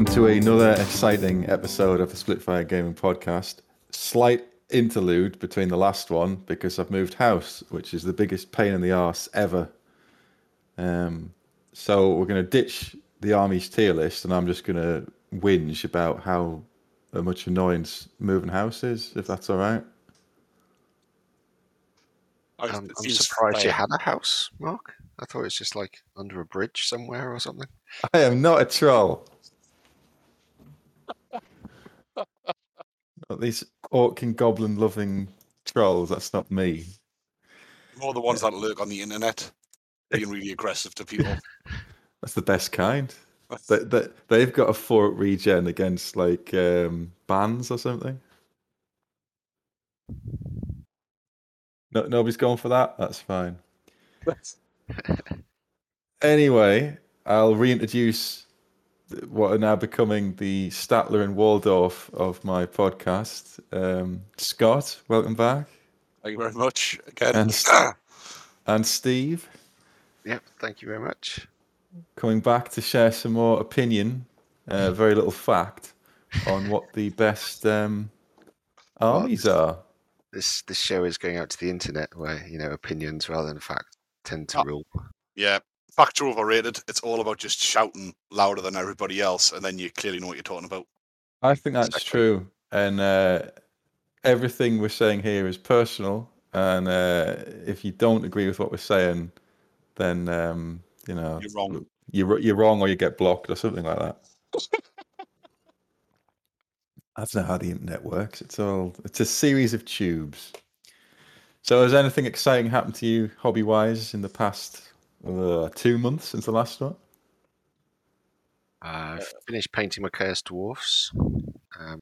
welcome to another exciting episode of the Splitfire Gaming Podcast. Slight interlude between the last one because I've moved house, which is the biggest pain in the arse ever. Um, so we're going to ditch the army's tier list, and I'm just going to whinge about how much annoyance moving house is, if that's all right. I- Um, it I'm seems surprised you had a house, Mark. I thought it was just like under a bridge somewhere or something. I am not a troll. These orc and goblin loving trolls. That's not me. More the ones that lurk on the internet, being really aggressive to people. That's the best kind. They, they, they've got a four regen against like um, bans or something. No, nobody's going for that. That's fine. Anyway, I'll reintroduce what are now becoming the Statler and Waldorf of my podcast. Um, Scott, welcome back, Thank you very much again. And- and Steve Yep, thank you very much. coming back to share some more opinion, uh, very little fact on what the best um, armies are. This this show is going out to the internet where you know opinions rather than fact tend to Oh. rule. yeah, facts are overrated. It's all about just shouting louder than everybody else, and then you clearly know what you're talking about. I think that's true, and uh, everything we're saying here is personal. And uh, if you don't agree with what we're saying, then um, you know You're wrong. You're you're wrong, or you get blocked, or something like that. That's not how the internet works. It's all it's a series of tubes. So, has anything exciting happened to you, hobby wise, in the past uh, two months since the last one? Uh, I've finished painting my Chaos Dwarfs. Um,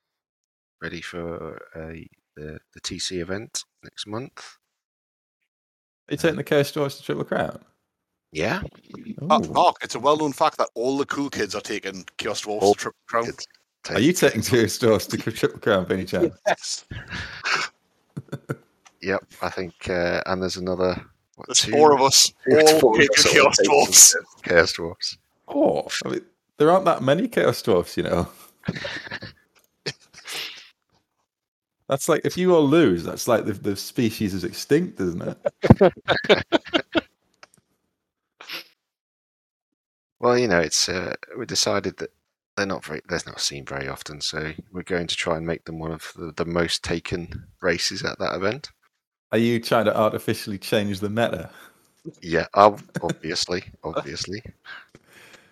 ready for a, the the TC event next month. Are you taking the Chaos Dwarfs to Triple Crown? Yeah, Uh, Mark, it's a well-known fact that all the cool kids are taking Chaos Dwarfs All to Triple Crown. kids. Are you taking Chaos Dwarfs to Triple Crown, Benny Chan? Yes, Yep, I think. Uh, and there's another. What, there's two? four of us all four of us Chaos Dwarfs. Chaos Dwarfs. Oh, I mean, there aren't that many Chaos Dwarfs, you know. That's like if you all lose, that's like the, the species is extinct, isn't it? Well, you know, it's uh, we decided that they're not very they're not seen very often, so we're going to try and make them one of the, the most taken races at that event. Are you trying to artificially change the meta? Yeah, obviously, obviously,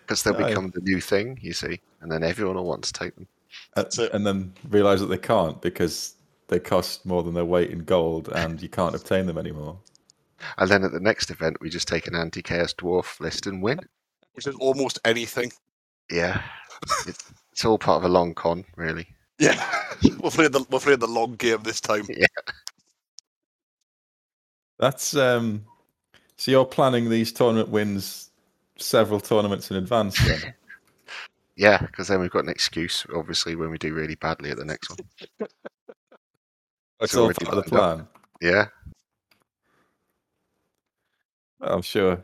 because they'll Aye. become the new thing, you see, and then everyone will want to take them. Uh, That's it. And then realize that they can't because they cost more than their weight in gold and you can't obtain them anymore. And then at the next event, we just take an anti-chaos dwarf list and win. Which is almost anything. Yeah, it's, it's all part of a long con, really. Yeah, we're playing the we're playing the long game this time. That's um so you're planning these tournament wins several tournaments in advance then? Yeah, because then we've got an excuse, obviously, when we do really badly at the next one. It's It's all already part of the lined plan. Yeah, I'm sure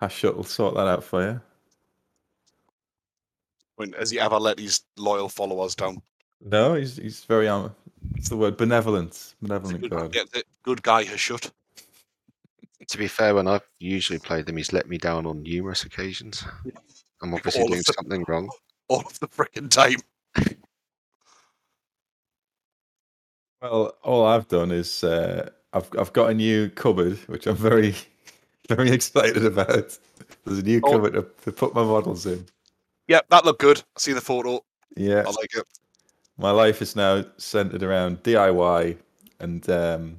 Hashut will sort that out for you. I mean, has he ever let his loyal followers down? No, he's he's very um. It's the word benevolent, He's a benevolent good, god. yeah, the good guy Hashut. To be fair, when I've usually played them, he's let me down on numerous occasions. I'm obviously All doing them. something wrong. all of the freaking time. Well, all I've done is uh, I've I've got a new cupboard, which I'm very very excited about. There's a new Oh. cupboard to, to put my models in. Yep, that looked good. I see the photo. Yeah, I like it. my life is now centered around DIY and um,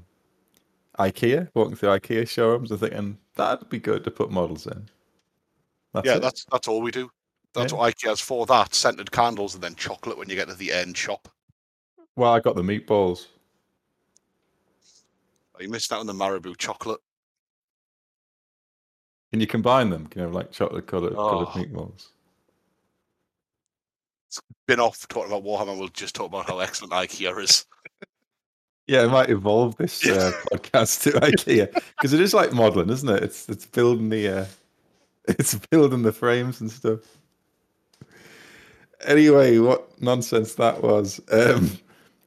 IKEA. Walking through IKEA showrooms, and thinking that'd be good to put models in. That's yeah, it. that's that's all we do. That's Yeah. what IKEA's for. That scented candles and then chocolate when you get to the end shop. Well, I got the meatballs. Oh, You missed out on the Marabou chocolate. Can you combine them? Can you have like chocolate colored, colored Oh. meatballs? Been off talking about Warhammer. We'll just talk about how excellent IKEA is. Yeah, it might evolve this uh, podcast to IKEA because it is like modeling, isn't it? It's it's building the uh, it's building the frames and stuff. anyway, what nonsense that was. Um,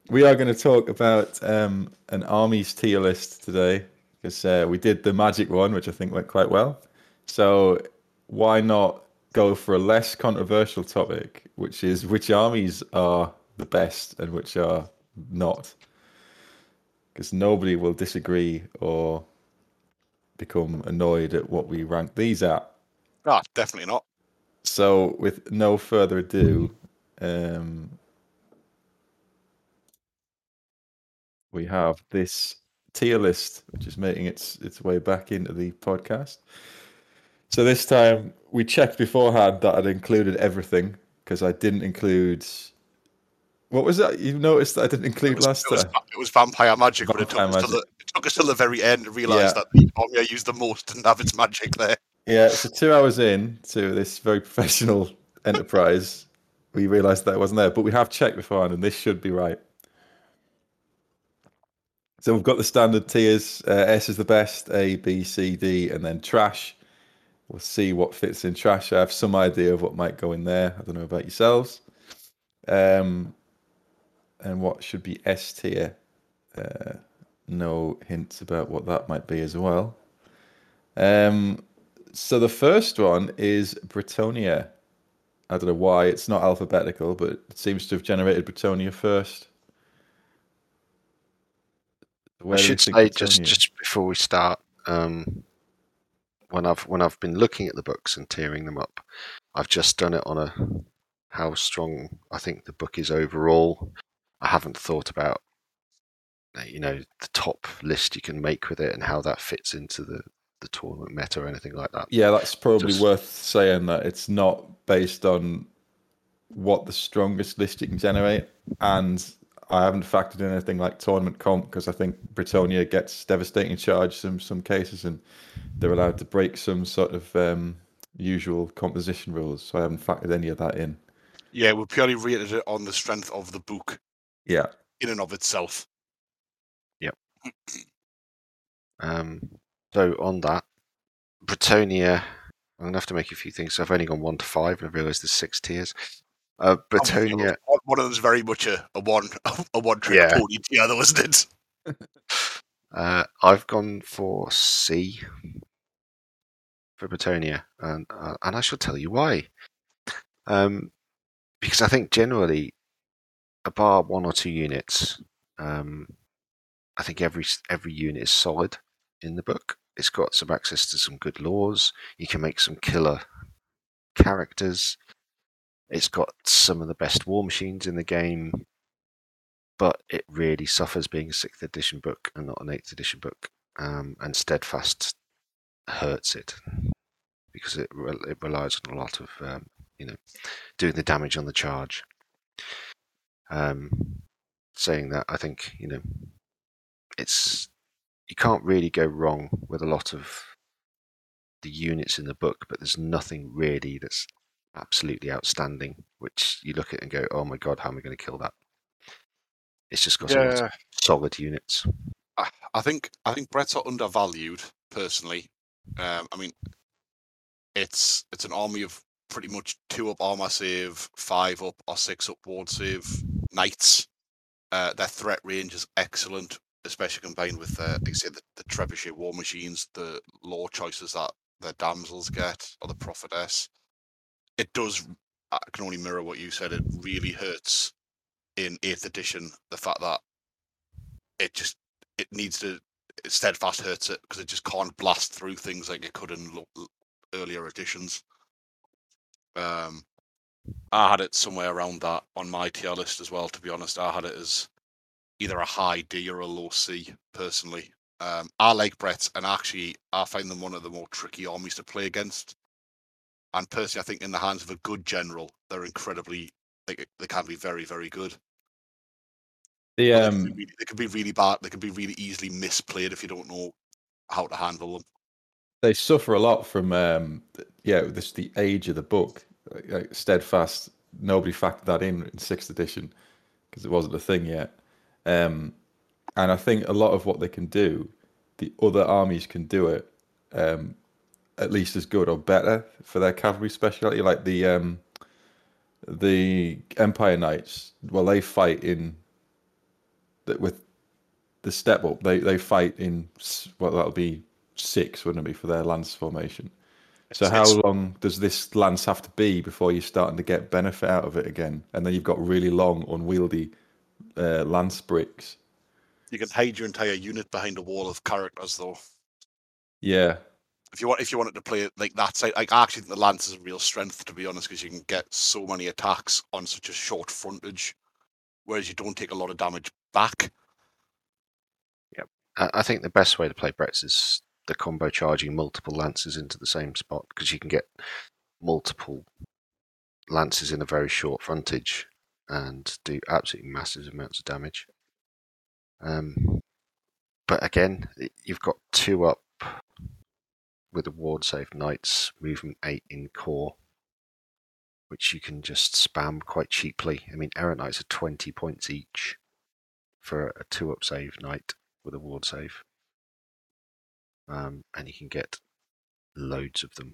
we are going to talk about um, an armies tier list today because uh, we did the magic one, which I think went quite well. So why not go for a less controversial topic, which is which armies are the best and which are not? Because nobody will disagree or become annoyed at what we rank these at. Ah, definitely not. So, with no further ado, um, we have this tier list, which is making its its way back into the podcast. So this time we checked beforehand that I'd included everything because I didn't include. What was that? You noticed that I didn't include It was, last it was, time. it was vampire magic, but it took, Vampire us till the, it took us till the very end to realise Yeah. that the army I used the most didn't have its magic there. Yeah, so two hours in to this very professional enterprise, we realised that it wasn't there, but we have checked beforehand, and this should be right. So we've got the standard tiers. Uh, S is the best, A, B, C, D, and then trash. We'll see what fits in trash. I have some idea of what might go in there. I don't know about yourselves. Um, and what should be S tier. Uh, no hints about what that might be as well. Um, so the first one is Bretonnia. I don't know why it's not alphabetical, but it seems to have generated Bretonnia first. Where I should say just just before we start, um, when I've when I've been looking at the books and tearing them up, I've just done it on a how strong I think the book is overall. I haven't thought about uh, you know the top list you can make with it and how that fits into the the tournament meta or anything like that. Yeah, that's probably Just- worth saying that it's not based on what the strongest list you can generate, and I haven't factored in anything like tournament comp because I think Bretonnia gets devastating charge in some cases, and they're allowed to break some sort of um, usual composition rules. So I haven't factored any of that in. Yeah, we're purely rated it on the strength of the book Yeah, in and of itself. Um, so on that, Bretonnia, I'm gonna have to make a few things. So I've only gone one to five, and I realised there's six tiers. Uh, Bretonnia, One- of them's very much a, a one a one trick Yeah. pony together, wasn't it? uh, I've gone for C for Bretonnia, and uh, and I shall tell you why. Um, because I think generally, a bar one or two units, um, I think every every unit is solid in the book. It's got some access to some good lores. You can make some killer characters. It's got some of the best war machines in the game, but it really suffers being a sixth edition book and not an eighth edition book. Um, and Steadfast hurts it because it re- it relies on a lot of um, you know doing the damage on the charge. Um, saying that, I think you know it's you can't really go wrong with a lot of the units in the book, but there's nothing really that's absolutely outstanding, which you look at and go, "Oh my god, how am I going to kill that?" It's just got some Yeah, solid units. I, I think I think Brett's are undervalued personally. Um, I mean, it's it's an army of pretty much two up armor save, five up or six up ward save knights. Uh, their threat range is excellent, especially combined with uh, like I say the, the trebuchet war machines, the lore choices that the damsels get or the prophetess. It does. I can only mirror what you said. It really hurts in eighth edition the fact that it just it needs to steadfast hurts it because it just can't blast through things like it could in lo- earlier editions. Um, I had it somewhere around that on my tier list as well. To be honest, I had it as either a high D or a low C personally. Um, I like Brett, and actually, I find them one of the more tricky armies to play against. And personally, I think in the hands of a good general, they're incredibly. They, they can be very, very good. the But they, um, can be really, they can be really bad. They can be really easily misplayed if you don't know how to handle them. they suffer a lot from um yeah this the age of the book like, like steadfast nobody factored that in in sixth edition because it wasn't a thing yet um and i think a lot of what they can do the other armies can do it um at least as good or better for their cavalry specialty like the um the Empire Knights, well, they fight in with the step up. They they fight in well, that'll be six, wouldn't it be, for their lance formation? So It's- how it's- long does this lance have to be before you're starting to get benefit out of it again? And then you've got really long, unwieldy uh, lance bricks. You can hide your entire unit behind a wall of characters, though. Yeah, If you want, if you wanted to play it like that side, like I actually think the lance is a real strength, to be honest, because you can get so many attacks on such a short frontage, whereas you don't take a lot of damage back. I, I think the best way to play Brett's is the combo charging multiple lances into the same spot because you can get multiple lances in a very short frontage and do absolutely massive amounts of damage. Um, but again, you've got two up with the ward save knights, movement eight in core, which you can just spam quite cheaply. I mean, error knights are 20 points each for a two up save knight with a ward save. Um, and you can get loads of them.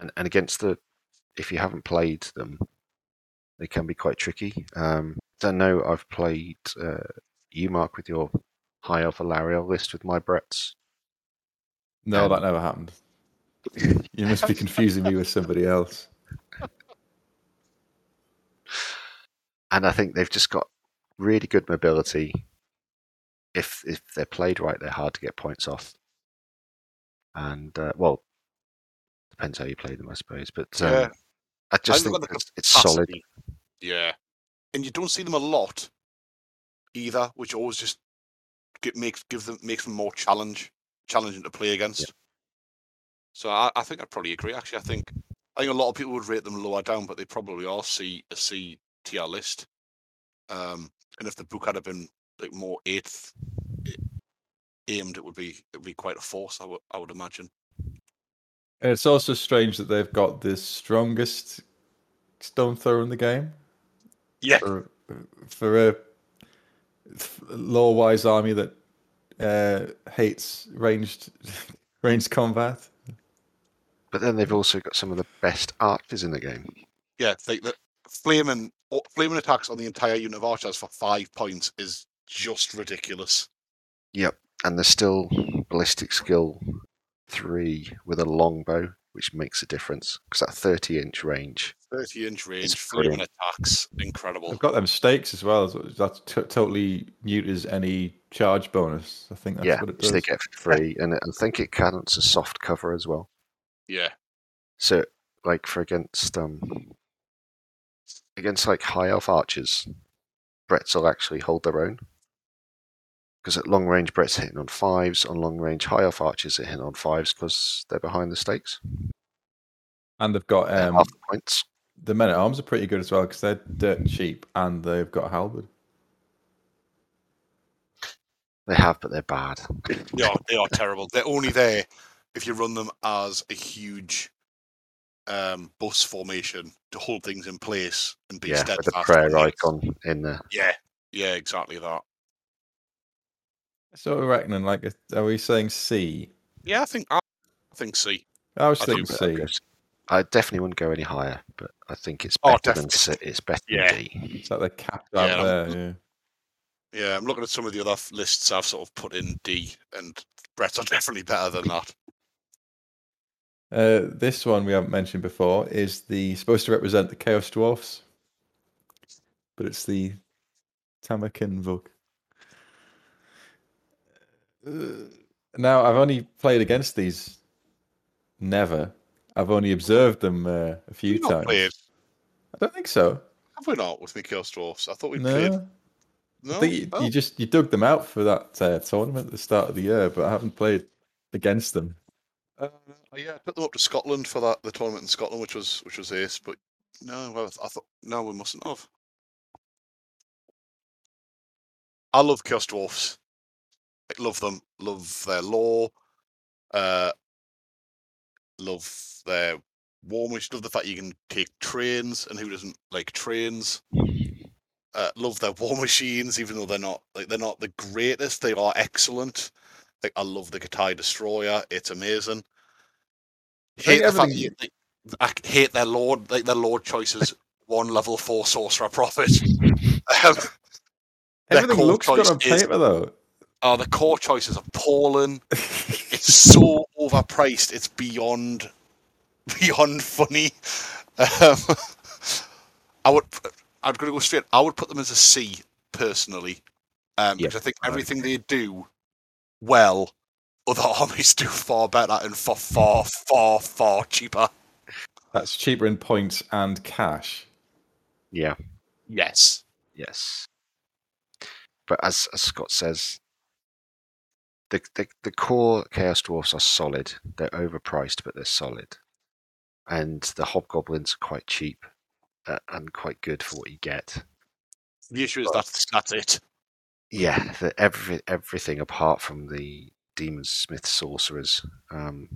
And, and against the, if you haven't played them, they can be quite tricky. Um, I know I've played uh, you, Mark, with your High Elf Alarielle list with my Bretts. no, Um, that never happened. You must be confusing me with somebody else. and I think they've just got really good mobility. If if they're played right, they're hard to get points off. And uh, well, depends how you play them, I suppose. But um, Yeah. I just think it's, it's solid. Yeah, and you don't see them a lot either, which always just get, makes give them makes them more challenge challenging to play against. So I, I think I'd probably agree. Actually, I think I think a lot of people would rate them lower down, but they probably all see a C tier list. Um, and if the book had been like more eighth aimed, it would be it would be quite a force. I would I would imagine. And it's also strange that they've got the strongest stone thrower in the game Yeah, for for a lore wise army that uh, hates ranged ranged combat. But then they've also got some of the best archers in the game. yeah. Like the flaming flaming attacks on the entire unit of archers for five points is just ridiculous. Yep. And there's still ballistic skill three with a longbow, which makes a difference because that 30 inch range. Thirty inch range, It's flaming attacks, incredible. They've got them stakes as well. so That's t- totally mutes any charge bonus. I think that's yeah, what it which does. they get for free, and I think it counts as soft cover as well. Yeah, So, like for against um against like high elf archers, Bretts will actually hold their own. Because at long range, Brett's hitting on fives. On long range, high off archers are hitting on fives because they're behind the stakes. and they've got um, half the points. the men at arms are pretty good as well because they're dirt cheap and they've got a halberd. They have, but they're bad. they are they are terrible. They're only there if you run them as a huge um bus formation to hold things in place and be yeah, with steadfast. the on prayer icon in there. Yeah, yeah, exactly that. So we're reckoning like, are we saying C? Yeah, I think I think C. I was I thinking But I C. guess- I definitely wouldn't go any higher, but I think it's Oh, better than C. It's better Yeah. than D. It's like they're capped Yeah, out I'm- there. Yeah. Yeah, I'm looking at some of the other lists I've sort of put in D, and Brett's are definitely better than that. Uh, this one we haven't mentioned before is the supposed to represent the Chaos Dwarfs, but it's the Tamurkhan book. Uh, now I've only played against these. Never. I've only observed them uh, a few We've times. played, I don't think so. have we not, with Mikhail Dwarfs? I thought we no, played. No, I think you, Oh, you just you dug them out for that uh, tournament at the start of the year, but I haven't played against them. Uh, yeah, I took them up to Scotland for that the tournament in Scotland, which was which was ace. But no, well, I thought no, we mustn't have. I love Chaos Dwarfs. Love them. Love their lore. Uh, love their warmish. Love the fact you can take trains, and who doesn't like trains? Uh, love their war machines, even though they're not like they're not the greatest. They are excellent. Like I love the K'daai Destroyer. It's amazing. Hate the fact that you, like, I hate their lord, like their lord choices one level four sorcerer profit. Um, Everything looks good on is- paper, though. Oh, the core choices is appalling. It's so overpriced. It's beyond beyond funny. Um, I would. I'm going to go straight. I would put them as a C personally, um, Yeah, because I think I everything they do well, other armies do far better and for far, far, far cheaper. That's cheaper in points and cash. Yeah, Yes. yes. But as, as Scott says, the, the the core Chaos Dwarfs are solid. They're overpriced, but they're solid. And the Hobgoblins are quite cheap uh, and quite good for what you get. The issue is that's that's it. Yeah, the, every, everything apart from the Demon Smith Sorcerers, um,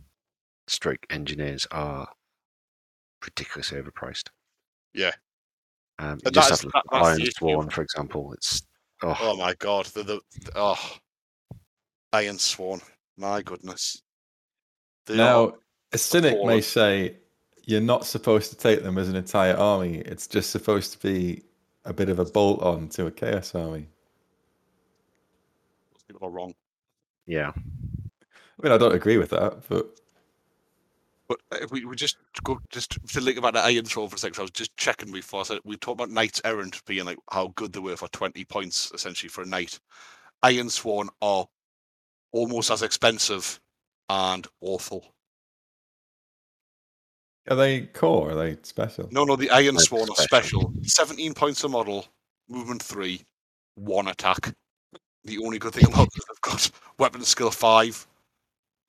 stroke engineers are ridiculously overpriced. Yeah. Um, you But just have that- at that's the Iron. Sworn, for example. It's oh, Oh my god. The, the, the- oh. Iron Sworn. My goodness. They Now, a cynic may say you're not supposed to take them as an entire army. It's just supposed to be a bit of a bolt on to a chaos army. people are wrong. yeah, I mean, I don't agree with that, but But if we, we just go just to think about the Iron Throne for a second, I was just checking before. So we talked about Knights Errant being like how good they were for 20 points essentially for a knight. Iron Sworn are almost as expensive and awful. are they core? Are they special? No, no, the Iron They're Sworn are special. 17 points a model, movement 3, 1 attack. The only good thing about them, they've got weapon skill 5.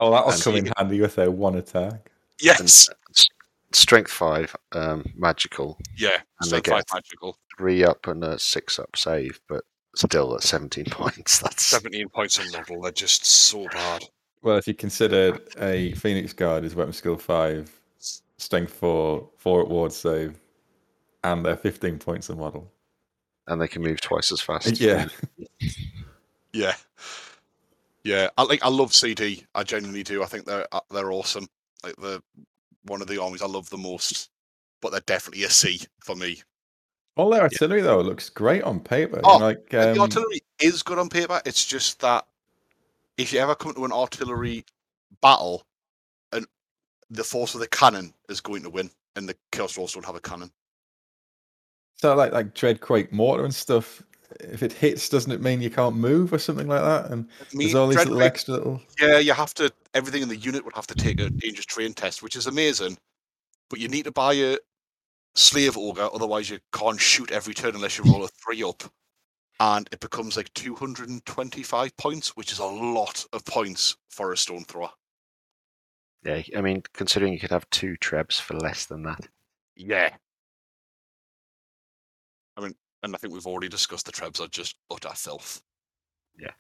Oh, that'll And come in handy with their one attack. Yes! S- strength five, um, magical, Yeah, And they strength 5 magical. three up and a six up save, but still at 17 points. That's 17 points a model, they're just so bad. Well, if you consider a Phoenix Guard is weapon skill five, strength four, four at ward save, and they're 15 points a model. and they can move twice as fast. Yeah. Yeah, yeah. I like. I love CD. I genuinely do. I think they're uh, they're awesome. Like the one of the armies I love the most. But they're definitely a C for me. All their artillery though looks great on paper. Oh, like um, the artillery is good on paper. It's just that if you ever come to an artillery battle, and the force of the cannon is going to win, and the Chaos Dwarfs don't have a cannon. so like like Dreadquake mortar and stuff. If it hits, doesn't it mean you can't move or something like that? And I mean, there's all these little extra little. Yeah, you have to. Everything in the unit would have to take a dangerous train test, which is amazing. But you need to buy a slave ogre, otherwise you can't shoot every turn unless you roll a three up, and it becomes like two hundred and twenty-five points, which is a lot of points for a stone thrower. Yeah, I mean, considering you could have two trebs for less than that. Yeah. I mean, and I think we've already discussed the trebs are just utter filth. Yeah.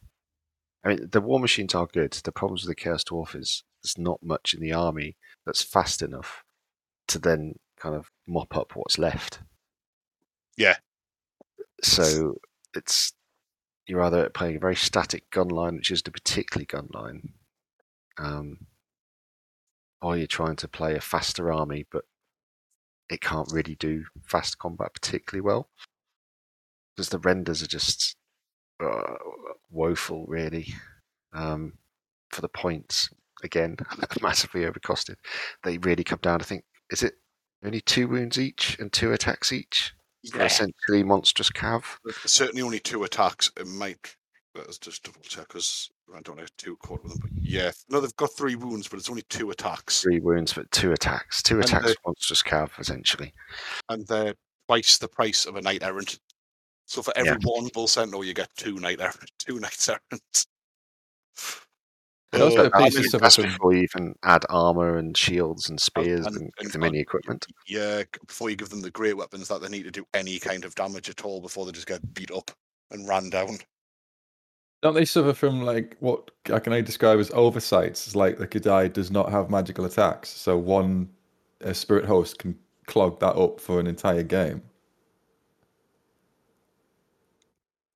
I mean, the war machines are good. The problems with the Chaos Dwarf is there's not much in the army that's fast enough to then kind of mop up what's left. Yeah. So it's you're either playing a very static gun line, which isn't a particularly gun line, um, or you're trying to play a faster army, but it can't really do fast combat particularly well because the renders are just uh, woeful, really. Um, for the points, again, massively overcosted. They really come down. I think is it only two wounds each and two attacks each for essentially monstrous cav. Certainly only two attacks. It might. Let's just double check because I don't have two caught with them. But yeah, no, they've got three wounds, but it's only two attacks, Three wounds, but two attacks. Two And attacks, monstrous cav, essentially. and they're twice the price of a knight errant. So for every Yeah. one bull centaur, oh, you get two knight errant, two knights errant. And also Uh, That's, pieces that's before you even add armor and shields and spears and- and, give them any equipment. yeah, before you give them the great weapons that they need to do any kind of damage at all before they just get beat up and ran down. Don't they suffer from like what I can only describe as oversights? It's like the K'daai does not have magical attacks, so one uh, spirit host can clog that up for an entire game.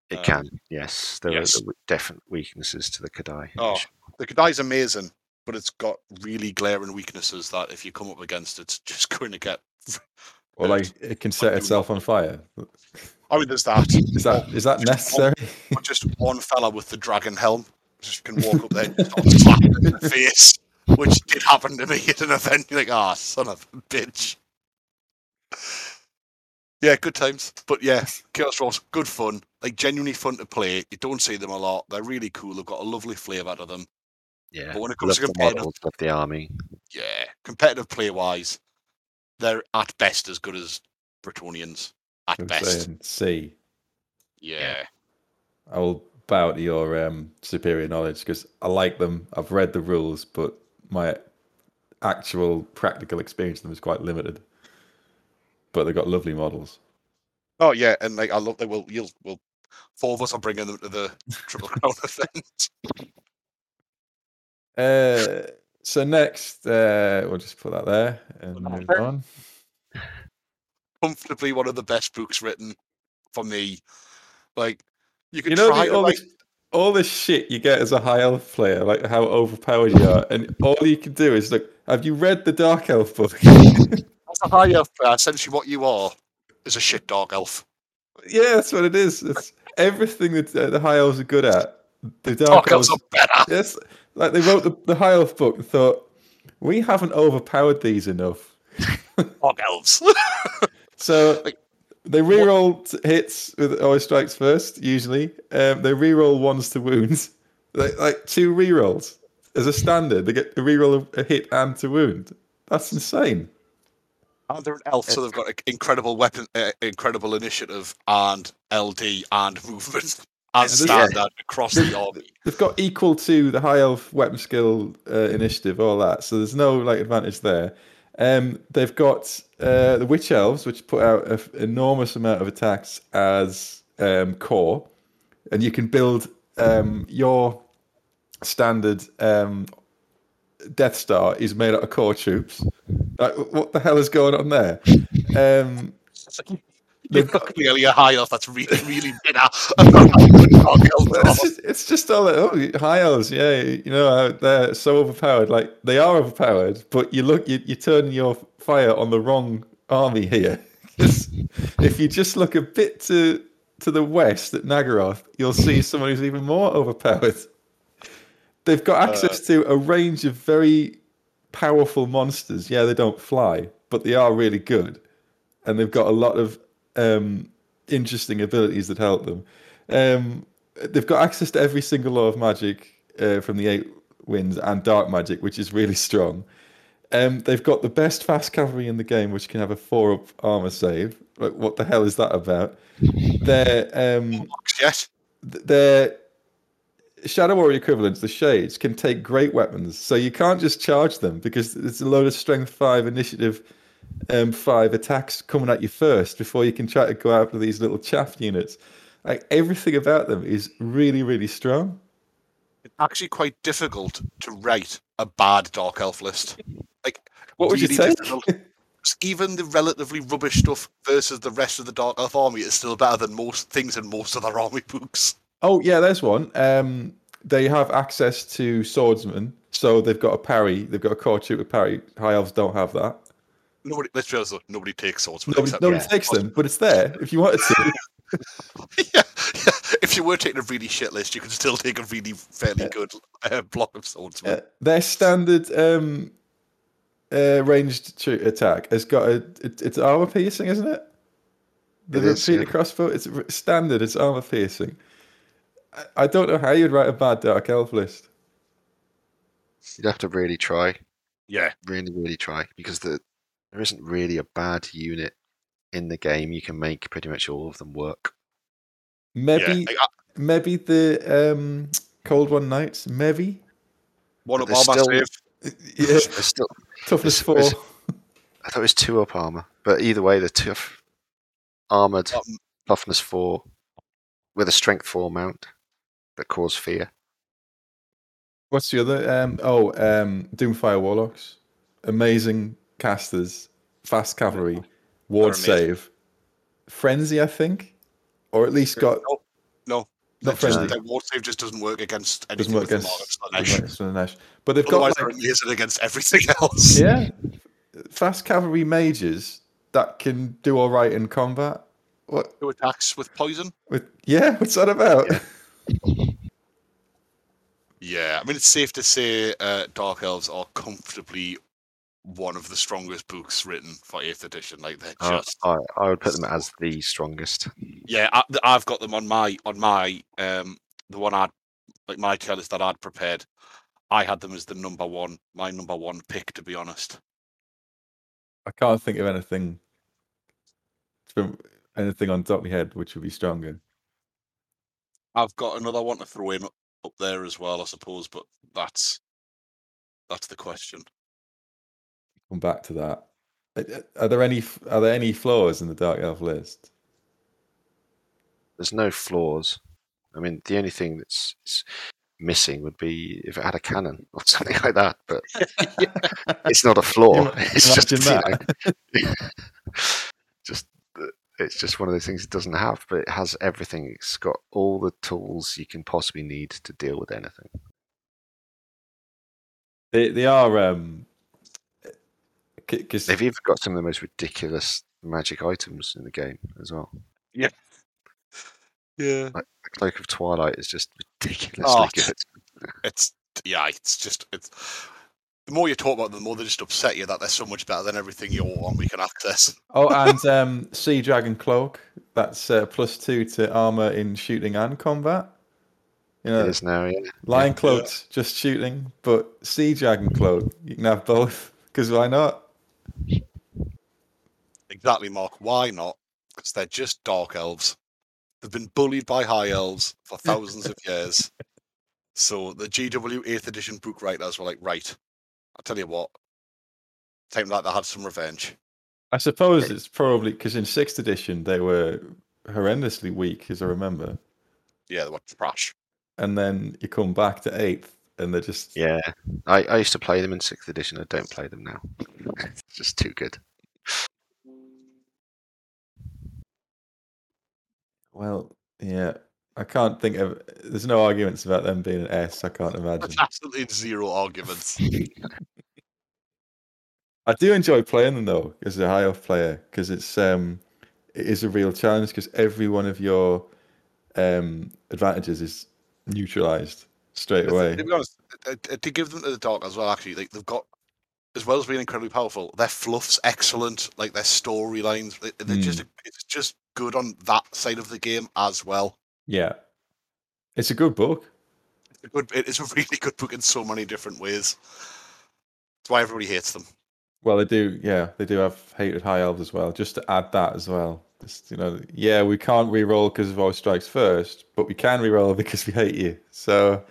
It Um, can, yes. There yes. are definite weaknesses to the K'daai. Oh, edition. The K'daai's amazing, but it's got really glaring weaknesses that if you come up against, it, it's just going to get Or like it can set itself on fire. I mean, there's that. Is that is that necessary? Or just one fella with the dragon helm just can walk up there and him in the face, which did happen to me at an event. You're like, ah, son of a bitch. Yeah, good times. But yeah, Chaos Rolls, good fun. Like genuinely fun to play. You don't see them a lot. They're really cool. They've got a lovely flavour to them. Yeah. But when it comes Love to the competitive, love the army. yeah, competitive play wise, they're at best as good as Bretonnians. At I'm best. C. Yeah. I will bow to your um, superior knowledge because I like them. I've read the rules, but my actual practical experience of them is quite limited. But they've got lovely models. Oh yeah, and like I love that. We'll you'll will four of us are bringing them to the Triple Crown event. Uh, so next, uh, we'll just put that there and move on. Comfortably one of the best books written for me. Like you can You know, try the, all, like this, all this shit you get as a high elf player, like how overpowered you are, and all you can do is like, have you read the Dark Elf book? as a high elf player, essentially what you are is a shit dark elf. yeah, that's what it is. It's everything that uh, the high elves are good at. The Dark, Dark elves, elves are better. yes, like they wrote the, the high elf book and thought we haven't overpowered these enough, Dark elves. so Like, they reroll t- hits with always strikes first. Usually, um, they reroll ones to wounds, like, like two rerolls as a standard. They get to reroll a, a hit and to wound. That's insane. and they're an elf, so they've got an incredible weapon, uh, incredible initiative, and LD and movement as Yeah, standard across the army. They've got equal to the high elf weapon skill uh, initiative, all that. So there's no like advantage there. Um, they've got uh, the witch elves, which put out an enormous amount of attacks as um, core, and you can build um, your standard um, Death Star is made out of core troops. Like, what the hell is going on there? You've got clearly a high elf that's really, really bitter about how good dark elves Well, are. it's just, it's just all like, oh, high elves, yeah, you know, uh, they're so overpowered. Like they are overpowered, but you look, you, you turn your fire on the wrong army here. if you just look a bit to to the west at Naggaroth, you'll see someone who's even more overpowered. They've got access to a range of very powerful monsters. Yeah, they don't fly, but they are really good, and they've got a lot of um, interesting abilities that help them. Um, they've got access to every single lore of magic uh, from the eight winds and dark magic, which is really strong. Um, they've got the best fast cavalry in the game, which can have a four up armor save. Like, what the hell is that about? Their um, Yes. th- their Shadow Warrior equivalents, the Shades, can take great weapons. So you can't just charge them because it's a load of Strength Five, Initiative um, Five attacks coming at you first before you can try to go after these little chaff units. Like everything about them is really, really strong. It's actually quite difficult to write a bad dark elf list. Like, What would you really say? difficult. Even the relatively rubbish stuff versus the rest of the dark elf army is still better than most things in most of other army books. Oh yeah, there's one. Um, they have access to swordsmen, so they've got a parry. They've got a core trooper parry. High elves don't have that. Nobody, let's be honest, nobody takes swords. Nobody, nobody yeah. takes them, but it's there if you wanted to. yeah, yeah. If you were taking a really shit list, you could still take a really fairly good uh, block of swords. Uh, their standard um, uh, ranged tr- attack has got a it, it's armor piercing, isn't it? The It is, repeated yeah. crossbow. It's standard. It's armor piercing. I, I don't know how you'd write a bad dark elf list. You'd have to really try, Yeah, really, really try, because the, there isn't really a bad unit in the game. You can make pretty much all of them work. Maybe yeah. Uh, maybe the um, cold one knights. Maybe one of There's armor still- save. yeah. Still, Toughness four. it's- I thought it was two up armor, but either way, the tough armored Um, toughness four with a strength four mount that cause fear. What's the other? Um, oh, um, Doomfire Warlocks. Amazing casters, fast cavalry, ward save, frenzy, I think, or at least got no, no. not Not frenzy. Their ward save just doesn't work against Doesn't work with against Mark of Slaanesh. But they've Otherwise, got they're like, amazing against everything else. yeah, fast cavalry mages that can do all right in combat. What? Two attacks with poison. With yeah, what's that about? Yeah. Yeah, I mean it's safe to say uh, Dark Elves are comfortably one of the strongest books written for Eighth Edition. Like they're Uh, just I, I would put them as the strongest. yeah. I, I've got them on my on my um the one I'd like my tier list that I'd prepared. I had them as the number one, my number one pick, to be honest. I can't think of anything from anything on top of my head which would be stronger. I've got another one to throw in up there as well, I suppose, but that's that's the question. Come back to that. Are- Are there any are there any flaws in the Dark Elf list? There's no flaws. I mean, the only thing that's missing would be if it had a cannon or something like that. But it's not a flaw. It's just you know, just it's just one of those things it doesn't have, but it has everything. It's got all the tools you can possibly need to deal with anything. They they are um because They've even got some of the most ridiculous magic items in the game as well. Yeah. The Cloak of Twilight is just ridiculously Oh, good. It's yeah, it's just it's the more you talk about them, the more they just upset you that they're so much better than everything you want we can access. oh and um Sea Dragon Cloak that's uh, plus two to armor in shooting and combat. You know, It is now, yeah. Lion Yeah. Cloak's just shooting, but Sea Dragon Cloak you can have both because why not? Exactly, Mark. Why not? Because they're just dark elves. They've been bullied by high elves for thousands of years. So the GW 8th edition book writers were like, right, I'll tell you what, time that they had some revenge. I suppose it's probably because in sixth edition they were horrendously weak, as I remember, Yeah, they were trash. and then you come back to eighth and they're just Yeah. I, I used to play them in sixth edition. I don't play them now. it's just too good. Well, yeah. I can't think of. There's no arguments about them being an S. I can't imagine. There's absolutely zero arguments. I do enjoy playing them though, as a high off player, because it's um, it is a real challenge. Because every one of your um advantages is neutralized straight away. To be honest, uh, uh, to give them to the dark as well, actually, like they've got, as well as being incredibly powerful, their fluff's excellent. Like their storylines, they- they're just it's just good on that side of the game as well. Yeah, it's a good book. It's a good, it is a really good book in so many different ways. That's why everybody hates them. Well, they do. Yeah, they do have hated high elves as well. Just to add that as well. Just, you know, yeah, we can't re-roll because of our strikes first, but we can re-roll because we hate you. So,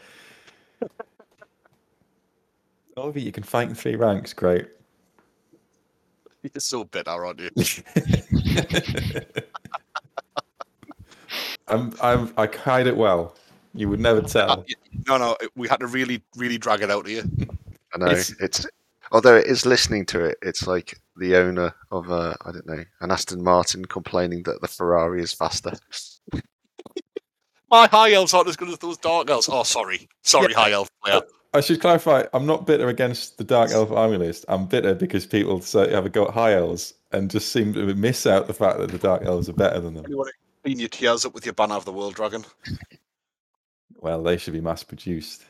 all of you, you can fight in three ranks. Great. You're so bitter, aren't you? I'm, I'm, I hide it well. You would never Uh, tell. no, no, we had to really, really drag it out of you. I know. It's- It's, although it is listening to it, it's like the owner of a I don't know an Aston Martin complaining that the Ferrari is faster. My high elves aren't as good as those dark elves. Oh, sorry, sorry, high elf player. I should clarify. I'm not bitter against the Dark Elf army list. I'm bitter because people say have a go at high elves and just seem to miss out the fact that the Dark Elves are better than them. You want to clean your tears up with your banner of the world dragon? Well, they should be mass produced.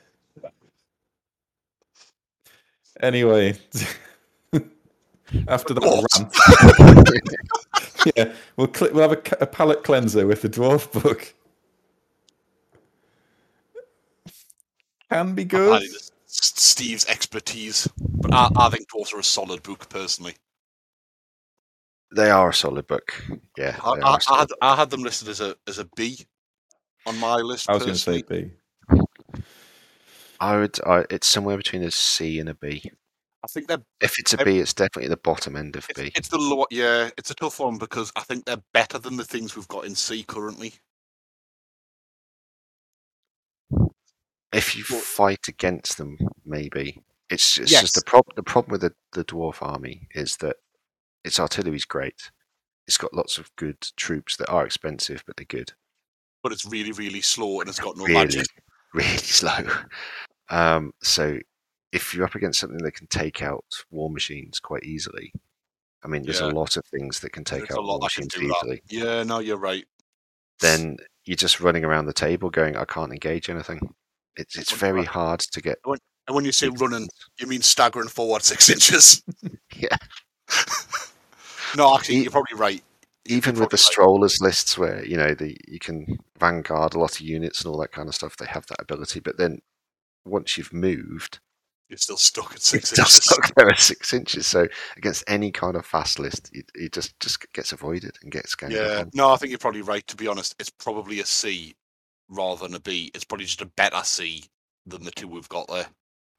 Anyway, after that What? rant, yeah, we'll cl- we'll have a, a palate cleanser with the dwarf book. Can be good. Adding this- S- Steve's expertise, but I, I think dwarves are a solid book personally. They are a solid book. Yeah, I, I, are a I solid had I had them listed as a as a B on my list. I was going to say. B. I would. I, it's somewhere between a C and a B. I think they're If it's a B, it's definitely the bottom end of it's, B. it's the low, yeah, it's a tough one because I think they're better than the things we've got in C currently. If you fight against them, maybe it's, it's just the problem. The problem with the, the dwarf army is that its artillery is great. It's got lots of good troops that are expensive, but they're good. But it's really, really slow and it's got no really, magic. really slow. Um, so if you're up against something that can take out war machines quite easily, I mean, there's Yeah. a lot of things that can take There's out war machines do that. easily. Yeah, no, you're right. Then you're just running around the table going, I can't engage anything. It's it's very hard to get. And when you say running, you mean staggering forward six inches? Yeah. no, actually, you're probably right. You're even with the right. strollers lists where you know the you can vanguard a lot of units and all that kind of stuff they have that ability but then once you've moved You're still stuck at six still inches. stuck there at six inches so against any kind of fast list it, it just just gets avoided and gets scanned Yeah, no, I think you're probably right. To be honest, it's probably a C rather than a B. It's probably just a better C than the two we've got there.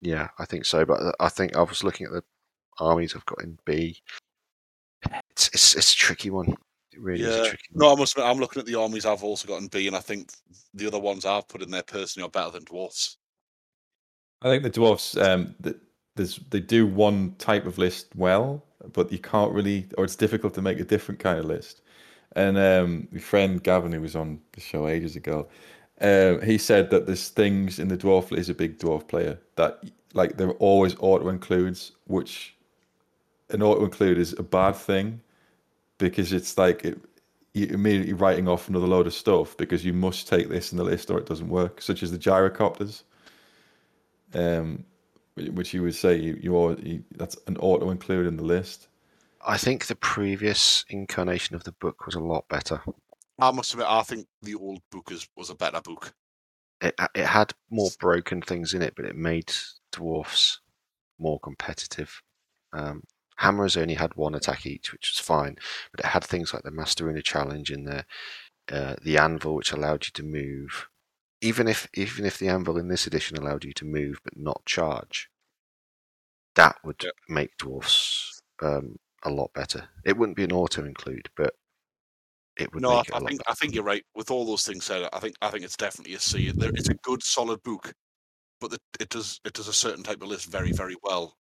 yeah i think so but i think i was looking at the armies i've got in b it's it's, it's a tricky one it really is a tricky one. No, I must admit, I'm looking at the armies I've also got in B, and I think the other ones I've put in there personally are better than dwarfs. I think the dwarfs um, th- there's they do one type of list well, but you can't really, or it's difficult to make a different kind of list. And um, my friend Gavin, who was on the show ages ago, uh, he said that there's things in the dwarf. He's a big dwarf player that like there are always auto includes, which an auto include is a bad thing because it's like it, you're immediately writing off another load of stuff because you must take this in the list or it doesn't work, such as the gyrocopters um, which you would say you, you, al- you that's an auto include in the list. i think the previous incarnation of the book was a lot better I must admit, I think the old book is, was a better book. it it had more broken things in it, but it made dwarfs more competitive. Um, hammers only had one attack each, which was fine, but it had things like the Master Rune of Challenge in there, uh, the anvil, which allowed you to move. Even if even if the anvil in this edition allowed you to move but not charge, that would Yeah. make dwarfs um, a lot better. It wouldn't be an auto include, but it would No, I, make it a I lot think better. I think you're right. With all those things said, I think I think it's definitely a C. There- It's a good, solid book, but the, it does it does a certain type of list very, very well.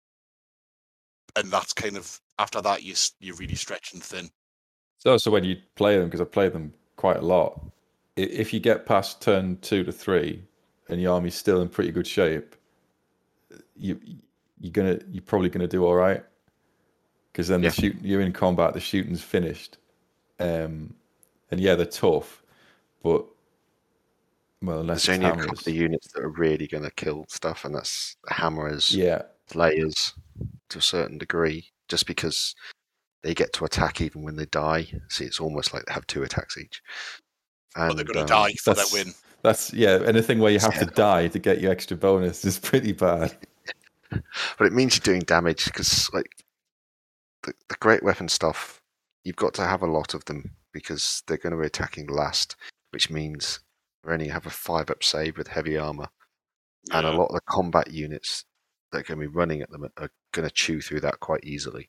And that's kind of after that you you're really stretching thin. So, so when you play them, because I play them quite a lot, if you get past turn two to three and your army's still in pretty good shape, you you're gonna you're probably gonna do all right. Because then Yeah. the shoot you're in combat, the shooting's finished, um, and yeah, they're tough, but well, unless There's it's only a couple of units that are really going to kill stuff, and that's hammers, yeah, layers to a certain degree, just because they get to attack even when they die. See, it's almost like they have two attacks each. And, But they're going to um, die for their win. that's yeah. Anything where you have to die to get your extra bonus is pretty bad. But it means you're doing damage because, like, the, the great weapon stuff, you've got to have a lot of them because they're going to be attacking last, which means they only have a five up save with heavy armor. and a lot of the combat units that are going to be running at them are going to chew through that quite easily.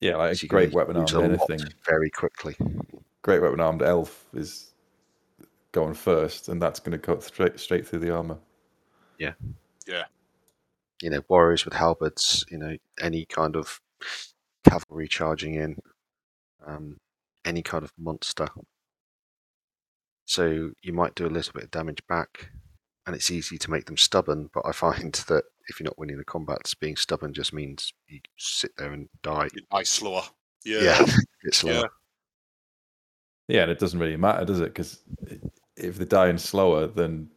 Yeah, like So a great weapon use armed anything. very quickly. great weapon armed elf is going first, and that's going to cut straight straight through the armor. Yeah. Yeah. You know, warriors with halberds. You know, any kind of cavalry charging in, um, any kind of monster. So you might do a little bit of damage back, and it's easy to make them stubborn. But I find that if you're not winning the combats, being stubborn just means you sit there and die. You die slower. Yeah. Yeah, it's slower. Yeah. Yeah, and it doesn't really matter, does it? Because if they're dying slower, then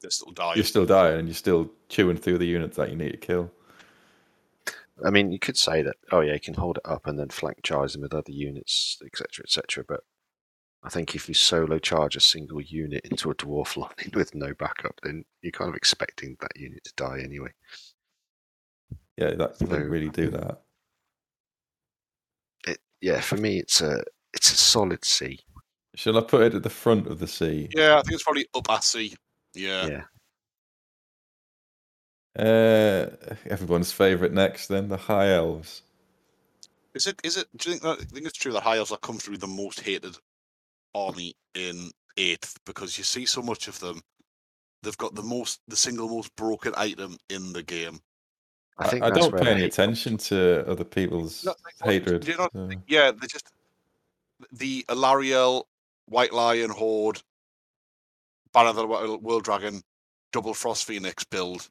They're still dying. you're still dying, and you're still chewing through the units that you need to kill. I mean, you could say that, oh yeah, you can hold it up and then flank charge them with other units, etc., etc. But I think if you solo charge a single unit into a dwarf line with no backup, then you're kind of expecting that unit to die anyway. Yeah, that you So- wouldn't really do that. It, yeah, for me, it's a it's a solid C. Shall I put it at the front of the C? Yeah, I think it's probably up at C. Yeah. Yeah, Uh, everyone's favorite next, then the high elves. Is it? Is it? Do you think that? I think it's true that high elves are come through the most hated army in eighth because you see so much of them. They've got the most, the single most broken item in the game. I think I, that's don't pay any hate- attention to other people's No, hatred. do you not so- Yeah, they just the Alarielle, White Lion Horde, Banner of the World Dragon, Double Frost Phoenix build.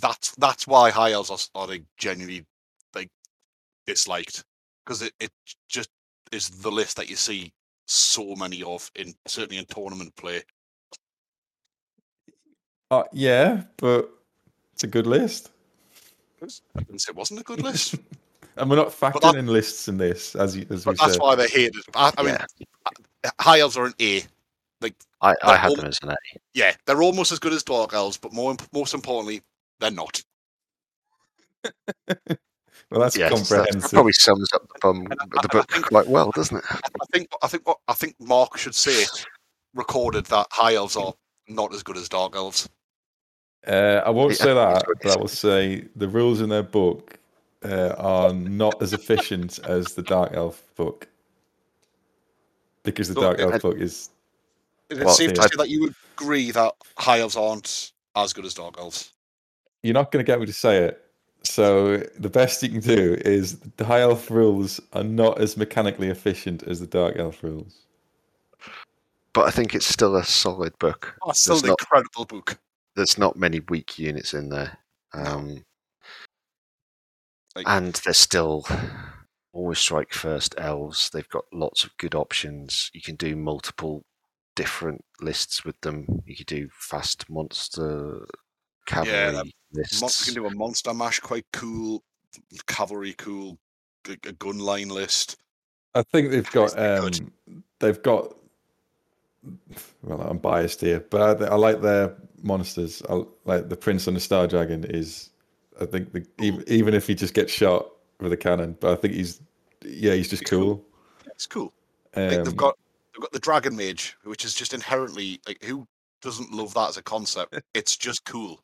That's that's why high elves are, s- are like genuinely like disliked because it, it just is the list that you see so many of in certainly in tournament play. Uh, yeah, but it's a good list. I didn't say it wasn't a good list, And we're not factoring that- in lists in this, as you, as we but that's said. why they're hated. I, I mean, Yeah. high elves are an A. I, I But had all- them as an A. Yeah, they're almost as good as dark elves, but more imp- most importantly, they're not. Well, that's Yes, that probably sums up the, bum, I- the book think- quite well, doesn't it? I I think I think what I think Mark should say recorded that high elves are not as good as dark elves. Uh, I won't say that, but I will say the rules in their book uh, are not as efficient as the Dark Elf book. Because the Look, Dark Elf I- book is. Is it Well, safe to yeah. say that you would agree that high elves aren't as good as dark elves? You're not going to get me to say it. So the best you can do is the High Elf rules are not as mechanically efficient as the Dark Elf rules. But I think it's still a solid book. Oh, still There's an not- incredible book. There's not many weak units in there. Um, Like- and they're still always strike first elves. They've got lots of good options. You can do multiple different lists with them. You could do fast monster cavalry that lists. Mon- you can do a monster mash, quite cool. Cavalry, cool. A, a gun line list. I think they've got um, they've got. Well, I'm biased here, but I, I like their monsters. I like the Prince on the Star Dragon is. I think the, even, even if he just gets shot with a cannon, but I think he's yeah he's just He's cool. cool. It's cool. Um, they've got they've got the dragon mage, which is just inherently like who doesn't love that as a concept? It's just cool.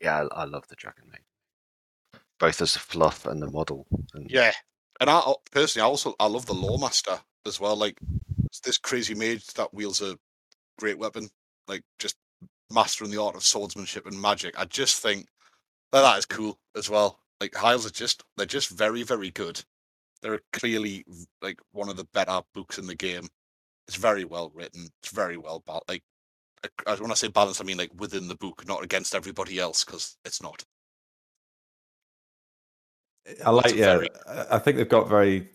Yeah, I, I love the Dragon Mage. Both as a fluff and the model. And Yeah, and I personally, I also I love the Loremaster as well. Like this crazy mage that wields a great weapon, like just mastering the art of swordsmanship and magic. I just think that that is cool as well. Like Hiles are just they're just very very good. They're clearly like one of the better books in the game. It's very well written. It's very well like. When I say balanced, I mean like within the book, not against everybody else, because it's not. I like yeah. very- I- I think they've got very.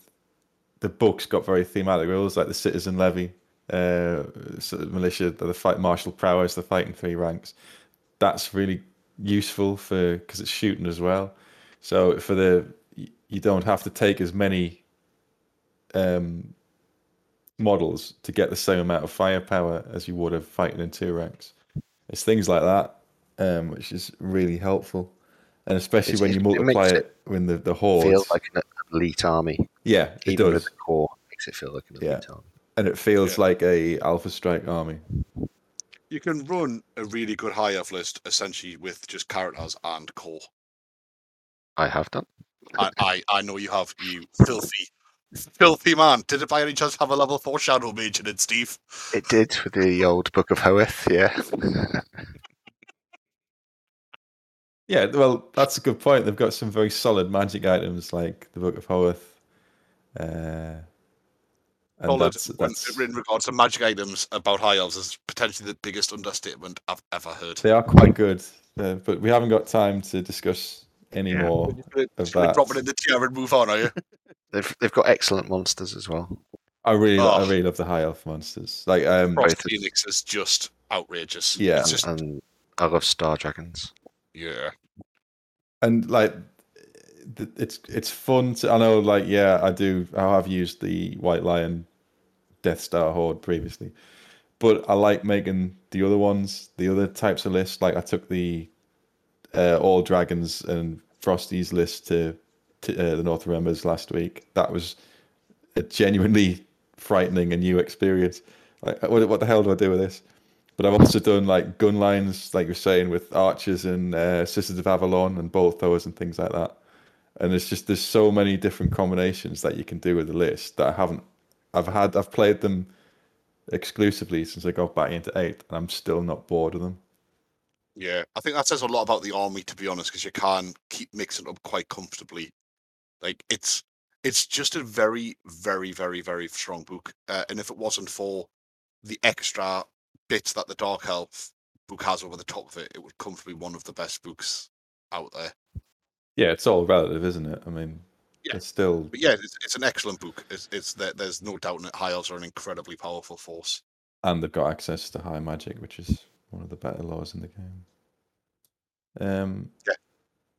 The book's got very thematic rules like the citizen levy, uh, sort of militia, the fight martial prowess, the fighting three ranks. That's really useful for because it's shooting as well. So for the you don't have to take as many um, models to get the same amount of firepower as you would have fighting in two ranks. It's things like that, um, which is really helpful, and especially It's- when you multiply makes it, it when the the hordes. feels like an elite army. yeah, it Even does, with the core, makes it feel like an Yeah. elite army. and it feels Yeah. like a Alpha Strike army. You can run a really good high elf list essentially with just characters and core. I have done. I, I, I know you have, you filthy, filthy man. Did it by any chance have a level four shadow mage in it, Steve? It did with the old Book of Hoeth, yeah. Yeah, well, that's a good point. They've got some very solid magic items like the Book of Hoeth. Uh, and Solid that's, that's in regards to magic items about high elves is potentially the biggest understatement I've ever heard. they are quite good, uh, but we haven't got time to discuss any Yeah. more. Just gonna- of just that. drop it in the tier and move on, are you? They've they've got excellent monsters as well. I really, I Oh. really love the high elf monsters. Like, um, Frost both- Phoenix is just outrageous. Yeah. It's just, And I love Star Dragons. yeah. and like it's it's fun to i know like yeah i do i have used the white lion death star horde previously but i like making the other ones the other types of lists like i took the uh, all dragons and Frosty's list to, to uh, the north members last week that was a genuinely frightening and new experience like what, what the hell do i do with this but I've also done like gun lines, like you're saying, with archers and uh, Sisters of Avelorn and bolt throwers and things like that. And it's just there's so many different combinations that you can do with the list that I haven't. I've had I've played them exclusively since I got back into eight, and I'm still not bored of them. Yeah, I think that says a lot about the army, to be honest, because you can keep mixing up quite comfortably. Like it's it's just a very, very, very, very strong book. Uh, and if it wasn't for the extra bits that the Dark Elf book has over the top of it, it would comfortably be one of the best books out there. Yeah, it's all relative, isn't it? I mean, Yeah. It's still But yeah, it's, it's an excellent book. It's, it's there, there's no doubt that high elves are an incredibly powerful force. and they've got access to high magic, which is one of the better lores in the game. Um, Yeah.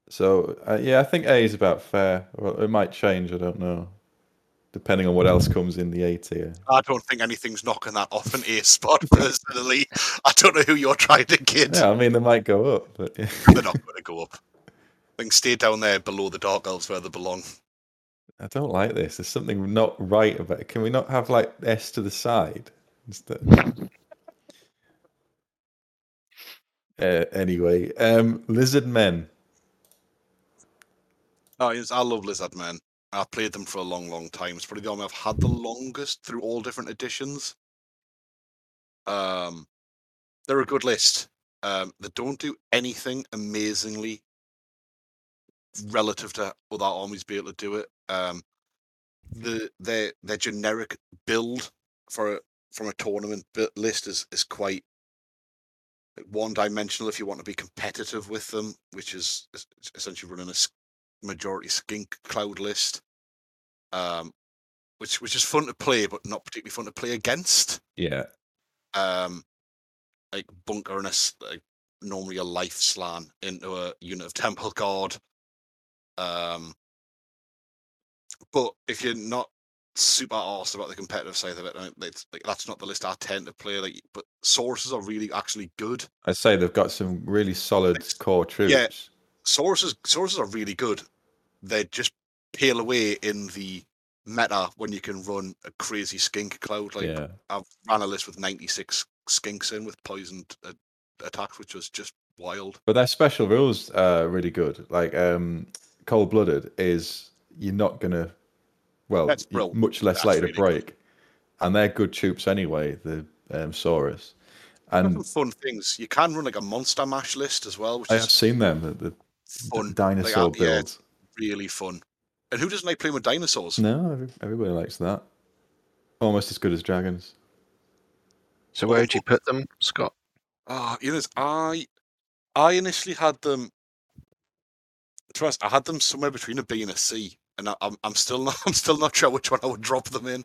So uh, yeah, I think A is about fair. Well, it might change. I don't know, depending on what else comes in the A tier. I don't think anything's knocking that off an A spot personally. I don't know who you're trying to kid. Yeah, I mean they might go up, but yeah. They're not going to go up. I think stay down there below the dark elves where they belong. I don't like this. There's something not right about it. Can we not have like S to the side instead? Uh, anyway, um, lizard men. Oh, yes, I love Lizard Men. I've played them for a long, long time. It's probably the army I've had the longest through all different editions. Um, they're a good list. Um, they don't do anything amazingly relative to other armies be able to do it. Um, the their their generic build for a, from a tournament list is is quite one dimensional if you want to be competitive with them, which is essentially running a majority skink cloud list, um, which which is fun to play, but not particularly fun to play against. Yeah, Um, like bunker and a s- like normally a life Slann into a unit of temple guard. Um, but if you're not super arsed about the competitive side of it, it's, like, that's not the list I tend to play. Like, but Saurus are really actually good. I'd say they've got some really solid core troops. yeah. Saurus Saurus are really good. They just peel away in the meta when you can run a crazy skink cloud. Like yeah. I've ran a list with ninety six skinks in with poisoned uh, attacks, which was just wild. But their special rules are really good. Like um, cold blooded is you're not gonna, well, That's you're much less That's likely really to break, and they're good troops anyway. The um, Saurus, and fun things. You can run like a monster mash list as well, which I have seen them. The, the fun. dinosaur Like, uh, yeah, builds. really fun. And who doesn't like playing with dinosaurs? No, everybody likes that. Almost as good as dragons. So where would you put them, Scott? Ah, you know, I I initially had them. Trust, I had them somewhere between a B and a C, and I, I'm I'm still not I'm still not sure which one I would drop them in.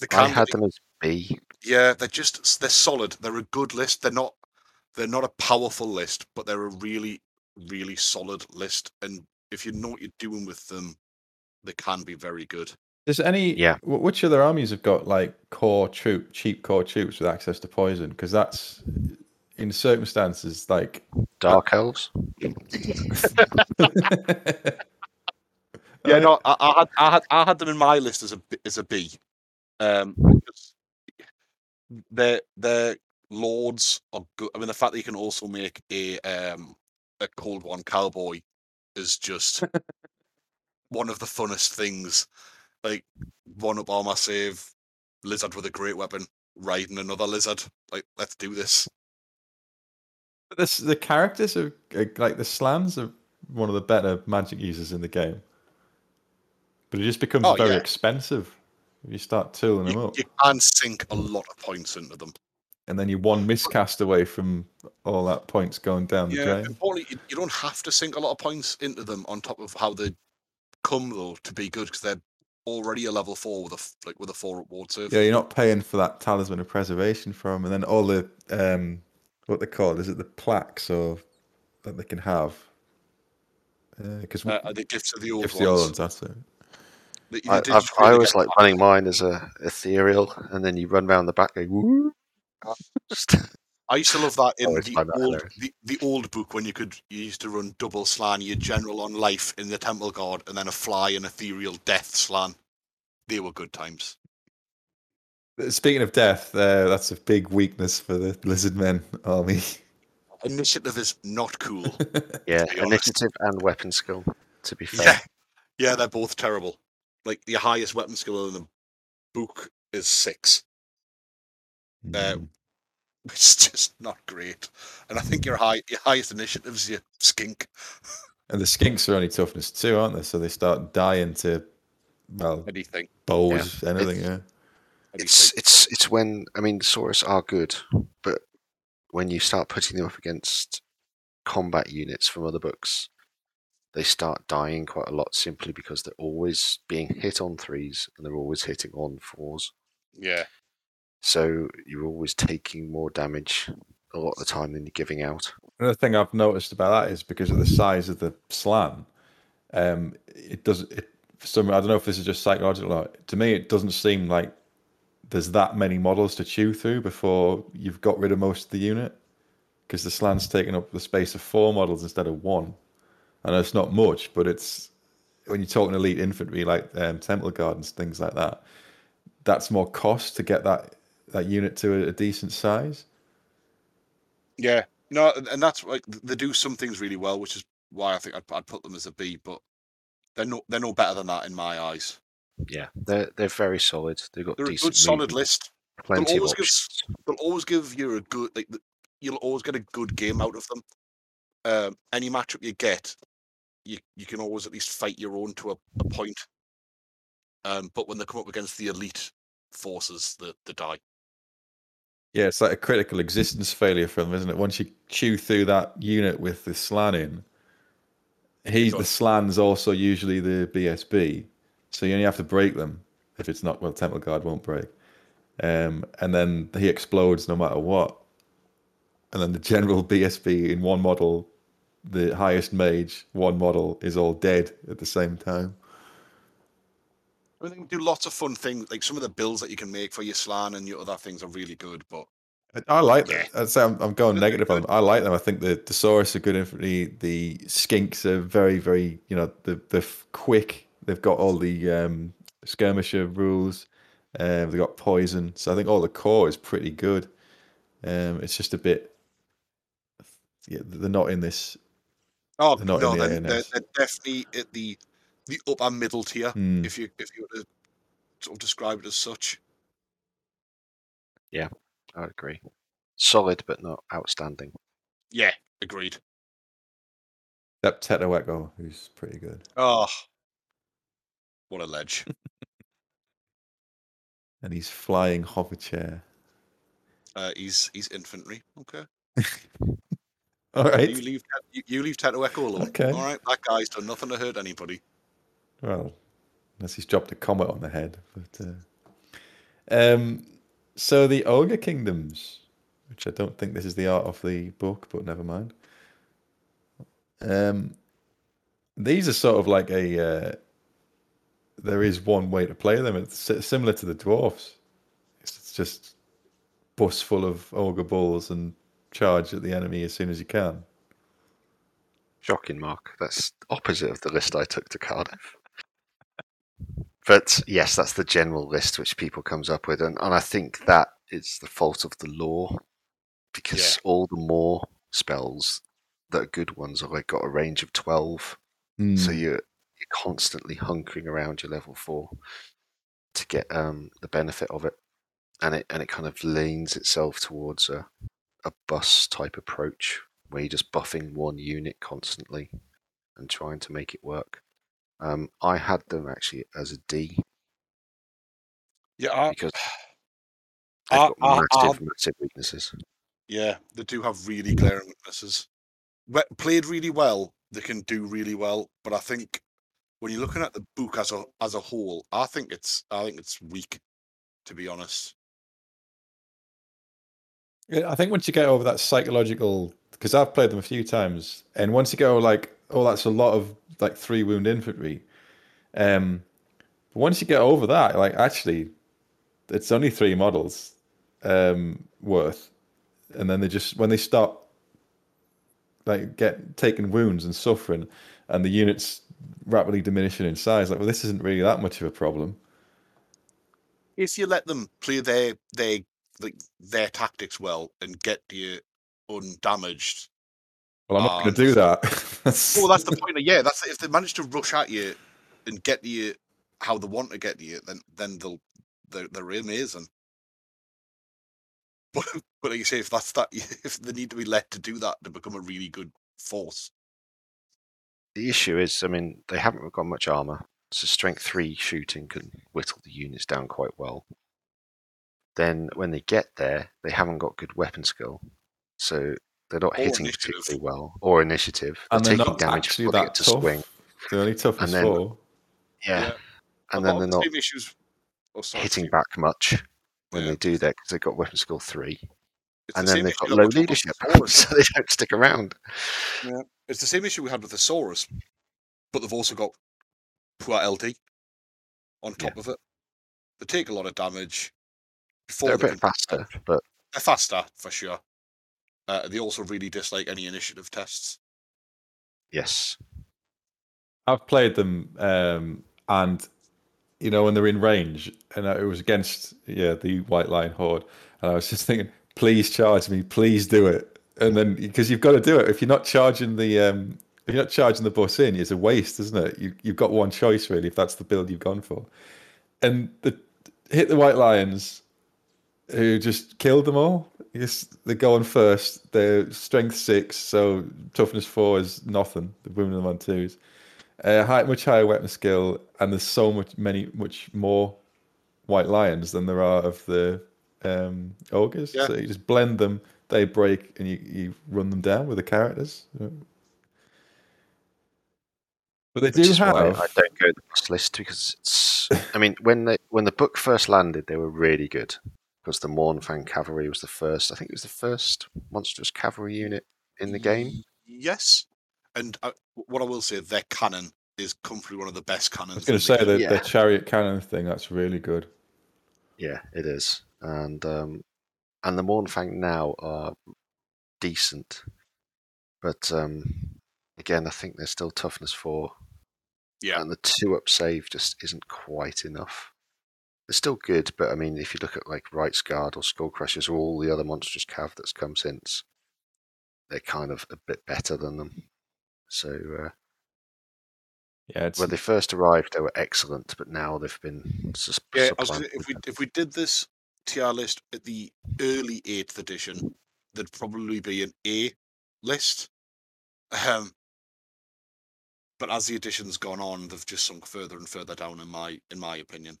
They I had them as B. yeah, they're just they're solid. They're a good list. They're not they're not a powerful list, but they're a really really solid list. And if you know what you're doing with them, they can be very good. Does any? Yeah. wh- Which other armies have got like core troop, cheap core troops with access to poison? Because that's in circumstances like. Dark elves. Yeah, no, I, I had I had I had them in my list as a B- as a B. Um, because their their lords are good. I mean, the fact that you can also make a um a cold one cowboy is just one of the funnest things. Like one up armor save, lizard with a great weapon, riding another lizard. Like, let's do this. But this, the characters are are- like the Slanns are one of the better magic users in the game. But it just becomes Oh, very yeah. expensive if you start tooling them up. you can sink a lot of points into them. And then you're one miscast away from all that points going down the drain. importantly, you, you don't have to sink a lot of points into them on top of how they come though to be good because they're already a level four with a like with a four reward serve. Yeah, you're not paying for that talisman of preservation from, and then all the um, what they call is it the plaques or that they can have. Because Uh, uh, the gifts of the old if ones. the old ones, that's it. that I, I've, I always like back. running mine as a ethereal, and then you run round the back going woo. Just- I used to love that in the that old the, the old book when you could you used to run double Slann, your general on life in the temple guard, and then a fly and ethereal death Slann. They were good times. Speaking of death, uh, that's a big weakness for the lizard men army. Initiative is not cool. yeah, be honest. initiative and weapon skill. To be fair, yeah, yeah, they're both terrible. Like the highest weapon skill in the book is six. Uh, Mm. It's just not great. And I think your high your highest initiatives your skink. and the skinks are only toughness two, aren't they? So they start dying to well Anything. bows, anything. Yeah. It's anything. it's it's when I mean Saurus are good, but when you start putting them up against combat units from other books, they start dying quite a lot simply because they're always being hit on threes and they're always hitting on fours. Yeah. So you're always taking more damage a lot of the time than you're giving out. Another thing I've noticed about that is because of the size of the Slann, um, it does it for some. I don't know if this is just psychological. Or, to me, it doesn't seem like there's that many models to chew through before you've got rid of most of the unit. Because the Slann's taking up the space of four models instead of one. I know it's not much, but it's when you're talking elite infantry like um, Temple Guards, things like that. That's more cost to get that that unit to a, a decent size. Yeah. No, and- and that's like they do some things really well, which is why I think I'd, I'd put them as a B. But they're no they're no better than that in my eyes. Yeah, they're they're very solid. They've got They're a decent good solid movement, list. plenty of always give options. They'll always give you a good like you'll always get a good game out of them. Um, any matchup you get, you you can always at least fight your own to a, a point. Um, but when they come up against the elite forces, the the die. Yeah, it's like a critical existence failure for them, isn't it? Once you chew through that unit with the Slann in, he's the Slann's also usually the BSB, so you only have to break them if it's not well. Temple Guard won't break, um, and then he explodes no matter what. And then the general BSB in one model, the highest mage one model is all dead at the same time. I mean, they can do lots of fun things. Like some of the builds that you can make for your Slann and your other things are really good. But I- like that. I'd say I'm, I'm going negative on them. I like them. I think the Thesaurus are good infantry. The Skinks are very, very, you know, the the quick. They've got all the um, skirmisher rules. Um, they've got poison. So I think all the core is pretty good. Um, it's just a bit. Yeah, they're not in this. oh They're not no, in the they're, they're, they're definitely at the the upper middle tier. Hmm. If you if you were to sort of describe it as such. Yeah, I would agree. Solid, but not outstanding. Yeah, agreed. Except Tetto'eko, who's pretty good, Oh, what a ledge. and he's flying hover chair. Uh, he's he's infantry. Okay. All right. You leave you, you leave Tetto'eko alone. Okay. All right. That guy's done nothing to hurt anybody. Well, unless he's dropped a comet on the head. But uh, um, so the Ogre Kingdoms, which I don't think this is the art of the book, but never mind. Um, these are sort of like a. Uh, there is one way to play them. It's similar to the dwarfs. It's it's just bus full of Ogre Bulls and charge at the enemy as soon as you can. Shocking, Mark. That's opposite of the list I took to Cardiff. But yes, that's the general list which people comes up with, and, and I think that is the fault of the lore, because all the more spells that are good ones are like got a range of twelve, so hmm. you're you're constantly hunkering around your level four to get um, the benefit of it, and it and it kind of leans itself towards a a bus type approach where you're just buffing one unit constantly and trying to make it work. Um, I had them actually as a D Yeah, I, because they've I- got I- massive, massive weaknesses. yeah, they do have really glaring weaknesses. Played really well, they can do really well, but I think when you're looking at the book as a as a whole, I think it's I think it's weak, to be honest. Yeah, I think once you get over that psychological, because I've played them a few times, and once you go like, oh, that's a lot of like three wound infantry. Um, but once you get over that, like actually, it's only three models um, worth, and then they just when they stop, like get taking wounds and suffering, and the units rapidly diminishing in size, like well, this isn't really that much of a problem. If you let them play their their like their tactics well and get you undamaged, Well, I'm not going Um, to do that. That's- well, that's the point. Of, yeah, that's if they manage to rush at you and get you how they want to get to you, then then they'll they're, they're amazing. But but like you say, if that's that, if they need to be let to do that to become a really good force, The issue is, I mean, they haven't got much armor, so strength three shooting can whittle the units down quite well. Then when they get there, they haven't got good weapon skill, so They're not Or hitting initiative. particularly well, or initiative. They're and they're taking not damage actually before they that get to tough. swing. They're only tough as And then- four. Yeah, Yeah. and then they're the not same issues. Oh, sorry, hitting Steve. back much when Yeah. they do that because they've got weapon skill three, It's and the then they've got low we had with leadership, so they don't stick around. It's the same issue we had with the Saurus, but they've also got poor LD on top of it. They take a lot of damage. Before They're a they bit can- faster, but They're faster for sure. Uh, they also really dislike any initiative tests. yes, I've played them, um, and you know when they're in range, and it was against yeah the White Lion Horde, and I was just thinking, please charge me, please do it, and then because you've got to do it. If you're not charging the um, if you're not charging the boss in, it's a waste, isn't it? You you've got one choice really if that's the build you've gone for, and the hit the White Lions, who just killed them all. Yes, they're going first. They're strength six, so toughness four is nothing. They're booming them on twos uh, high, much higher weapon skill, and there's so much many much more white lions than there are of the um, ogres. Yeah. So you just blend them, they break, and you, you run them down with the characters. But they which do is why have. I don't go the boss list because it's. I mean, when they when the book first landed, they were really good because the Mornfang cavalry was the first. I think it was the first monstrous cavalry unit in the game. Yes. And uh, what I will say, their cannon is comfortably one of the best cannons. I was going to say game. the, the Yeah. chariot cannon thing. That's really good. Yeah, it is, and um, and the Mornfang now are decent, but um, again, I think they're still toughness four. Yeah. and the two up save just isn't quite enough. They're still good, but I mean, if you look at like Right's Guard or Skull Crushers or all the other monstrous cav that's come since, they're kind of a bit better than them. So uh, Yeah, it's when they first arrived, they were excellent, but now they've been sus- Yeah, I was if we if we did this tier list at the early eighth edition, there'd probably be an A list. Um, but as the edition's gone on, they've just sunk further and further down in my in my opinion.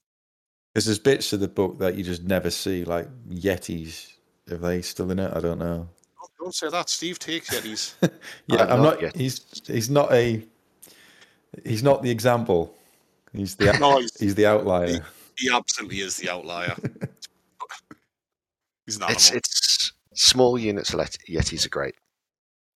because there's bits of the book that you just never see, like yetis. Are they still in it? I don't know. Don't, don't say that. Steve takes Yetis. Yeah, I'm I'm not not. Yetis. He's he's not a. He's not the example. He's the no, he's, he's the outlier. he absolutely is the outlier. he's an animal. It's it's small units. Let- Yetis are great.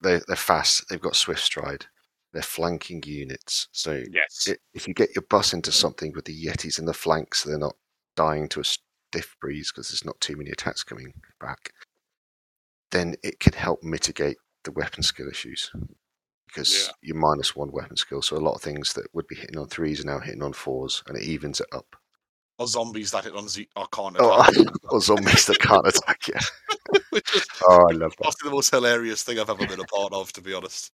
They they're fast. They've got swift stride. They're flanking units. So yes. i- if you get your bus into something with the Yetis in the flanks, they're not dying to a stiff breeze because there's not too many attacks coming back. Then it can help mitigate the weapon skill issues because Yeah. you're minus one weapon skill. So a lot of things that would be hitting on threes are now hitting on fours, and it evens it up. Or zombies that it on Z or can't Oh, or zombies that can't attack you. which is Oh, I love that. possibly the most hilarious thing I've ever been a part of, to be honest.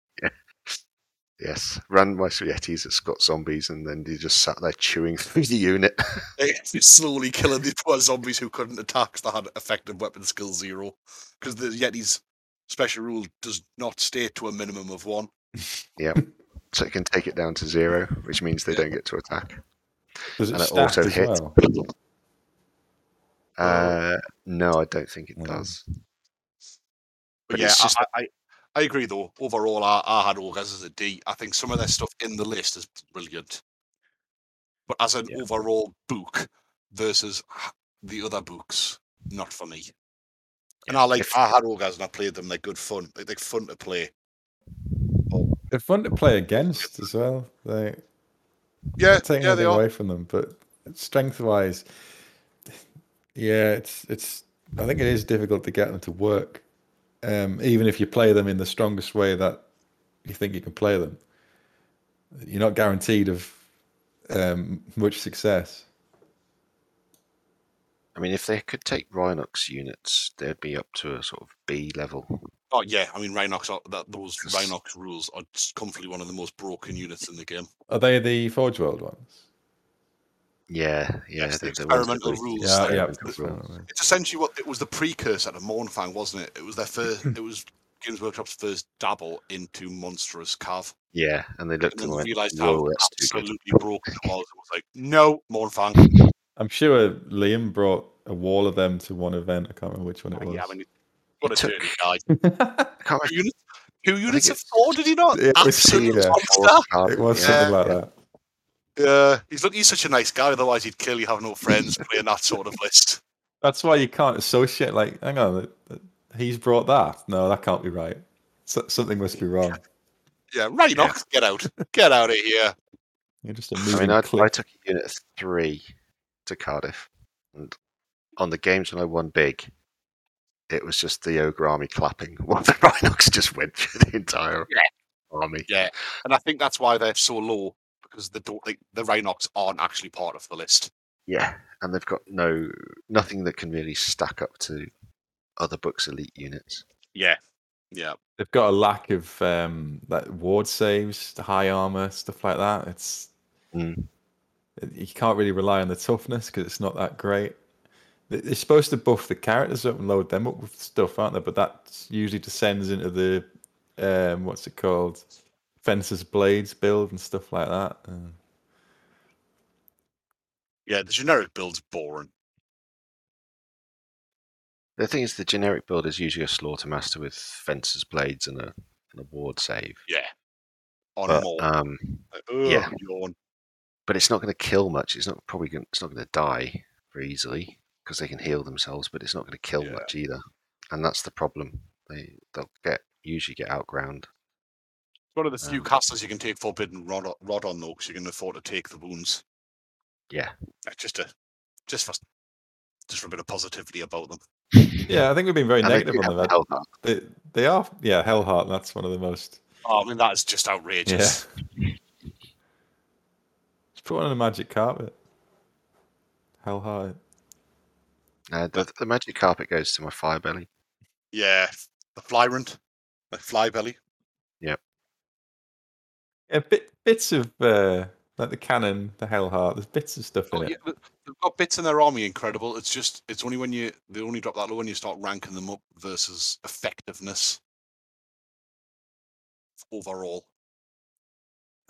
Yes, randomized Yetis that's got zombies, and then you just sat there chewing through the unit. It's slowly killing the poor zombies who couldn't attack they had effective weapon skill zero. Because the Yeti's special rule does not stay to a minimum of one. Yeah, so it can take it down to zero, which means they Yeah. don't get to attack. Does it And it stack auto as hit. well? Uh, no, I don't think it No. does. But, But yeah, just- I, I, I agree though. Overall, I, I had Ogres as a D. I think some of their stuff in the list is brilliant. But as an Yeah. overall book versus the other books, not for me. And I like If- I had Ogres and I played them. They're good fun. Like, they're fun to play. They're fun to play against as well. They Yeah, not taking yeah, they anything are. away from them, but strength wise, yeah, it's it's. I think it is difficult to get them to work, um, even if you play them in the strongest way that you think you can play them. You're not guaranteed of um, much success. I mean, if they could take Rhinox units, they'd be up to a sort of B level. Oh yeah, I mean Rhinox. Are, that those Rhinox rules are comfortably one of the most broken units in the game. Are they the Forge World ones? Yeah, yeah. Yes, the they're the experimental really- rules. Yeah, yeah. experimental It's essentially what it was the precursor to Mornfang, wasn't it? It was their first. it was Games Workshop's first dabble into monstrous cav, Yeah, and they looked and and went, realised how "Whoa, that's too good." absolutely broken it was. It was like, no, Mornfang. I'm sure Liam brought a wall of them to one event. I can't remember which one it Oh, was. yeah, I mean, What a It took- dirty guy. I can't Two units, two units of four, did he not? Yeah, it was- Absolute yeah. monster. it was Yeah. something like that. Yeah, he's look, he's such a nice guy. Otherwise, he'd clearly have no friends playing that sort of list. That's why you can't associate. Like, hang on, th- th- he's brought that. No, that can't be right. So, something must be wrong. Yeah, right, Knox, get out, get out of here. You're just a I moving mean, I, I took a unit of three to Cardiff, and on the games when I won big, it was just the ogre army clapping while the Rhinox just went through the entire army. Yeah, and I think that's why they're so low because the don't the Rhinox aren't actually part of the list. Yeah, and they've got no nothing that can really stack up to other books' elite units. Yeah, yeah, They've got a lack of um, like ward saves, the high armor, stuff like that. It's Mm. you can't really rely on the toughness because it's not that great. They- They're supposed to buff the characters up and load them up with stuff, aren't they? But that usually descends into the um, what's it called, Fencer's blades build and stuff like that. Uh, yeah. The generic build's boring. The thing is, the generic build is usually a slaughter master with Fencer's, blades, and a, and a ward save. Yeah, on But, more. um, ugh, yeah. yawn. but it's not going to kill much. It's not probably going. It's not going to die very easily because they can heal themselves. But it's not going to kill Yeah. much either, and that's the problem. They they'll get usually get outground. It's one of the few Um, castles you can take Forbidden Rod, rod on though, because you can afford to take the wounds. Yeah, Just a just for, just for a bit of positivity about them. yeah, I think we've been very And negative on them. Hellheart. They, they are, yeah, Hellheart. That's one of the most. Oh, I mean, that is just Yeah, outrageous. just put one on a magic carpet. Hellheart. Uh, the, the magic carpet goes to my fire belly. Yeah, the Flyrant, the Flybelly. Yep. Yeah, bit, bits of uh, like the cannon, the Hellheart. There's bits of stuff in Oh, it. yeah, th- they've got bits in their army incredible. It's just it's only when you they only drop that low when you start ranking them up versus effectiveness overall.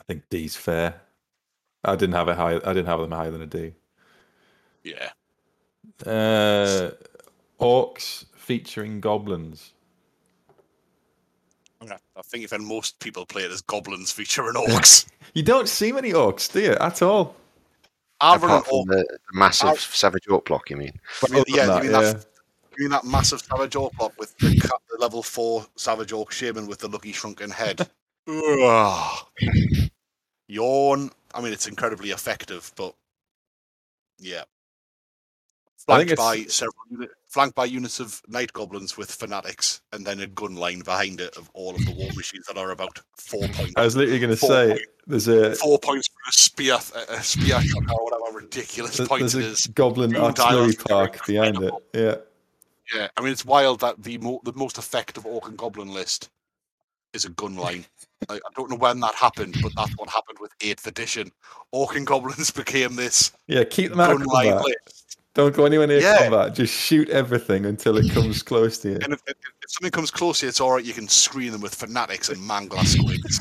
I think D's fair. I didn't have it high. I didn't have them higher than a D. Yeah, Uh, orcs featuring goblins. I, mean, I- I think if most people play it as goblins featuring orcs, You don't see many orcs, do you? At all. I've run an Apart from orc. the, the massive I've- savage orc block, you mean? I mean, yeah, than you mean that, that, you mean that massive savage orc block with the, the level four savage orc shaman with the lucky shrunken head. Yawn. I mean, it's incredibly effective, but yeah. Flanked by several flanked by units of night goblins with fanatics, and then a gun line behind it of all of the war machines that are about four points. I was literally going to say point- there's a Four points for a spear, a spear shot or whatever ridiculous there's, point there's it a is. goblin artillery park behind it. Yeah. Yeah, I mean it's wild that the mo- the most effective orc and goblin list is a gun line. I, I don't know when that happened, but that's what happened with Eighth Edition. Orc and goblins became this Yeah, keep them out of combat. list. Don't go anywhere near Yeah. combat. Just shoot everything until it comes close to you. And if, if, if something comes close to you, it's all right. You can screen them with fanatics and Mangler Squigs.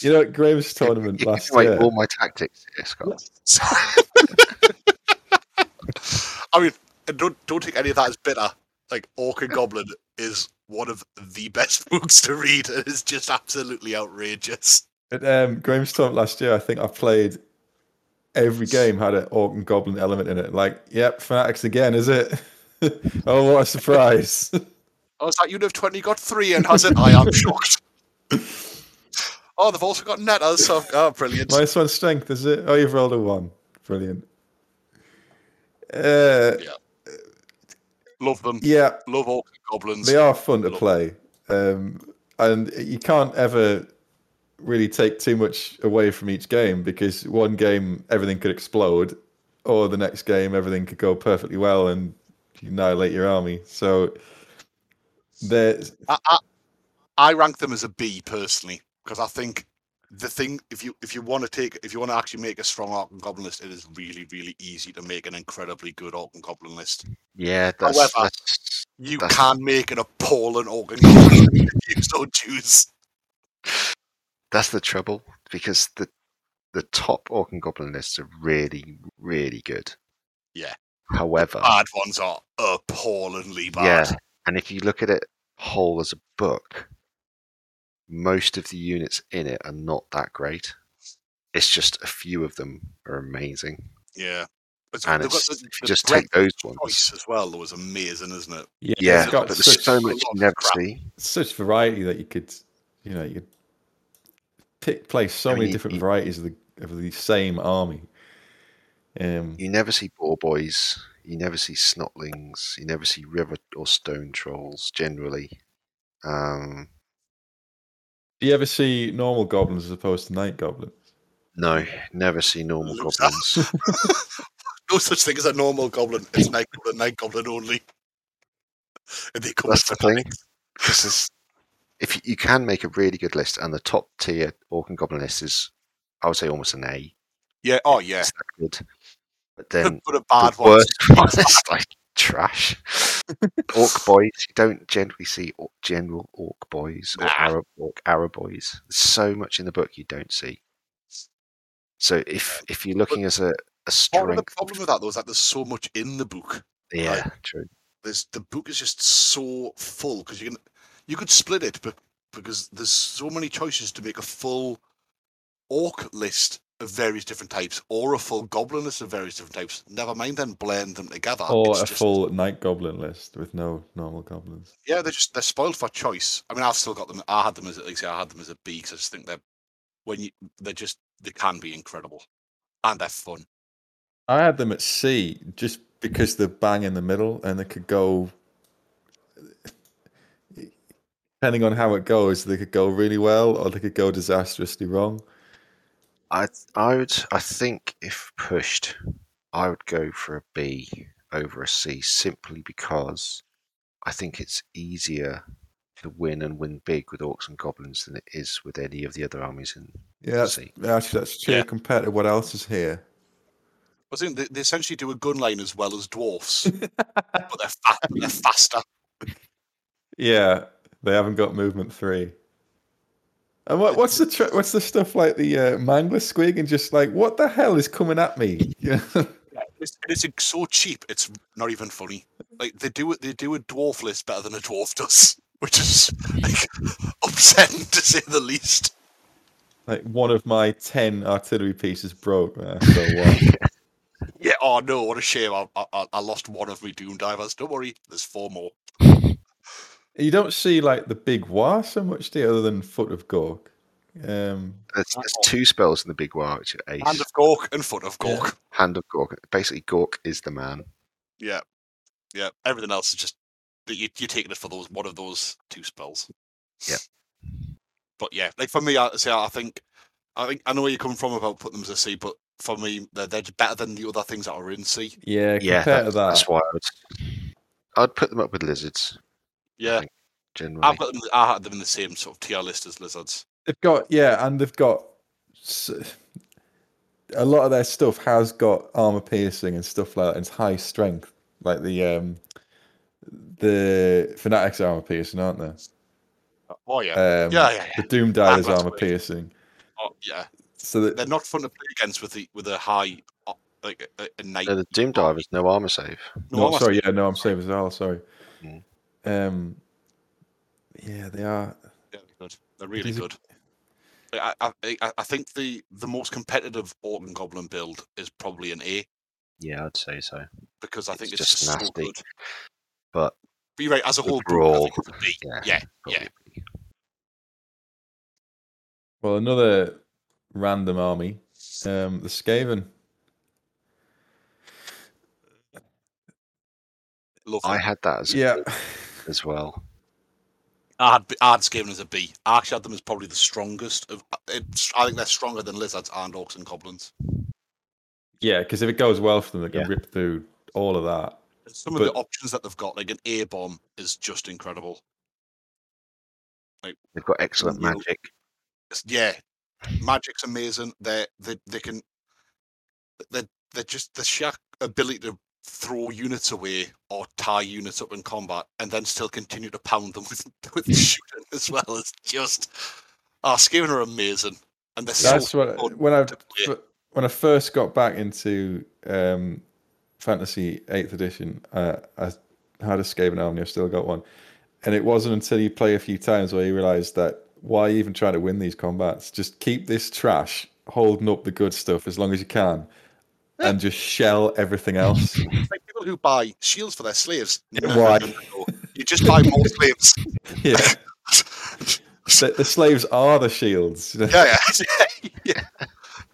You know, at Graham's tournament You last give year. all my tactics here, Scott. I mean, and don't don't take any of that as bitter. Like Orc and Goblin is one of the best books to read. and It is just absolutely outrageous. At um, Graham's tournament last year, I think I played every game had an orc and goblin element in it. Like, yep, fanatics again, is it? oh, what a surprise! Oh, is that unit of 20 got three and has it? I am shocked. Oh, they've also got netters, so oh, brilliant. Minus one strength, is it? Oh, you've rolled a one. Brilliant. Uh, Love them. yeah, Love orcs and goblins. they are fun to Love play, um, and you can't ever really take too much away from each game because one game everything could explode, or the next game everything could go perfectly well and you annihilate your army. So there's I, I, I rank them as a B personally because I think the thing if you if you want to take if you want to actually make a strong orc and goblin list, it is really really easy to make an incredibly good orc and goblin list. Yeah, that's, However- that's You That's- can make an appalling orc and goblin if you so choose. That's the trouble because the the top orc and goblin lists are really really good. Yeah. However, Bad ones are appallingly bad. yeah, and if you look at it whole as a book, most of the units in it are not that great. It's just a few of them are amazing, Yeah. It's, and they've got the- if you the just take those ones, choice as well. That was amazing, isn't it? Yeah, yeah, it's got but there's such, so much you never see. such variety that you could, you know, you could pick place so I many mean, different you- varieties of the of the same army. Um, You never see boar boys, you never see snotlings, you never see river or stone trolls generally. Um, do you ever see normal goblins as opposed to night goblins? no, never see normal goblins. no such thing as a normal goblin. It's night goblin, night goblin only. And they come That's the thing. mechanics. Because if you, can make a really good list, and the top tier orc and goblin list is, I would say, almost an A. Yeah. Oh yeah. Good. But then but a bad the one. worst one is like trash. orc boys, you don't generally see orc, general orc boys or Nah. Arab orc Arrer boys. There's so much in the book you don't see. So if if you're looking as a, a Part of the problem with that though is that there's so much in the book. yeah, true. There's the book is just so full because you can you could split it, but because there's so many choices to make a full orc list of various different types or a full goblin list of various different types. Never mind then blend them together. or It's a just- full night goblin list with no normal goblins? Yeah, they're just they're spoiled for choice. I mean, I've still got them. I had them as like I had them as a B because I just think they're when you they're just they can be incredible and they're fun. I had them at C just because they're bang in the middle and they could go. Depending on how it goes, they could go really well or they could go disastrously wrong. I I would I think if pushed, I would go for a B over a C simply because I think it's easier to win and win big with orcs and goblins than it is with any of the other armies in Yeah, that's, C. actually that's true Yeah. compared to what else is here. I think they, they essentially do a gun line as well as dwarfs, but they're fa- they're faster. Yeah, they haven't got movement three. And what, what's the tr- what's the stuff like the uh, mangler squig and just like what the hell is coming at me? Yeah, It's, it's so cheap. It's not even funny. Like they do it. They do a dwarf list better than a dwarf does, which is like upsetting to say the least. like one of my ten artillery pieces broke. Uh, so what? Yeah. Oh no! What a shame. I, I, I lost one of my doom divers. Don't worry. There's four more. You don't see like the big war so much, do you, other than Foot of Gork? Um, There's, there's two spells in the big war which are ace. Hand of Gork and foot of Yeah. Gork. Hand of Gork. Basically, Gork is the man. Yeah. Yeah. Everything else is just that you, you're taking it for those one of those two spells. Yeah. But yeah, like for me, I say I think I think I know where you're coming from about putting them as a C, but for me, they're, they're better than the other things that are in C. yeah, Yeah, that- to that, that's why I would. I'd put them up with lizards Yeah, think, generally. I've got them. I had them in the same sort of tier list as lizards. they've got yeah, and they've got a lot of their stuff has got armor piercing and stuff like that. And it's high strength, like the um the fanatics armor piercing, aren't they? Oh yeah, Um, yeah, yeah, yeah. The Doom Divers armor great. piercing. Oh, yeah. So that They're not fun to play against with the with a high like a, a night. no, the Doom Divers, no armor save. No, no, I'm sorry, asking- yeah, no, I'm saying as well. Sorry. Um, yeah, they are. Yeah, they're good. They're really good. I, I, I- I think the, the most competitive Orc and Goblin build is probably an A Yeah, I'd say so. because I think It's it's, just just, so nasty. good. But But you're right, as a whole, book, I Overall, think it's a B. yeah, Yeah, yeah. Well, another random army, um, the Skaven. Love I them. had that as a Yeah, B as well. I had I had Skaven as a B. I actually had them as probably the strongest. Of, it's, I think they're stronger than lizards and orcs and goblins. yeah, because if it goes well for them, they can Yeah. rip through all of that. Some of the options that they've got, like an A bomb, is just incredible. Like They've got excellent You- magic. Yeah, magic's amazing. They they they can they they're just the sheer ability to throw units away or tie units up in combat and then still continue to pound them with with shooting as well is just our Skaven are amazing and they're That's so what fun when I to play. f- when I first got back into um, Fantasy Eighth Edition, uh, I had a Skaven army. I've still got one, and it wasn't until you play a few times where you realise that why even try to win these combats? Just keep this trash holding up the good stuff as long as you can, and just shell everything else. It's like people who buy shields for their slaves. No, why? no, no. You just buy more slaves. yeah, the, the slaves are the shields. yeah, yeah, yeah.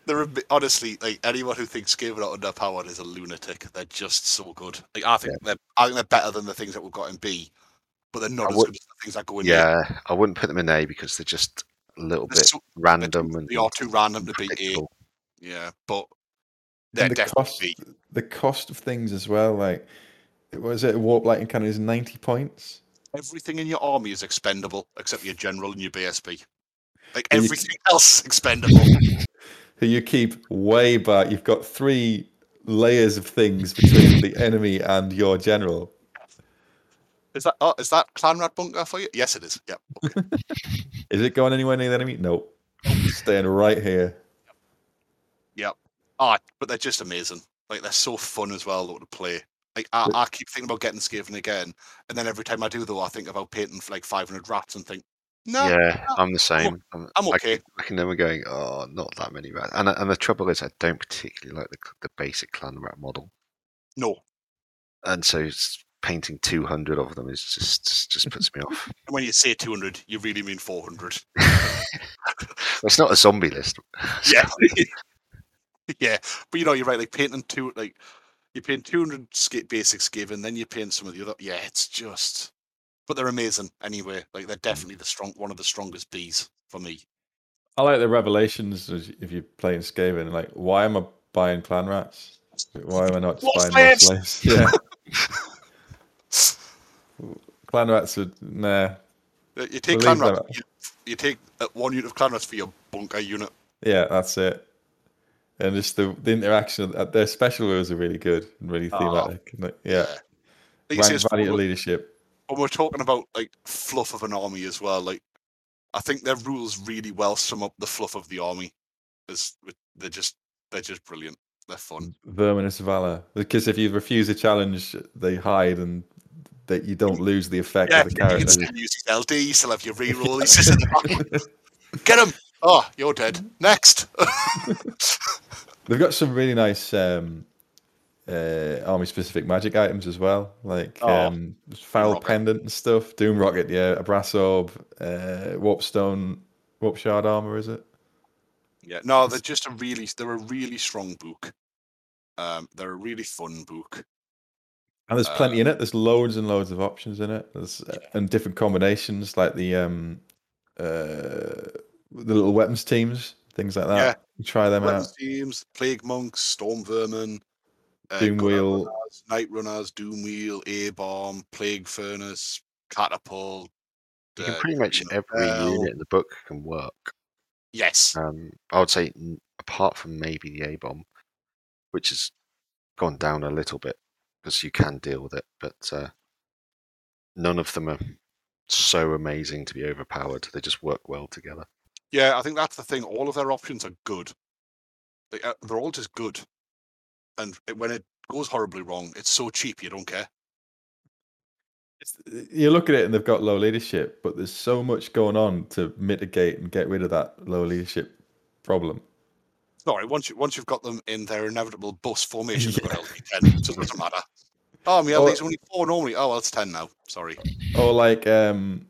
They're honestly like anyone who thinks Skaven are underpowered is a lunatic. They're just so good. Like I think they're I think they're better than the things that we've got in B, but they're not I as would- good as the things that go in Yeah, I wouldn't put them in A because they're just a little They're bit so- random and They are too random to be A. Yeah, but they're and the cost, B. the cost of things as well. Like, was it warp lightning cannon is ninety points? Everything in your army is expendable except your general and your BSB. Like And you- everything else is expendable. so you keep way back. You've got three layers of things between the enemy and your general. Is that oh, is that Clan Rat Bunker for you? Yes, it is. Yep. Okay. Is it going anywhere near the enemy? Nope. Staying right here. Ah, but they're just amazing. Like they're so fun as well though, to play. Like I, I keep thinking about getting Skaven again, and then every time I do though, I think about painting for like 500 rats and think, no, Yeah, I'm the same. I'm, I'm okay. I can never going. Oh, not that many rats. And and the trouble is, I don't particularly like the the basic clan rat model, no. and so painting 200 of them is just just, puts me off. And when you say 200, you really mean 400. it's not a zombie list. Yeah. yeah. But you know, you're right. Like painting two, like you paint 200 ska- basics Skaven, then you paint some of the other. Yeah, it's just. But they're amazing anyway. Like they're definitely the strong, one of the strongest bees for me. I like the revelations if you're playing Skaven. Like, why am I buying clan rats? Why am I not just More buying more slaves! slaves? Yeah. clan rats are nah. You take Believe clan rats, you, you take uh, one unit of clan rats for your bunker unit. Yeah, that's it. And just the, the interaction, uh, their special rules are really good and really Oh. thematic. Like, yeah, rank it's value of leadership. when we're talking about like fluff of an army as well, like I think their rules really well sum up the fluff of the army. Is they're just they're just brilliant. They're fun. Verminous Valor. Because if you refuse a challenge, they hide and that you don't lose the effect Yeah, of the you can character. still use his LD, you still have your reroll. He's just in the. Get him! Oh, you're dead. Next. They've got some really nice um, uh, army specific magic items as well, like Oh, um, Foul Rocket. Pendant and stuff. Doom Rocket, yeah, a Brass Orb, uh, Warpstone, Warp Shard Armor, is it? yeah, no, they're just a really they're a really strong book. Um, they're a really fun book. And there's plenty in it. There's loads and loads of options in it. There's uh, and different combinations, like the um, uh, the little weapons teams, things like that. Yeah. You try them Weapons out. teams, plague monks, storm vermin, uh, Doom gunner Wheel. runners, night runners, doom wheel, a bomb, plague furnace, catapult. You can uh, pretty much every bell. unit in the book can work. Yes, Um, I would say, n- apart from maybe the A bomb, which has gone down a little bit because you can deal with it, but uh, none of them are so amazing to be overpowered. They just work well together. Yeah, I think that's the thing. All of their options are good. They, uh, they're all just good, and it, when it goes horribly wrong, it's so cheap you don't care. It's- You look at it and they've got low leadership, but there's so much going on to mitigate and get rid of that low leadership problem. Sorry, once you once you've got them in their inevitable bus formation, LD ten, so it doesn't matter. Oh, Or- LD's only four normally. Oh, well, it's ten now. Sorry. Or like um,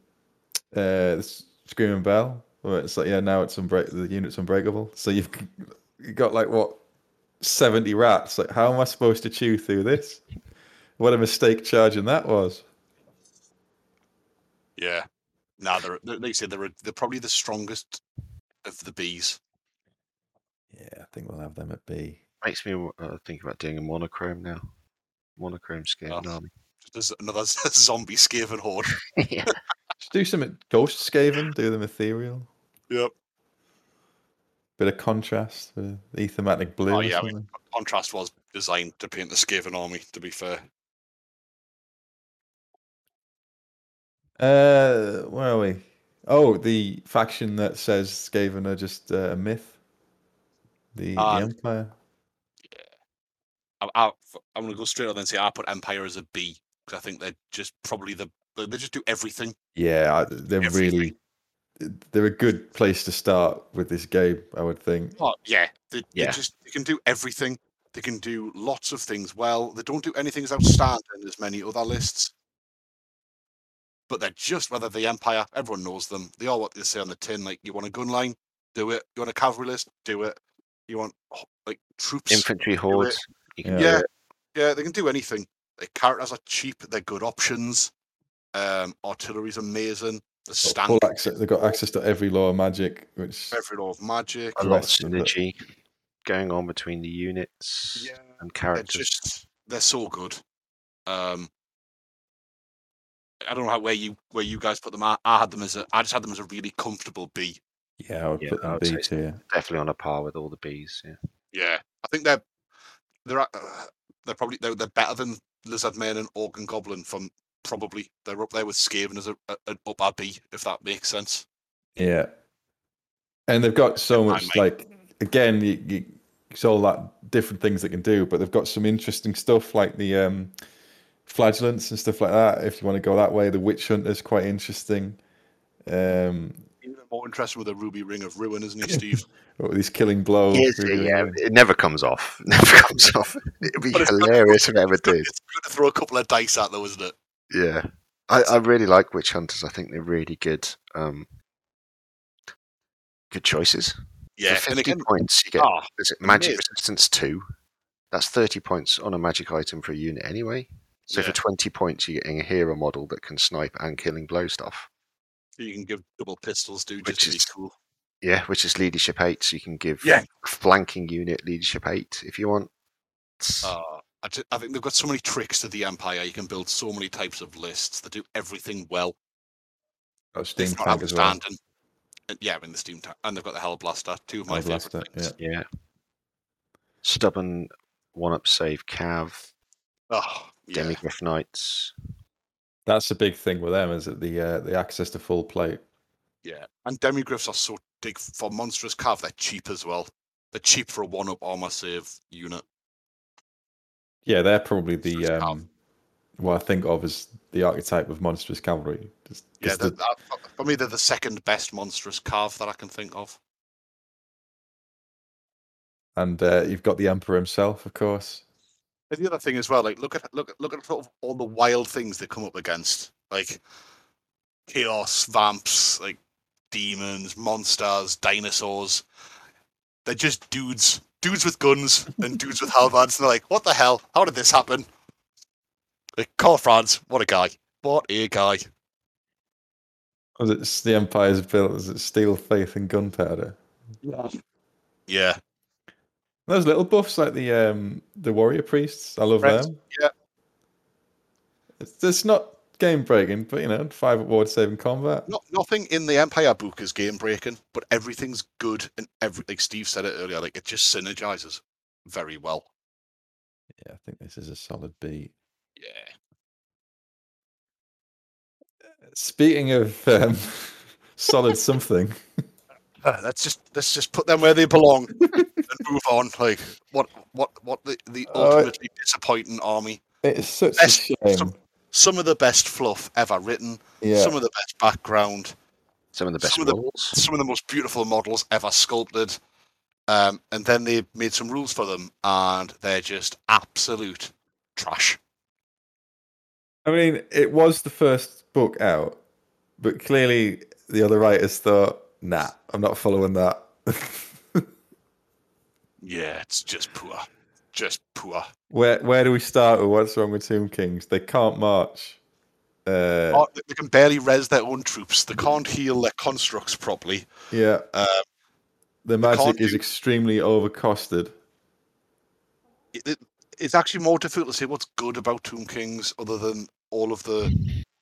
uh, Screaming Bell, where it's like yeah, now it's unbreak the unit's unbreakable. So you've you got like what seventy rats. Like how am I supposed to chew through this? What a mistake charging that was. Yeah. Nah, they're they're- like you said, they're they're probably the strongest of the bees. Yeah, I think we'll have them at B. Makes me uh, think about doing a monochrome now. Monochrome Skaven Oh. army. Just another zombie Skaven horde. yeah. Just do some Ghost Skaven, do them ethereal. Yep. Bit of contrast with Aethermatic Blue. Oh, yeah, I mean- Contrast was designed to paint the Skaven army. To be fair. Uh, where are we? Oh, the faction that says Skaven are just uh, a myth. The, Ah, the Empire. I, I, I'm going to go straight on and say I put Empire as a B because I think they're just probably the they they just do everything. Yeah, they're Everything. really they're a good place to start with this game. I would think. Oh yeah, they, they just they can do everything. They can do lots of things well. They don't do anything as outstanding as many other lists. But they're just whether the Empire, everyone knows them. They all what they say on the tin. Like you want a gun line, do it. You want a cavalry list, do it. You want like troops, Infantry hordes. You can Yeah. do yeah, yeah, they can do anything. The characters are cheap. They're good options. Um, artillery's amazing. The Got full access, they've got access to every lore of magic, which every lore of magic. A lot of rest of synergy going on between the units Yeah, and They're characters. just they're so good. Um, I don't know how where you where you guys put them. I, I had them as a I just had them as a really comfortable B. yeah, I would Yeah, put them would B say tier. Definitely on a par with all the bees. Yeah. Yeah, I think they're they're uh, they're probably they're, they're better than Lizardman and Organ Goblin from probably they're up there with Skaven as a, a an upper B if that makes sense. Yeah, and they've got so much like again, you, you, it's all that different things they can do, but they've got some interesting stuff like the um, flagellants and stuff like that. If you want to go that way, the witch hunter's quite interesting. Um, Even more interesting with a Ruby Ring of Ruin, isn't he, Steve? or these killing blows. Yes, really, yeah, it never comes off. Never comes off. It'd be But it's good- hilarious if it ever did. it's good to throw a couple of dice at though, isn't it? Yeah, I, I really like witch hunters. I think they're really good. Um, good choices. Yeah, For fifty again, points, you get ah, is it magic amazing. resistance two. That's thirty points on a magic item for a unit anyway. So Yeah. for twenty points, you're getting a hero model that can snipe and killing blow stuff. you can give double pistols, dude, Which just to be is- cool. Yeah, which is leadership eight. So you can give Yeah. flanking unit leadership eight if you want. Uh, I, ju- I think they've got so many tricks to the Empire. You can build so many types of lists. They do everything well. got steam It's tank as well. outstanding. And, yeah, in the Steam Tank. And they've got the Helblaster, two of my Hell favorite Blaster, things. yeah. Stubborn one up save cav Oh, yeah. demigryph knights. That's the big thing with them is that the uh, the access to full plate. Yeah. And Demigryphs are so big for Monstrous Cav, they're cheap as well. They're cheap for a one up armor save unit. Yeah, they're probably the um, what I think of as the archetype of monstrous cavalry. Just, Yeah, the- that- for me, they're the second best Monstrous Cav that I can think of. and uh, you've got the emperor himself, of course. And the other thing as well, like look at look at look at sort of all the wild things they come up against, like chaos, vamps, like demons, monsters, dinosaurs. They're just dudes, dudes with guns and dudes with halberds. And they're like, what the hell? How did this happen? Like, Karl Franz, what a guy! What a guy! Was it the empire's built? Is it steel, faith, and gunpowder? Yeah, Those little buffs like the um, the warrior priests. I love Friends, them. yeah. It's, it's not game breaking, but you know, five award saving combat. not nothing in the Empire book is game breaking, but everything's good and every like Steve said it earlier, like it just synergizes very well. Yeah, I think this is a solid B. Yeah. Speaking of um, solid something, Uh, let's just let's just put them where they belong and move on. Like what what what the, the Uh, ultimately disappointing army. it's such Best- a shame. some- Some of the best fluff ever written. yeah, Some of the best background. Some of the best Some of the- Some of the most beautiful models ever sculpted. Um, and then they made some rules for them, and they're just absolute trash. I mean, it was the first book out, but clearly the other writers thought, "Nah, I'm not following that." Yeah, it's just poor, just poor. where where do we start with what's wrong with Tomb Kings? They can't march. Uh, Oh, they- can barely res their own troops. They can't heal their constructs properly. yeah, Um, the magic is do- extremely overcosted. it, it- it's actually more difficult to say what's good about Tomb Kings other than all of the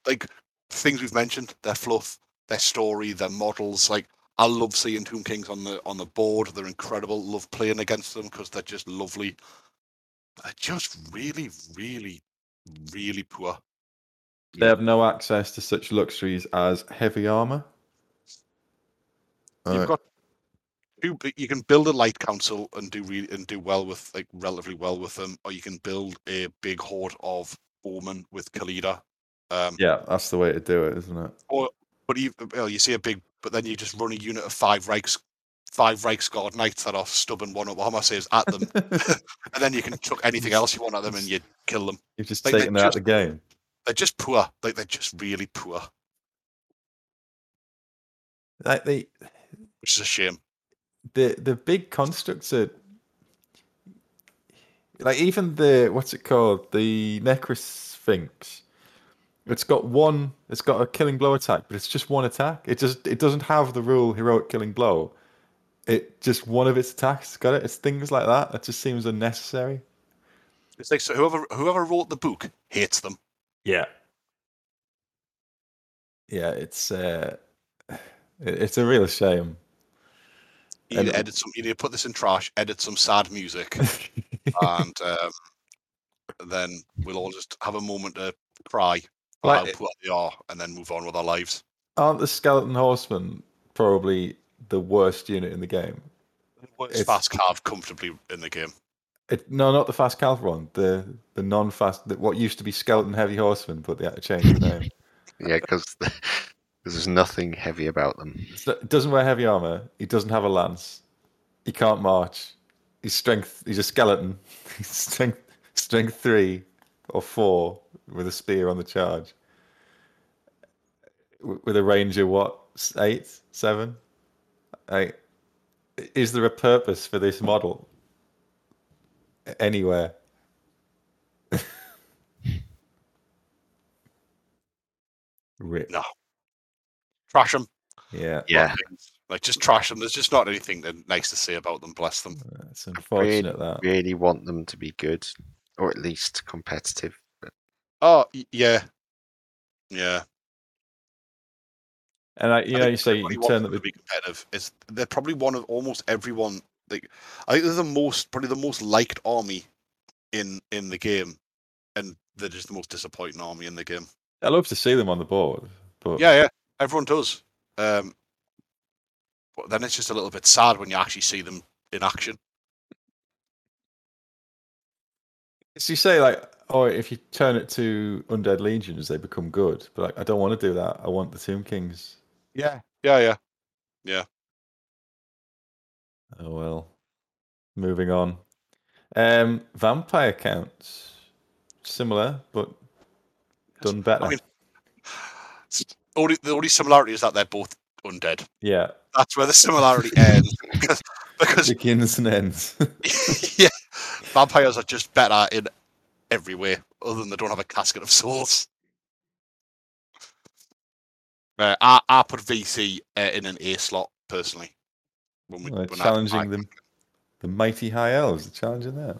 like things we've mentioned, their fluff, their story, their models. Like I love seeing Tomb Kings on the on the board. They're incredible. Love playing against them because they're just lovely. They're just really, really, really poor. They have no access to such luxuries as heavy armor. You've Uh, got You, you can build a light council and do re- and do well with like relatively well with them, or you can build a big horde of bowmen with Khalida. Um, Yeah, that's the way to do it, isn't it? Or, but you, well, you see a big, but then you just run a unit of five Reiks, five rakes, Reiksguard knights that are stubborn one Warhammer saves at them, and then you can chuck anything else you want at them and you kill them. You've just Like, they taken out the game. They're just poor. Like they're just really poor, Like the which is a shame. the the big constructs are like even the what's it called the Necrosphinx. It's got one. It's got a killing blow attack, but it's just one attack. It just it doesn't have the rule heroic killing blow. It just one of its attacks got it. It's things like that that just seems unnecessary. It's like so whoever whoever wrote the book hates them. Yeah. Yeah, it's uh, it- it's a real shame. You need to edit some. You need to put this in trash. Edit some sad music, and um, then we'll all just have a moment to cry Like how it- poor they are, and then move on with our lives. Aren't the skeleton horsemen probably the worst unit in the game? It's It's- fast carved comfortably in the game. It, no, not the fast cavalry one. The the non-fast, what used to be skeleton heavy horsemen, but they had to change the name. Yeah, because there's nothing heavy about them. So, doesn't wear heavy armor. He doesn't have a lance. He can't march. His strength. He's a skeleton. He's strength strength three or four with a spear on the charge. With a ranger, what eight, seven, eight. Is there a purpose for this model anywhere? Rip. No. Trash them. Yeah, Yeah, Like just trash them. There's just not anything that nice to say about them. Bless them. it's unfortunate that. really want them to be good, or at least competitive. Oh yeah, yeah. And I, you I know, you say you turn them to be competitive. It's they're probably one of almost everyone. Like I think they're the most probably the most liked army in in the game, and they're just the most disappointing army in the game. I love to see them on the board, but Yeah, yeah, everyone does. Um, but then it's just a little bit sad when you actually see them in action. So you say like, oh, if you turn it to undead legions, they become good. But like, I don't want to do that. I want the Tomb Kings. Yeah, yeah, yeah. Yeah. Oh well. Moving on. Um, vampire counts similar, but done better. mean- Only the only similarity is that they're both undead. yeah, That's where the similarity ends. Because, because begins and ends. yeah, vampires are just better in every way, other than they don't have a casket of souls. Uh, I, I put VC uh, in an A slot personally. When we, Well, when challenging I- them. the mighty high elves are challenging there.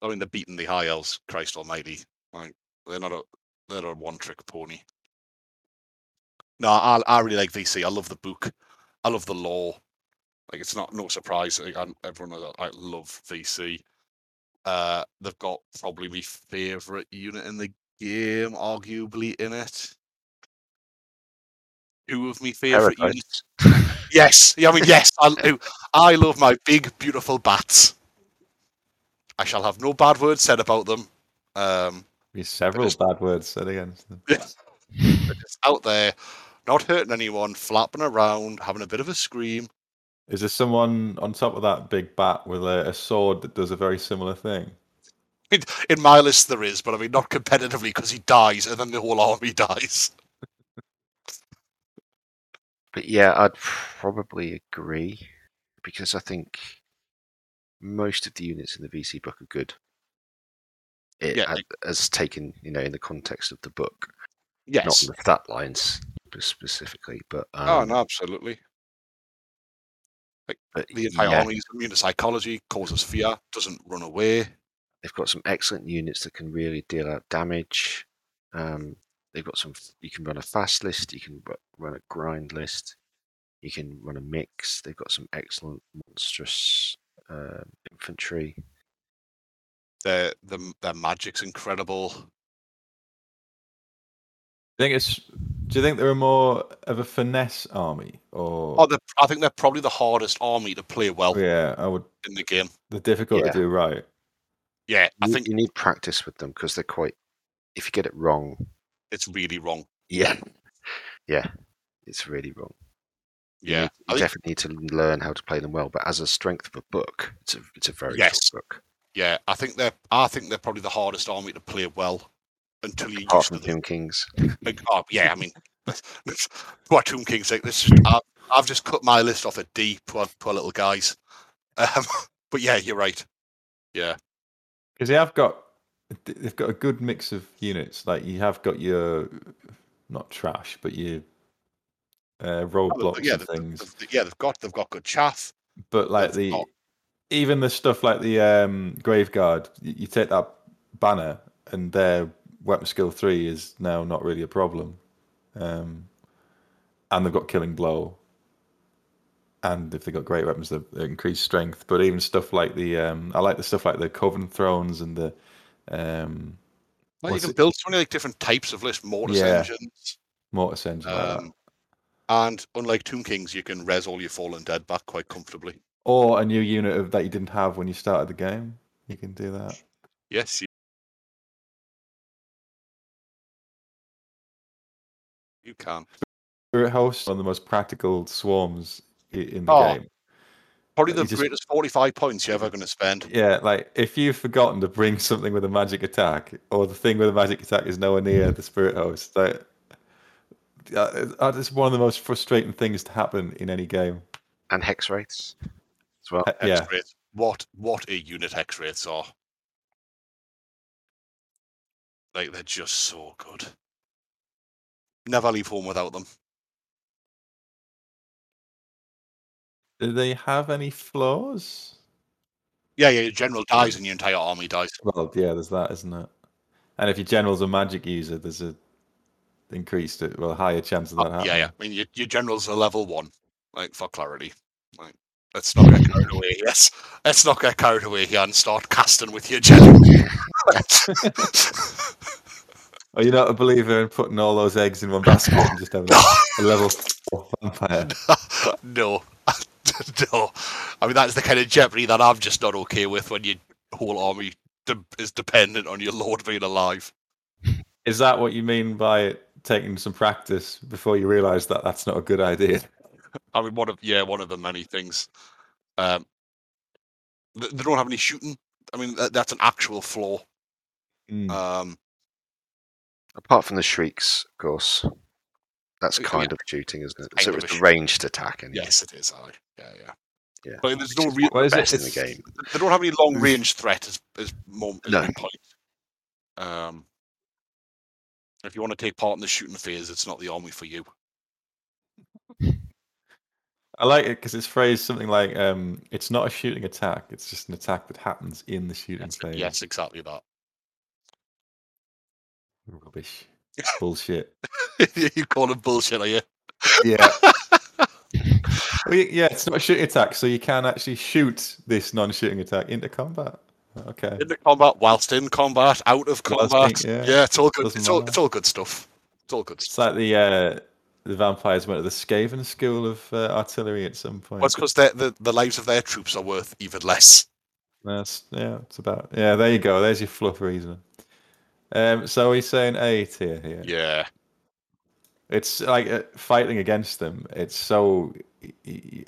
I mean, they're beating the high elves. Christ Almighty, like they're not a they're not a one trick pony. No, I I really like VC. I love the book. I love the lore. Like it's not no surprise. Like, everyone knows I love VC. Uh, they've got probably my favorite unit in the game, arguably in it. Two of my favorite units. Yes, yeah, I mean yes. I, I love my big beautiful bats. I shall have no bad words said about them. Um, There's several Just- bad words said against them. just out there, not hurting anyone, flapping around, having a bit of a scream. Is there someone on top of that big bat with a, a sword that does a very similar thing? In, in my list, there is, but I mean not competitively because he dies and then the whole army dies. But yeah, I'd probably agree because I think most of the units in the VC book are good. It, Yeah, as- as taken, you know, in the context of the book, not Yes. in the stat lines specifically. But um, oh no, absolutely. But The entire yeah, army is immune to psychology, causes fear, doesn't run away. they've got some excellent units that can really deal out damage. Um, they've got some. You can run a fast list. You can run a grind list. You can run a mix. They've got some excellent monstrous uh, infantry. Their the, their magic's incredible. I think it's Do you think they're more of a finesse army, or Oh, I think they're probably the hardest army to play well yeah, I would. in the game. They're difficult Yeah. to do right. Yeah, I You, think you need practice with them because they're quite. If you get it wrong, it's really wrong. yeah, yeah, it's really wrong. Yeah, need- I you think, definitely need to learn how to play them well. But as a strength of a book, it's a it's a very Yes. short book. yeah, I think they're I think they're probably the hardest army to play well until you're Apart used from them. Tomb Kings, Like, oh, yeah, I mean, what Tomb King's like? This is, I've, I've just cut my list off at D. Poor, poor little guys. Um, but yeah, you're right. Yeah, Because they have got, they've got a good mix of units. Like you have got your, not trash, but your uh, roadblocks yeah, and they've, things. they've- yeah, they've got they've got good chaff. But like the, got- even the stuff like the um, grave guard, you, you take that banner and their weapon skill three is now not really a problem, um, and they've got killing blow. And if they've got great weapons, they've they've increased strength. But even stuff like the, um, I like the stuff like the coven thrones and the, um, Well, you can it- build so many like different types of list mortis Yeah. engines. mortis engine. like. Um, and unlike Tomb Kings, you can res all your fallen dead back quite comfortably. or a new unit of, that you didn't have when you started the game. You can do that. Yes, you, you can. Spirit Host, one of the most practical swarms in the Oh. game. Probably the just- greatest 45 points you're ever going to spend. Yeah, like if you've forgotten to bring something with a magic attack, or the thing with a magic attack is nowhere near the Spirit Host, like, uh, that is one of the most frustrating things to happen in any game. and Hexwraiths as well. Uh, yeah, X-rays. What what a unit Hexwraiths are. Like they're just so good. Never leave home without them. do they have any flaws? Yeah, yeah, your general dies and your entire army dies. Well, yeah, there's that, isn't it? And if your general's a magic user, there's a increased, well, higher chance of oh, that Oh, happening. yeah, yeah. I mean your, your general's a level one. Like for clarity. Like let's not get carried away. Yes. Let's not get carried away here and start casting with your general. Are you not a believer in putting all those eggs in one basket and just having a level four vampire? no. no. I mean that's the kind of jeopardy that I'm just not okay with when your whole army de- is dependent on your lord being alive. Is that what you mean by taking some practice before you realise that that's not a good idea? I mean, one of yeah, one of the many things. Um, th- they don't have any shooting. I mean, that, that's an actual flaw. Mm. Um, Apart from the shrieks, of course. That's Uh, kind yeah. of shooting, isn't it? Kind So it's a a ranged attack. Anyway. yes, it is. I yeah, yeah, Yeah. But there's no is real. What is it? best in the game. They don't have any long range threat as as more as No. point. Um, if you want to take part in the shooting phase, it's not the army for you. I like it because it's phrased something like, um, "It's not a shooting attack; it's just an attack that happens in the shooting Yes, phase." yes, exactly that. Rubbish, bullshit. you call it bullshit, are you? Yeah. Well, yeah, it's not a shooting attack, so you can actually shoot this non-shooting attack into combat. Okay. In the combat, whilst in combat, out of combat. yeah. yeah. it's all good. Doesn't It's all matter. it's all good stuff. It's all good. It's Stuff. like the uh, the vampires went to the Skaven school of uh, artillery at some point. Well, it's because the the lives of their troops are worth even less. That's yeah, it's about yeah. There you go. There's your fluff reason. Um, so he's saying A tier here. Yeah. It's like uh, fighting against them. It's so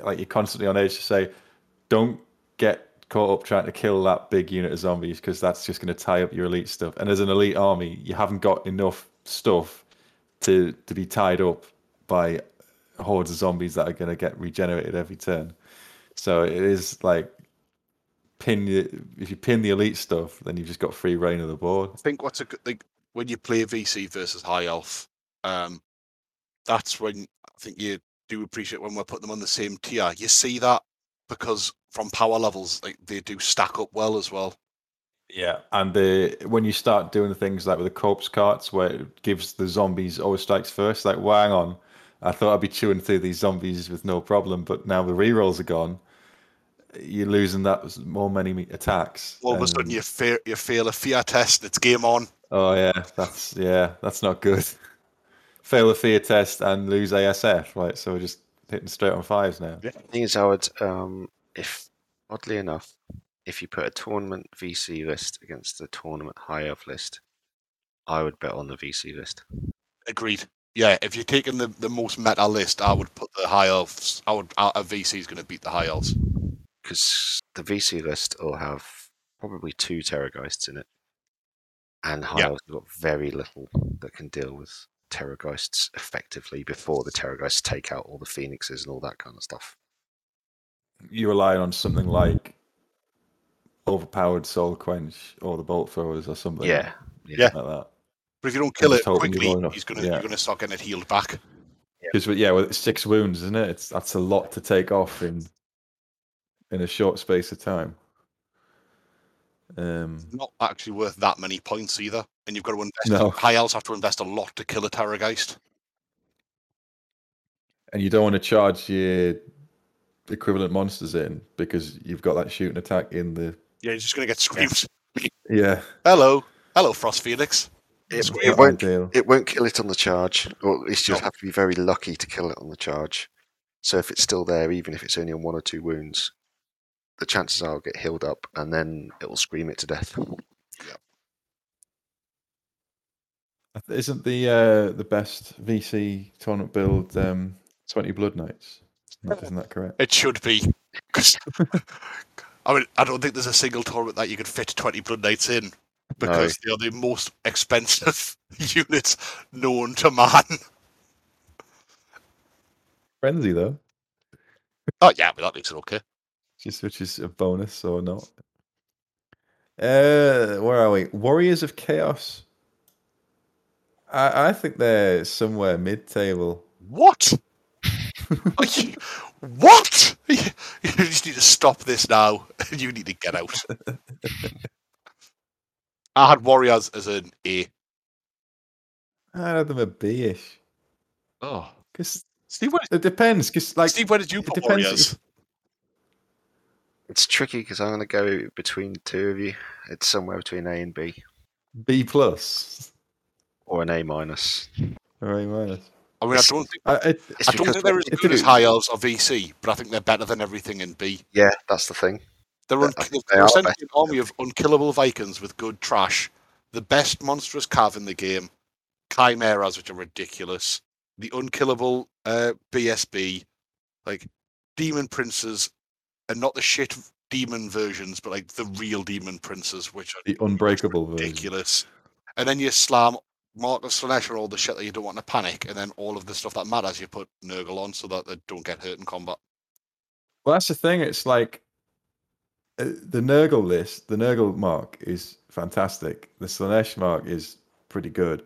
like you're constantly on edge to say, don't get caught up trying to kill that big unit of zombies because that's just going to tie up your elite stuff. And as an elite army, you haven't got enough stuff to to be tied up by hordes of zombies that are going to get regenerated every turn. So it is like pin the- if you pin the elite stuff, then you've just got free reign of the board. I think what's a good thing when you play VC versus High Elf, um, that's when I think you do appreciate when we're putting them on the same tier. You see that because from power levels, like they do stack up well as well. Yeah, and the when you start doing things like with the corpse carts, where it gives the zombies always strikes first, like, well, hang on, I thought I'd be chewing through these zombies with no problem, but now the rerolls are gone. You're losing that more many attacks. All of a sudden, you fail, you fail a fear test. It's game on. oh yeah, that's yeah, that's not good. fail the fear test and lose ASF. Right, so we're just hitting straight on fives now. Yeah. The thing is, I would, um, if oddly enough, if you put a tournament VC list against the tournament high elf list, I would bet on the VC list. Agreed. Yeah, if you're taking the, the most meta list, I would put the high elves. I would. Uh, a VC is going to beat the high elves. Because the VC list will have probably two Terrorgeists in it, and high Yeah. elves have got very little that can deal with Terrorgeists effectively before the Terrorgeists take out all the Phoenixes and all that kind of stuff. You rely on something like overpowered soul quench or the bolt throwers or something. Yeah, Yeah. like that. But if you don't kill it hoping you're quickly, he's gonna yeah. you're gonna start getting it healed back. Because yeah, well, it's six wounds, isn't it? It's that's a lot to take off in in a short space of time. Um, Not actually worth that many points either, and you've got to invest. No. High elves have to invest a lot to kill a Terrorgeist. and you don't want to charge your equivalent monsters in because you've got that shooting attack in the Yeah, he's just gonna get screamed. yeah. Hello, hello, Frost Phoenix. it, it won't ideal. it won't kill it on the charge, or at least you'll No. have to be very lucky to kill it on the charge. So if it's still there, even if it's only on one or two wounds, the chances are it'll get healed up, and then it will scream it to death. Isn't the uh, the best VC tournament build um, twenty Blood Knights? Isn't that correct? It should be. 'Cause- I mean, I don't think there's a single tournament that you could fit 20 Blood Knights in because they are the most expensive units known to man. Frenzy though, Oh yeah, but that makes it okay. Just which is a bonus or not. Uh, where are we? Warriors of Chaos. I, I think they're somewhere mid-table. What? You- what? You just need to stop this now. You need to get out. I had Warriors as an A. I had them a B-ish. Oh, Because Steve, where, it depends. Because like Steve, where did you put Warriors? If- It's tricky because I'm going to go between the two of you. It's somewhere between A and B, B plus or an A minus. or A minus. I mean, I don't think I, it, I don't think they're as good as High Elves or VC, but I think they're better than everything in B. yeah, that's the thing. They're, un- they're they are essentially an army of unkillable Vikings with good trash, the best monstrous cav in the game, chimeras which are ridiculous, the unkillable uh, BSB, like demon princes, and not the shit demon versions, but like the real demon princes, which are the unbreakable version. ridiculous. And then you slam Mark of Slaanesh and all the shit that you don't want to panic, and then all of the stuff that matters you put Nurgle on so that they don't get hurt in combat. Well, that's the thing. It's like uh, the Nurgle list, the Nurgle mark is fantastic. The Slanesh mark is pretty good.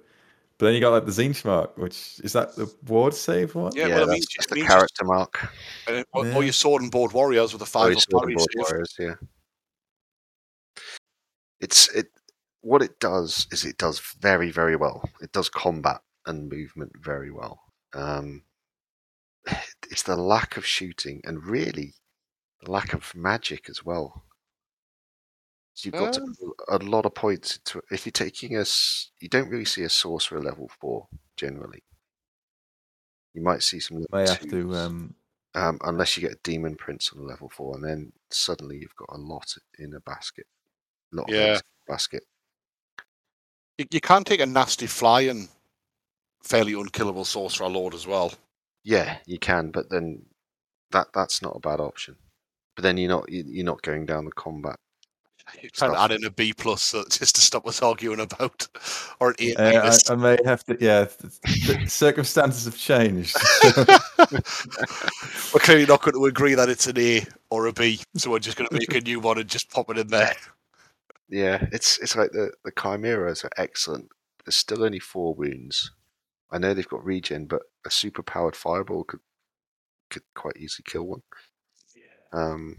But then you got like the Tzeentch mark, which is that the ward save one? Yeah, Yeah, well, it that's means- just it the means character mark. And it- or, Yeah. or your sword and board warriors with a Or five your sword and board save. warriors, yeah. It's it. What it does is it does very very well. It does combat and movement very well. Um, it's the lack of shooting and really the lack of magic as well. So you've got to put a lot of points into if you're taking us. You don't really see a sorcerer level four generally. You might see some level May have to. Um, Um, unless you get a demon prince on level four, and then suddenly you've got a lot in a basket. A lot of Yeah. in a basket. You, you can take a nasty fly and fairly unkillable sorcerer lord as well. Yeah, you can, but then that that's not a bad option. But then you're not you're not going down the combat. You can Stuff. add in a B plus so, just to stop us arguing about, or an A uh. I, I may have to. Yeah, th- th- circumstances have changed. we're clearly not going to agree that it's an A or a B, so we're just going to make a new one and just pop it in there. Yeah, it's it's like the the chimeras are excellent. There's still only four wounds. I know they've got regen, but a super powered fireball could could quite easily kill one. Yeah. Um.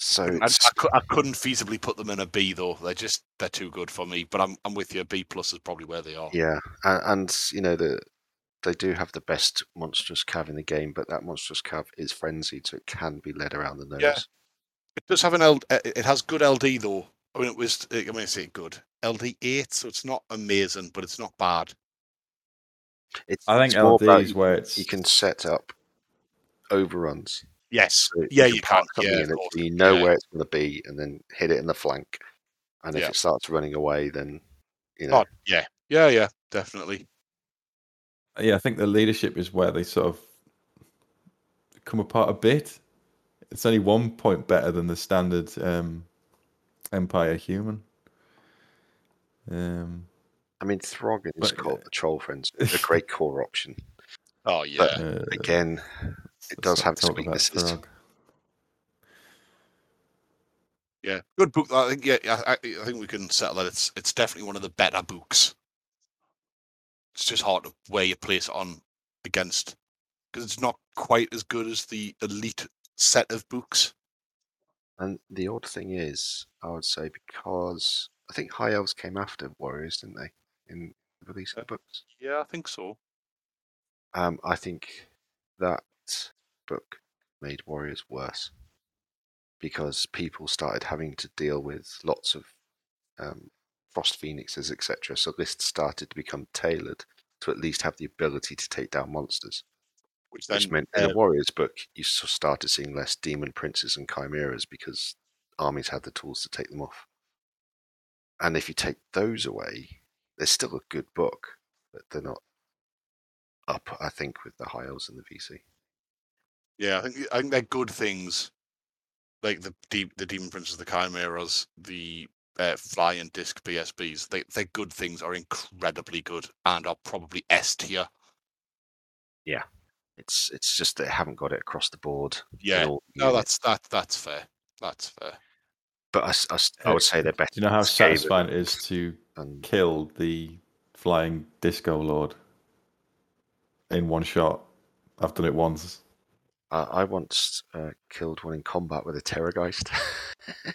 So I, I, I couldn't feasibly put them in a B though. They're just they're too good for me. But I'm I'm with you. B plus is probably where they are. Yeah, and, and you know the they do have the best monstrous cav in the game, but that monstrous cav is frenzied, so it can be led around the nose. Yeah. It does have an L. uh, It has good LD though. I mean, it was. I mean, I say good LD eight, so it's not amazing, but it's not bad. It's, I think it's more about LD is where it's you can set up overruns. Yes. So Yeah, you can. park something Yeah, in it, so you know Yeah. where it's going to be, and then hit it in the flank. And if Yeah. it starts running away, then you know Oh, yeah. Yeah, yeah, definitely. yeah. I think the leadership is where they sort of come apart a bit. It's only one point better than the standard um, Empire human. Um, I mean, Throggin is But, called uh, the Troll Friends, a great core option. Oh, yeah. But- uh, Again, it does have not its talk about weaknesses. Yeah, good book. I think. Yeah, I, I I think we can settle that. It's it's definitely one of the better books. It's just hard to where you place it on against because it's not quite as good as the elite set of books. And the odd thing is, I would say, because I think High Elves came after Warriors, didn't they? In the release of the books. Yeah, I think so. Um, I think that book made Warriors worse because people started having to deal with lots of um, Frost Phoenixes, etc. So lists started to become tailored to at least have the ability to take down monsters. Which then Which meant in uh, the Warriors book, you started seeing less demon princes and chimeras because armies had the tools to take them off. And if you take those away, they're still a good book, but they're not up, I think, with the high elves and the VC. Yeah, I think I think they're good things, like the de- the demon princes, the chimeras, the uh, fly and disc PSBs. They they're good things. Are incredibly good and are probably S tier. Yeah, it's it's just they haven't got it across the board. Yeah, all no, units. that's that that's fair. That's fair. But I Uh, would say they're better. Do you know how satisfying it is to And kill the flying disco lord in one shot? I've done it once. I, I once uh, killed one in combat with a Terrorgeist.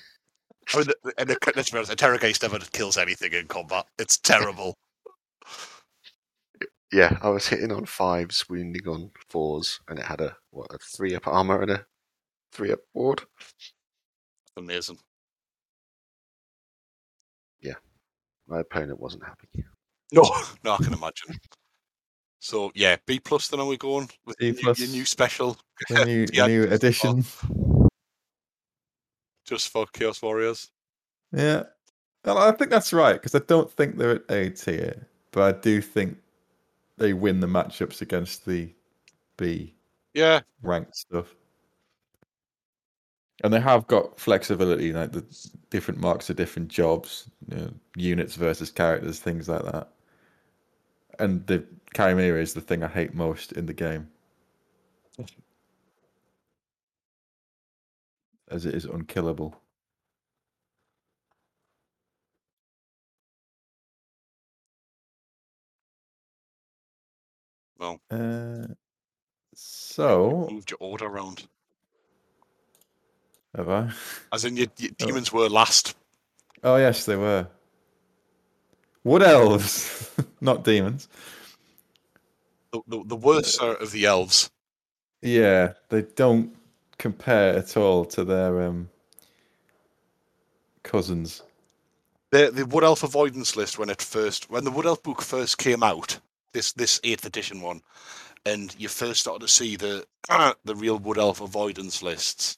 I mean, and the, let's be honest, a Terrorgeist never kills anything in combat. It's terrible. yeah, I was hitting on fives, wounding on fours, and it had a what a three up armor and a three up ward. Amazing. Yeah, my opponent wasn't happy. No, no, I can imagine. So yeah, B plus. Then are we going with B your, new- plus. your new special The new, Yeah, new just- edition. just for Chaos Warriors? Yeah. Well, I think that's right because I don't think they're at A tier, but I do think they win the matchups against the B Yeah, ranked stuff. And they have got flexibility, like the different marks of different jobs, you know, units versus characters, things like that. And the Chimera is the thing I hate most in the game. As it is unkillable. well, Uh, so, moved your order around. have I? As in, your, your Oh. demons were last. Oh yes, they were. Wood elves, not demons. The, the, the worst of the elves. Yeah, they don't compare at all to their um, cousins. The the Wood Elf avoidance list when it first when the Wood Elf book first came out, this this eighth edition one, and you first started to see the the real Wood Elf avoidance lists.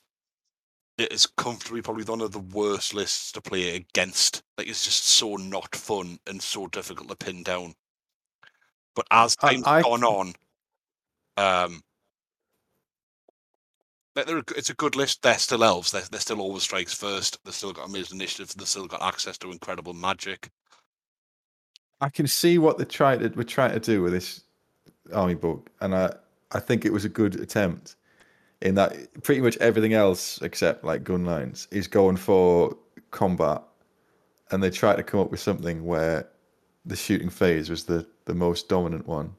It is comfortably probably one of the worst lists to play against. Like it's just so not fun and so difficult to pin down. But as I- time's I- gone on, um, like, they're, it's a good list. They're still elves. They're, they're still always strikes first. They've still got amazing initiative. They've still got access to incredible magic. I can see what they're trying to we're trying to do with this army book, and I I think it was a good attempt. In that, pretty much everything else except like gun lines is going for combat, and they try to come up with something where the shooting phase was the the most dominant one.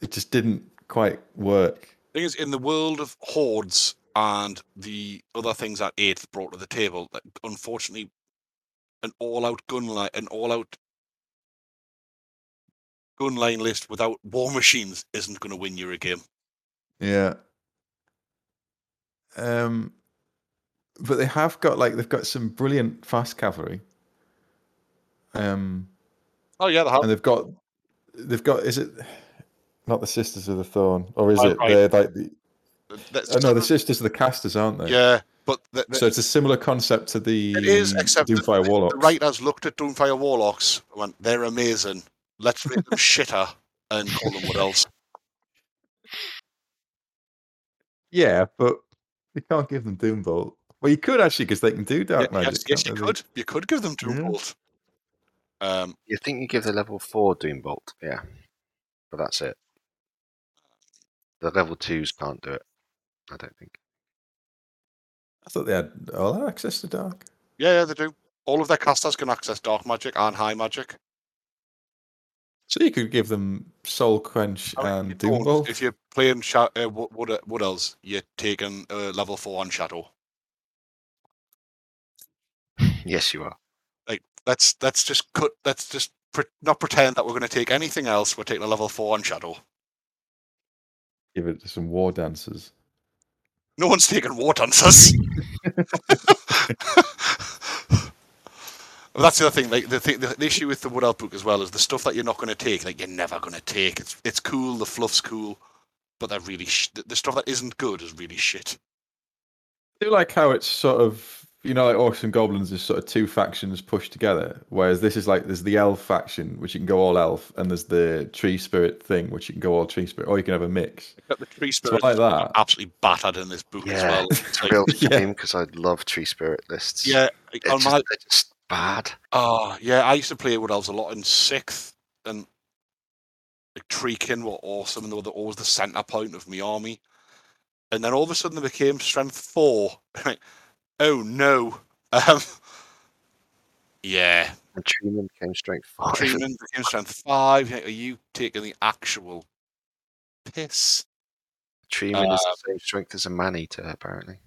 It just didn't quite work. thing is, in the world of hordes and the other things that Eighth brought to the table, that unfortunately, an all-out gun line, an all-out gun line list without war machines isn't going to win you a game. Yeah. Um, but they have got like they've got some brilliant fast cavalry. Um, Oh yeah, they have. and they've got they've got. Is it not the Sisters of the Thorn, or is it right. they're like the? That's Oh, no, the Sisters of the Casters, aren't they? yeah, but the, the, So it's a similar concept to the it is, except Doomfire the, Warlocks. the writers looked at Doomfire Warlocks and went, they're amazing. Let's make them shitter and call them what else? Yeah, but you can't give them Doombolt. Well, you could actually, because they can do dark Yeah, magic. yes, yes, you they? could. You could give them Doombolt. Um, You think you give the level four Doombolt, yeah, but that's it. The level twos can't do it. I don't think. I thought they had all access to dark. yeah, yeah, they do. All of their casters can access dark magic and high magic. So you could give them Soul Quench and you don't. Doombolt. If you're playing Sha- uh, what, what, what else? You're taking uh, level four on Shadow. Yes, you are. Like let's let's just cut. Let's just pre- not pretend that we're going to take anything else. We're taking a level four on Shadow. Give it to some war dancers. No one's taking war dancers. Well, that's the other thing. Like the, thing, the the issue with the Wood Elf book as well is the stuff that you're not going to take. Like you're never going to take. It's it's cool. The fluff's cool, but they're really sh- the, the stuff that isn't good is really shit. I do like how it's sort of you know like orcs and goblins is sort of two factions pushed together, whereas this is like there's the elf faction which you can go all elf, and there's the tree spirit thing which you can go all tree spirit, or you can have a mix. But the tree spirit I like that. absolutely battered in this book as well. it's a Like, real Yeah. shame because I love tree spirit lists. yeah, like, on just, my they're just bad. oh yeah, I used to play Wood Elves a lot in sixth, and like Treekin were awesome, and they were always the center point of my army. And then all of a sudden they became strength four. Oh no. Um, yeah, And Treeman became strength five. Treeman became strength five. Are you taking the actual piss? Treeman is Uh, the same strength as a man eater, apparently.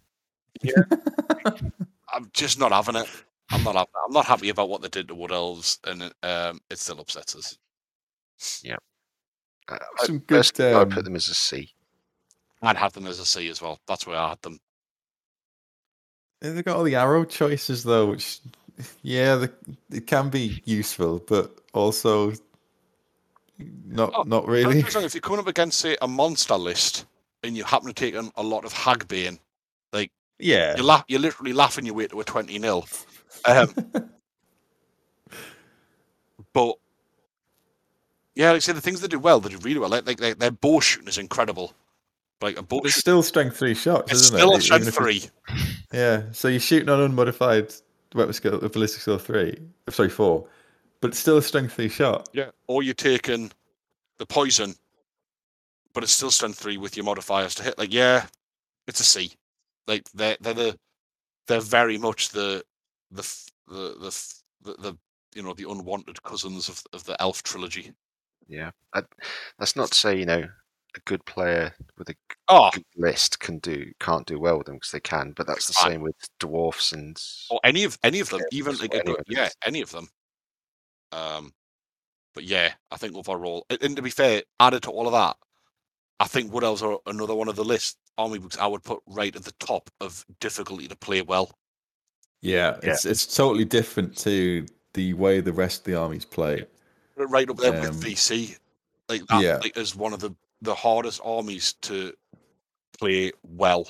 Yeah. I'm just not having it. I'm not. happy- I'm not happy about what they did to Wood Elves, and it, um, it still upsets us. Uh, Some I, good, personally, I'd um, put them as a C. I'd have them as a C as well. That's where I had them. They've got all the arrow choices though, which yeah, they, it can be useful, but also not Oh, not really. get me wrong, If you're coming up against say a monster list and you happen to take on a lot of Hagbane, like Yeah, you're, la- you're literally laughing your way to a 20 nil. Um, but yeah, like I say, the things they do well, they do really well. Like, like their, their bow shooting is incredible. Like a bow But it's shooting, still strength three shots, it's isn't still it? a strength Even three. Yeah, so you're shooting on unmodified weapon skill, uh, ballistic skill three, uh, sorry four, but it's still a strength three shot. Yeah. Or you're taking the poison, but it's still strength three with your modifiers to hit. Like, yeah, it's a C. Like they're they're the they're very much the the the the the, the you know the unwanted cousins of of the elf trilogy. Yeah. I, that's not to say, you know, a good player with a Oh, good list can do can't do well with them because they can, but that's the Fine. same with dwarfs and or any of any of them, Yeah, even like what a good, anyone yeah, any of them. Um, but yeah, I think overall, and to be fair, added to all of that, I think Wood Elves are another one of the list army books I would put right at the top of difficulty to play well. Yeah, it's it's totally different to the way the rest of the armies play. right up there Um, with VC, like that, yeah. like, as one of the the hardest armies to play well.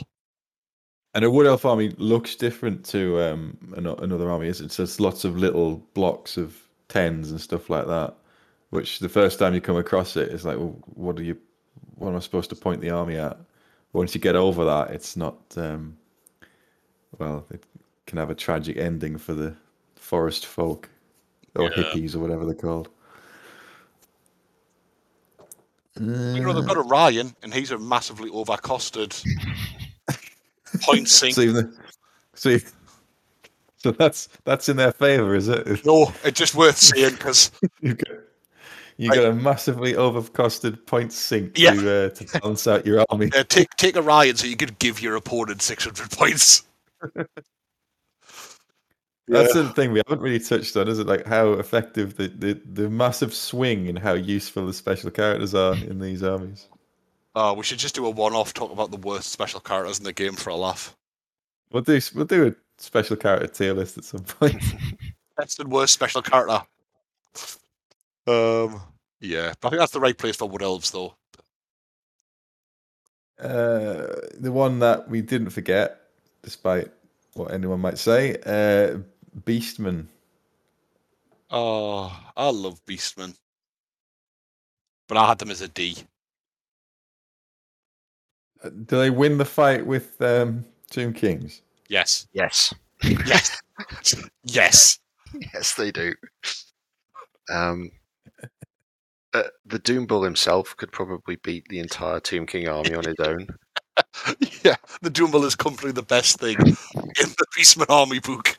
And a wood elf army looks different to um, ano- another army. It's, just lots of little blocks of tens and stuff like that. Which the first time you come across it, it's like, well, what are you? What am I supposed to point the army at? Once you get over that, it's not. Um, well, it can have a tragic ending for the forest folk or Yeah. hippies or whatever they're called. You know, they've got Orion, and he's a massively overcosted point sink. So, the, so, so that's that's in their favor, is it? No, it's just worth seeing because You've got, you got a massively overcosted point sink Yeah. to uh, to balance out your army. uh, take take Orion so you could give your opponent six hundred points. That's the thing we haven't really touched on, is it? Like how effective the, the, the massive swing in how useful the special characters are in these armies. Oh, we should just do a one-off talk about the worst special characters in the game for a laugh. We'll do we'll do a special character tier list at some point. Best and worst special character. Um, Yeah, but I think that's the right place for Wood Elves, though. Uh, the one that we didn't forget, despite what anyone might say, uh, Beastman. Oh, I love Beastmen. But I had them as a D. Uh, Do they win the fight with um, Tomb Kings? Yes. Yes, Yes. yes. yes, they do. Um, uh, the Doom Bull himself could probably beat the entire Tomb King army on his own. Yeah. The Doombull is comfortably the best thing in the Beastman army book.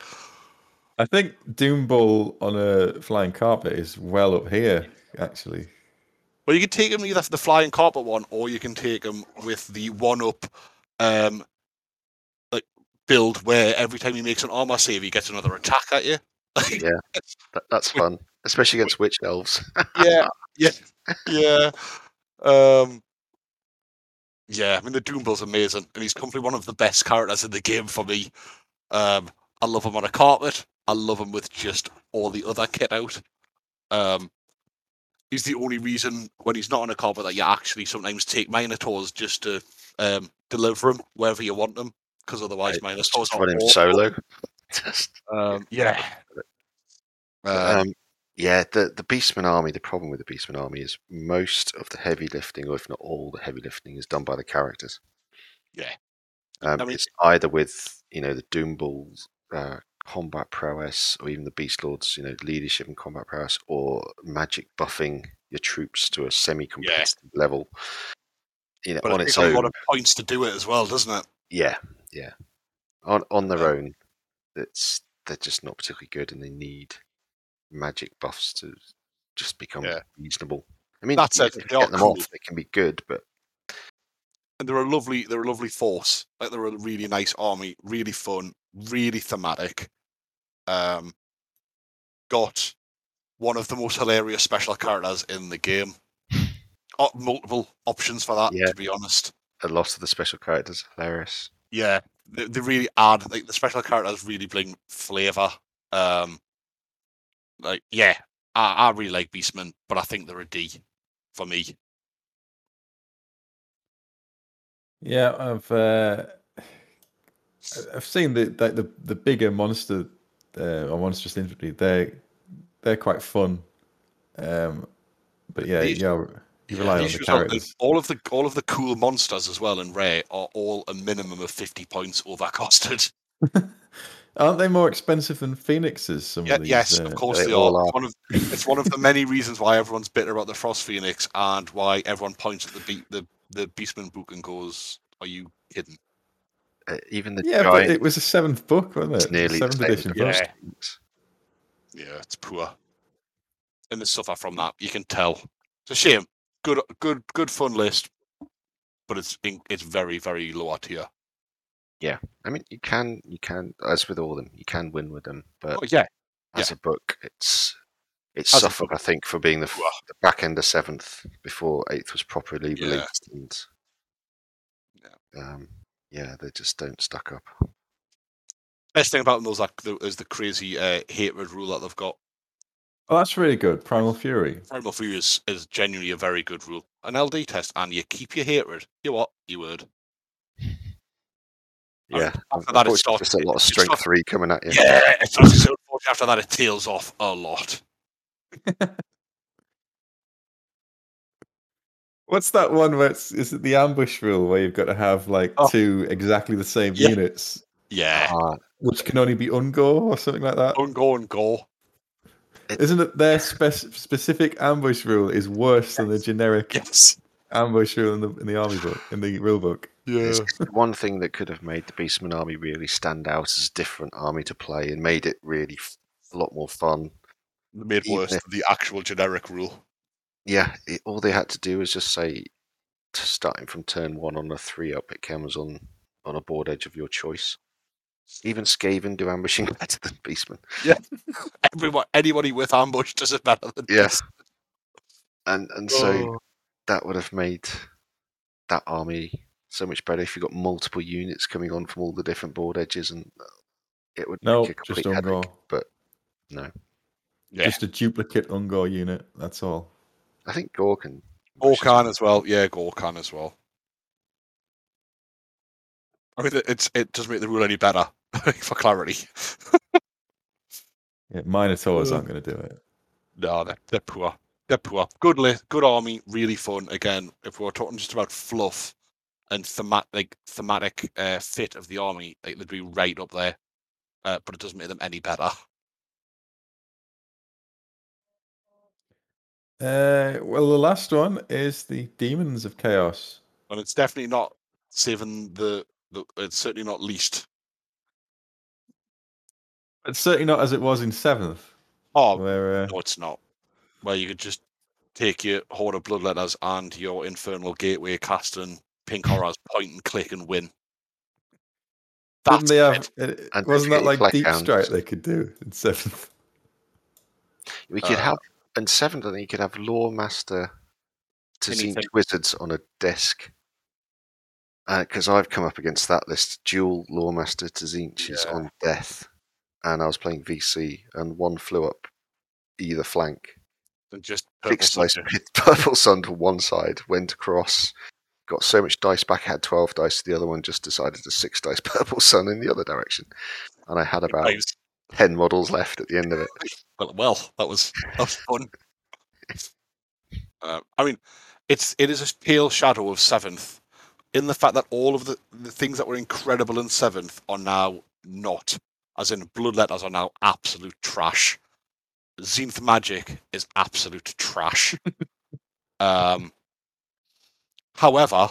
I think Doombull on a flying carpet is well up here, actually. Well, you can take him either for the flying carpet one, or you can take him with the one-up, um, like build where every time he makes an armor save, he gets another attack at you. That, that's fun, especially against witch elves. yeah, yeah, yeah. Um, yeah, I mean the Doombull's amazing, and he's completely one of the best characters in the game for me. Um, I love him on a carpet. I love him with just all the other kit out. Um, he's the only reason when he's not on a carpet that you actually sometimes take Minotaurs just to um, deliver him wherever you want them, because otherwise Right, Minotaurs are him solo. Just, Um, yeah. Um, um, yeah, the the Beastman army. The problem with the Beastman army is most of the heavy lifting, or if not all the heavy lifting, is done by the characters. Yeah. um, I mean- it's either with you know the Doom Bulls uh, combat prowess, or even the Beast Lords, you know, leadership and combat prowess, or magic buffing your troops to a semi-competitive level. You know, but on it its takes a lot own, of points to do it as well, doesn't it? yeah, yeah. On on their Yeah. own, it's they're just not particularly good, and they need magic buffs to just become Yeah. reasonable. I mean, that's you said, can they are get them cool. off; they can be good, but and they're a lovely they're a lovely force like they're a really nice army really fun really thematic um got one of the most hilarious special characters in the game oh, multiple options for that Yeah. to be honest a lot of the special characters are hilarious. yeah they, they really add like the special characters really bring flavor um like yeah I, I really like beastmen but i think they're a d for me Yeah, I've uh, I've seen the the the, the bigger monster uh, or monstrous infantry. They they're quite fun. Um, but yeah, These- yeah, you rely the on the issues are characters. all of the all of the cool monsters as well in Rare are all a minimum of fifty points overcosted. Aren't they more expensive than phoenixes? Some Yeah, of these, yes, uh, of course they they, are. are. It's one, of, it's one of the many reasons why everyone's bitter about the Frost Phoenix and why everyone points at the be- the the Beastman book and goes, "Are you kidding?" Uh, even the Yeah, but it was a seventh book, wasn't is it? nearly seventh same edition. Yeah. Frost Yeah, it's poor, and they suffer from that. You can tell. It's a shame. Good, good, good fun list, but it's in, it's very, very lower tier. Yeah, I mean, you can, you can, as with all of them, you can win with them, but Oh, yeah, as a book, it's it As suffered. I think, for being the, f- the back end of seventh before eighth was properly Yeah. released, and Yeah. um, yeah, they just don't stack up. best thing about them though is like the, is the crazy uh, hatred rule that they've got. Oh, that's really good. Primal Fury. Primal Fury is, is genuinely a very good rule. An LD test, and you keep your hatred. You what? You would. Yeah, after that, it starts. just a lot of it strength starts- three coming at you. Yeah, it starts to so unfortunately after that it tails off a lot. What's that one where it's is it the ambush rule where you've got to have like Oh. two exactly the same Yeah. units, Yeah, Ah, which can only be ungor or something like that? don't and go. Isn't it their spec- specific ambush rule is worse than the generic Yes. ambush rule in the in the army book in the rule book? Yeah. It's one thing that could have made the Beastman army really stand out as a different army to play and made it really f- a lot more fun. Made worse if- than the actual generic rule. Yeah, it, all they had to do was just say, starting from turn one on a three up, it comes on on a board edge of your choice. Even Skaven do ambushing better than Beastman. Yeah, everyone, anybody with ambush does it better than Yes. And and so Oh. that would have made that army so much better if you got multiple units coming on from all the different board edges, and uh, it would No, make a just headache. ungor. But no, Yeah. Just a duplicate ungor unit. That's all. I think Gorkan. Gorkan as well. Yeah, Gorkan as well. I mean, it- it's it doesn't make the rule any better for clarity. Yeah, Minotaurs aren't going to do it. No, they're, they're poor. They're poor. Good list, good army, really fun. Again, if we're talking just about fluff and thematic, thematic uh, fit of the army, like, they'd be right up there. Uh, but it doesn't make them any better. Uh, well, the last one is the Demons of Chaos. And it's definitely not saving the. the it's certainly not least. It's certainly not as it was in seventh, Oh where uh, no, it's not. Where you could just take your horde of bloodletters and your infernal gateway casting pink horrors, point and click and win. didn't they have? It, And wasn't that like Deep Hounds. Strike they could do in seventh? We could Uh, have and seventh. I think you could have Loremaster to Anything. Wizards on a desk. Uh, because I've come up against that list. Dual Loremaster to Tzeentch is Yeah. on death, and I was playing VC, and one flew up either flank. And just purple sun. with purple sun to one side, went across, got so much dice back, had 12 dice. The other one just decided to six dice purple sun in the other direction. And I had about Nice. 10 models left at the end of it. Well, well, that was that was fun. Uh, I mean, it's it is a pale shadow of seventh, in the fact that all of the, the things that were incredible in seventh are now not. As in, bloodletters are now absolute trash. Tzeentch magic is absolute trash. um, however,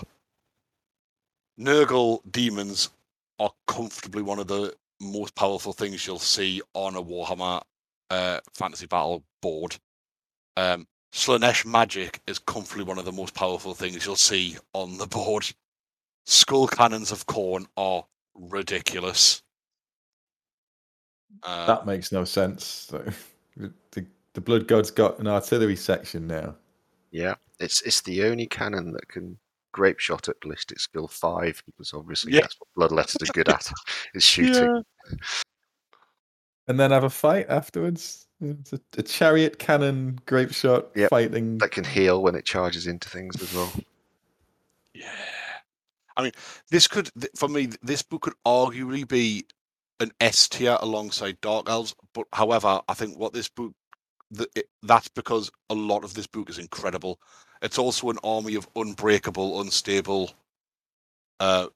Nurgle demons are comfortably one of the most powerful things you'll see on a Warhammer uh, fantasy battle board. Um, Slaanesh magic is comfortably one of the most powerful things you'll see on the board. Skull cannons of Khorne are ridiculous. Uh, That makes no sense. So, the the Blood God's got an artillery section now. Yeah, it's it's the only cannon that can grape shot at ballistic skill five because obviously Yeah. that's what bloodletters are good at is shooting. and then have a fight afterwards. It's a, a chariot cannon, grape shot, Yep. fighting. That can heal when it charges into things as well. Yeah. I mean, this could, for me, this book could arguably be an S tier alongside Dark Elves. But however, I think what this book, th- it, that's because a lot of this book is incredible. It's also an army of unbreakable, unstable, uh,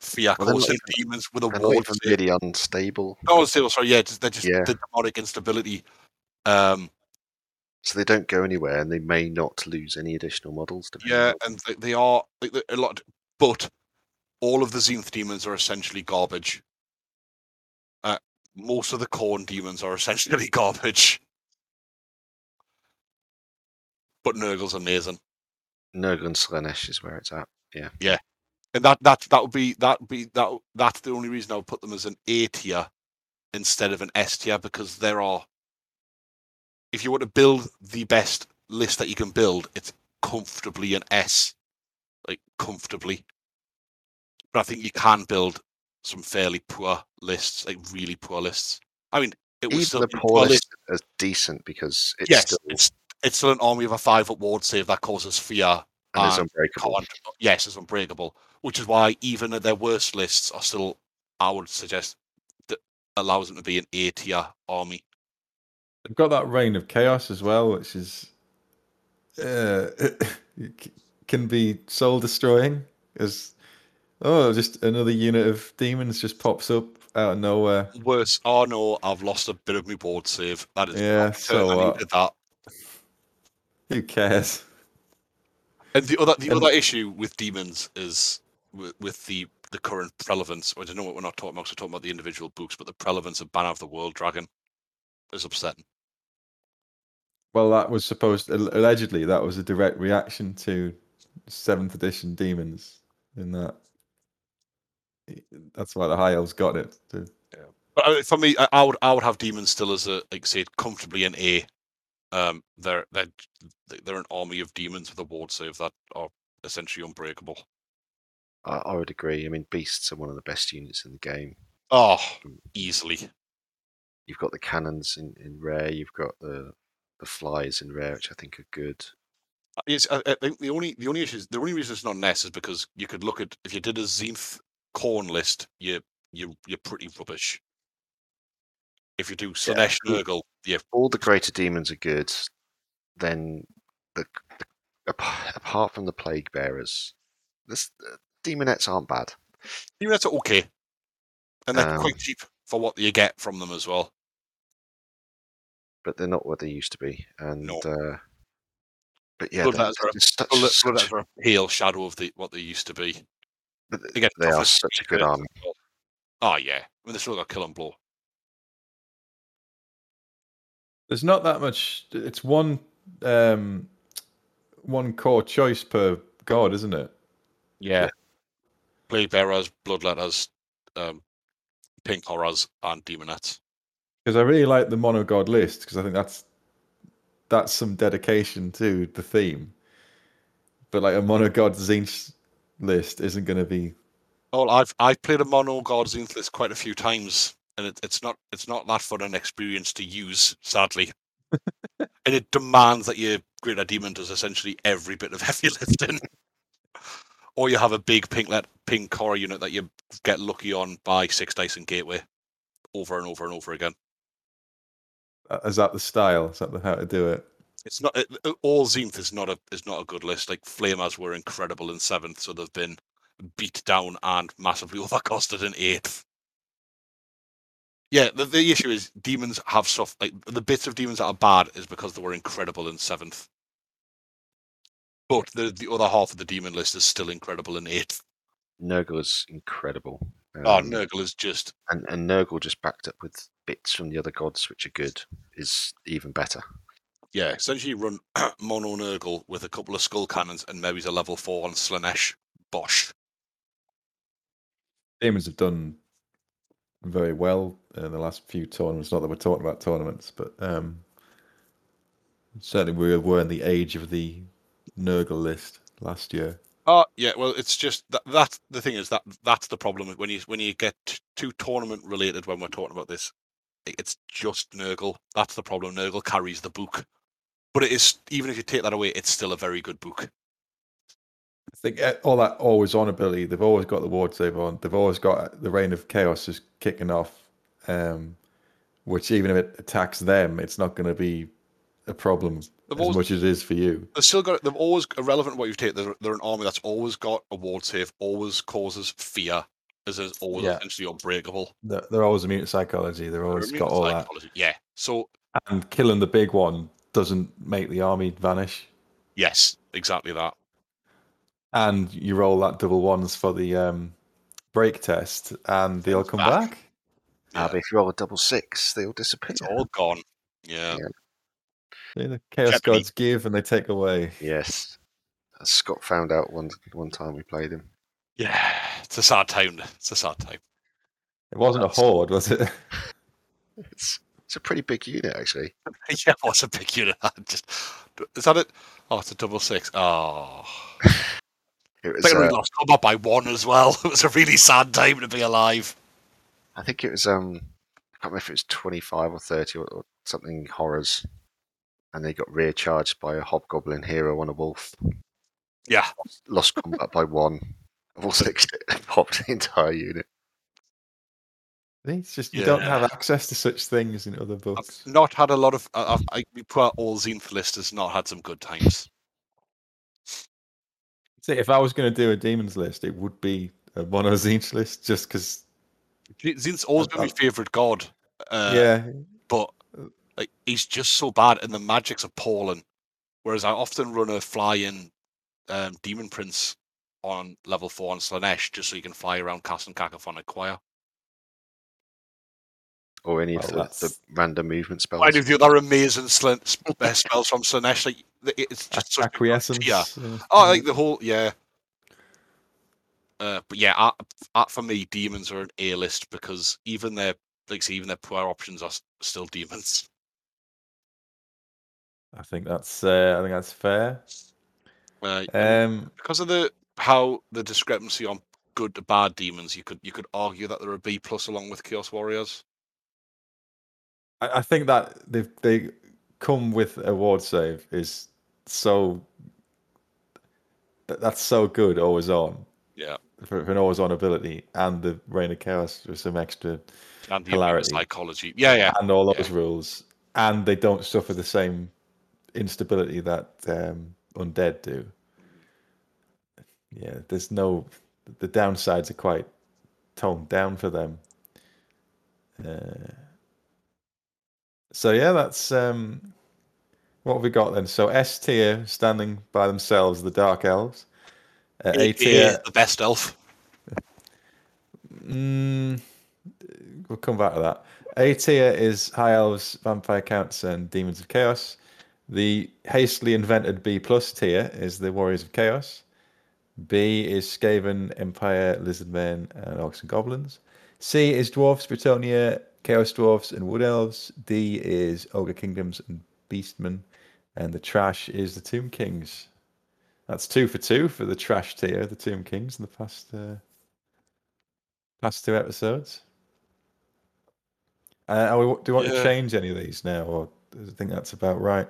fear Well, they're not causing even- demons with a even really unstable, No, unstable, sorry, yeah, just, they're just Yeah. the demonic instability. Um, so they don't go anywhere, and they may not lose any additional models. Yeah, and they, they are like, a lot, but all of the Tzeentch demons are essentially garbage. Uh, most of the Khorne demons are essentially garbage. But Nurgle's amazing, Nurgle and Slaanesh is where it's at. Yeah. Yeah. And that that that would be that would be that that's the only reason I would put them as an A tier instead of an S tier because there are. If you want to build the best list that you can build, it's comfortably an S, like comfortably. But I think you can build some fairly poor lists, like really poor lists. I mean, it was Even still the poor list. list is decent because it's yes, still it's it's still an army of a five up ward save that causes fear. and is unbreakable. can't- yes, it's unbreakable. Which is why even at their worst lists are still, I would suggest, that allows them to be an A tier army. They've got that reign of chaos as well, which is uh, it can be soul destroying. As oh, just another unit of demons just pops up out of nowhere. Worse, oh no, I've lost a bit of my board save. That is Yeah, so I needed that. Who cares? And the other the And- other issue with demons is with, with the the current relevance. I don't know what we're not talking about. we're talking about the individual books, but the relevance of Banner of the World Dragon is upsetting. Well, that was supposed allegedly that was a direct reaction to seventh edition demons. In that, that's why the high elves got it. To, But uh, for me, I, I would I would have demons still as a like say comfortably an A. Um, they're they're they're an army of demons with a ward save that are essentially unbreakable. I, I would agree. I mean, beasts are one of the best units in the game. Oh, mm. easily. You've got the cannons in, in rare. You've got the the flies in rare, which I think are good. Uh, yes, I, I think the only the only issue is the only reason it's not Ness is because you could look at if you did a Tzeentch Khorne list, you you you're pretty rubbish. If you do Slaanesh Nurgle, yeah, All the greater demons are good. Then the, the apart from the plague bearers, this uh, demonettes aren't bad. even that's okay, and they're Um, quite cheap for what you get from them as well. but they're not what they used to be. And No. uh, but yeah, Blood they're- they're such- such- a pale shadow of the what they used to be. but They they are such a good army. well. Oh yeah, I mean they still got kill and blow. There's not that much. It's one um, one core choice per god, isn't it? Yeah. Plague Bearers, Bloodletters, um, Pink Horrors, and Demonettes. Because I really like the mono god list because I think that's that's some dedication to the theme. But like a mono god Tzeentch list isn't going to be. Oh, I've I've played a mono god Tzeentch list quite a few times, and it, it's not it's not that fun an experience to use, sadly. and it demands that your greater demon does essentially every bit of heavy lifting. or you have a big pink let pink horror unit that you get lucky on by six dice and gateway over and over and over again. uh, Is that the style? Is that the how to do it? It's not it- all Tzeentch is not a is not a good list. Like Flamers were incredible in seventh, so they've been beat down and massively overcosted in eighth. Yeah, the, the issue is demons have stuff like the bits of demons that are bad is because they were incredible in seventh. But the the other half of the demon list is still incredible in eighth. Nurgle is incredible. Oh, Um, Nurgle is just and, and Nurgle just backed up with bits from the other gods, which are good, is even better. yeah. Essentially, you run mono Nurgle with a couple of skull cannons and maybe a level four on Slaanesh. Bosh. Demons have done very well in the last few tournaments. Not that we're talking about tournaments, but um, certainly we were in the age of the Nurgle list last year. Oh yeah, well, it's just that that the thing is that that's the problem when you when you get too tournament related when we're talking about this. It's just Nurgle. That's the problem. Nurgle carries the book, but it is even if you take that away, it's still a very good book. I think uh, all that always on ability, they've always got the ward save on. They've always got the Reign of Chaos just kicking off, um, which even if it attacks them, it's not going to be a problem They've as always- much as it is for you. They've still got. They've always irrelevant what you take. They're, they're an army that's always got a ward save, always causes fear, is is always Yeah. essentially unbreakable. They're, they're always immune to psychology. They're They're always got to all that. Yeah. So And killing the big one doesn't make the army vanish. yes, exactly that. And you roll that double ones for the um, break test, and they'll come back. back. Ah, Yeah, but if you roll a double six, they'll disappear. it's all gone. Yeah. Yeah. The chaos Jeopardy. gods give and they take away. Yes. As Scott found out one one time we played him. Yeah. It's a sad time. It's a sad time. It wasn't a horde, was it? It's it's a pretty big unit actually. yeah, what's a big unit? Just is that it? Oh, it's a double six. Oh, It was I think we uh, lost combat by one as well. It was a really sad time to be alive. I think it was um I can't remember if it was twenty five or thirty or, or something horrors. And they got rear charged by a hobgoblin hero on a wolf. Yeah, Lost combat by one. I've also popped the entire unit. It's just you don't have access to such things in other I've books. not had a lot of. I- I've, I we put out all Tzeentch list has not had some good times. See, if I was going to do a demons list, it would be a mono Tzeentch list, just because. Tzeentch's always been my favorite god. Uh, yeah, but like he's just so bad, and the magic's appalling. Whereas I often run a fly-in um, demon prince on level four on Slaanesh just so you can fly around casting cacophonic choir. Or any of Well, the, the that's- random movement spells. Why do the other amazing sl- sp- uh, spells from Slaanesh? Like it's just such a good acquiescence. tier. uh, Oh, like the whole yeah. Uh, but yeah, uh, uh, for me, demons are an A list because even their like say, even their poor options are still demons. I think that's. Uh, I think that's fair. Uh, Um, because of the how the discrepancy on good to bad demons, you could you could argue that they're a B plus along with Chaos Warriors. I, I think that they they come with a ward save is so that- that's so good. Always on Yeah. for, for an always on ability, and the Reign of Chaos with some extra And the Hilarity. psychology. Yeah, yeah. and all those rules, and they don't suffer the same instability that um, undead do. Yeah, there's no the downsides are quite toned down for them. Uh, so yeah, that's um, what have we got then? So S tier standing by themselves, the Dark Elves. Uh, A tier, the best elf. Mm, we'll come back to that. A tier is High Elves, Vampire Counts, and Demons of Chaos. The hastily invented B plus tier is the Warriors of Chaos. B is Skaven, Empire, Lizardmen, and Orcs and Goblins. C is Dwarfs, Bretonnia, Chaos Dwarfs, and Wood Elves. D is Ogre Kingdoms and Beastmen. And the trash is the Tomb Kings. That's two for two for the trash tier, the Tomb Kings, in the past uh, past two episodes. Uh, are we, do you want to change any of these now, or do you think that's about right?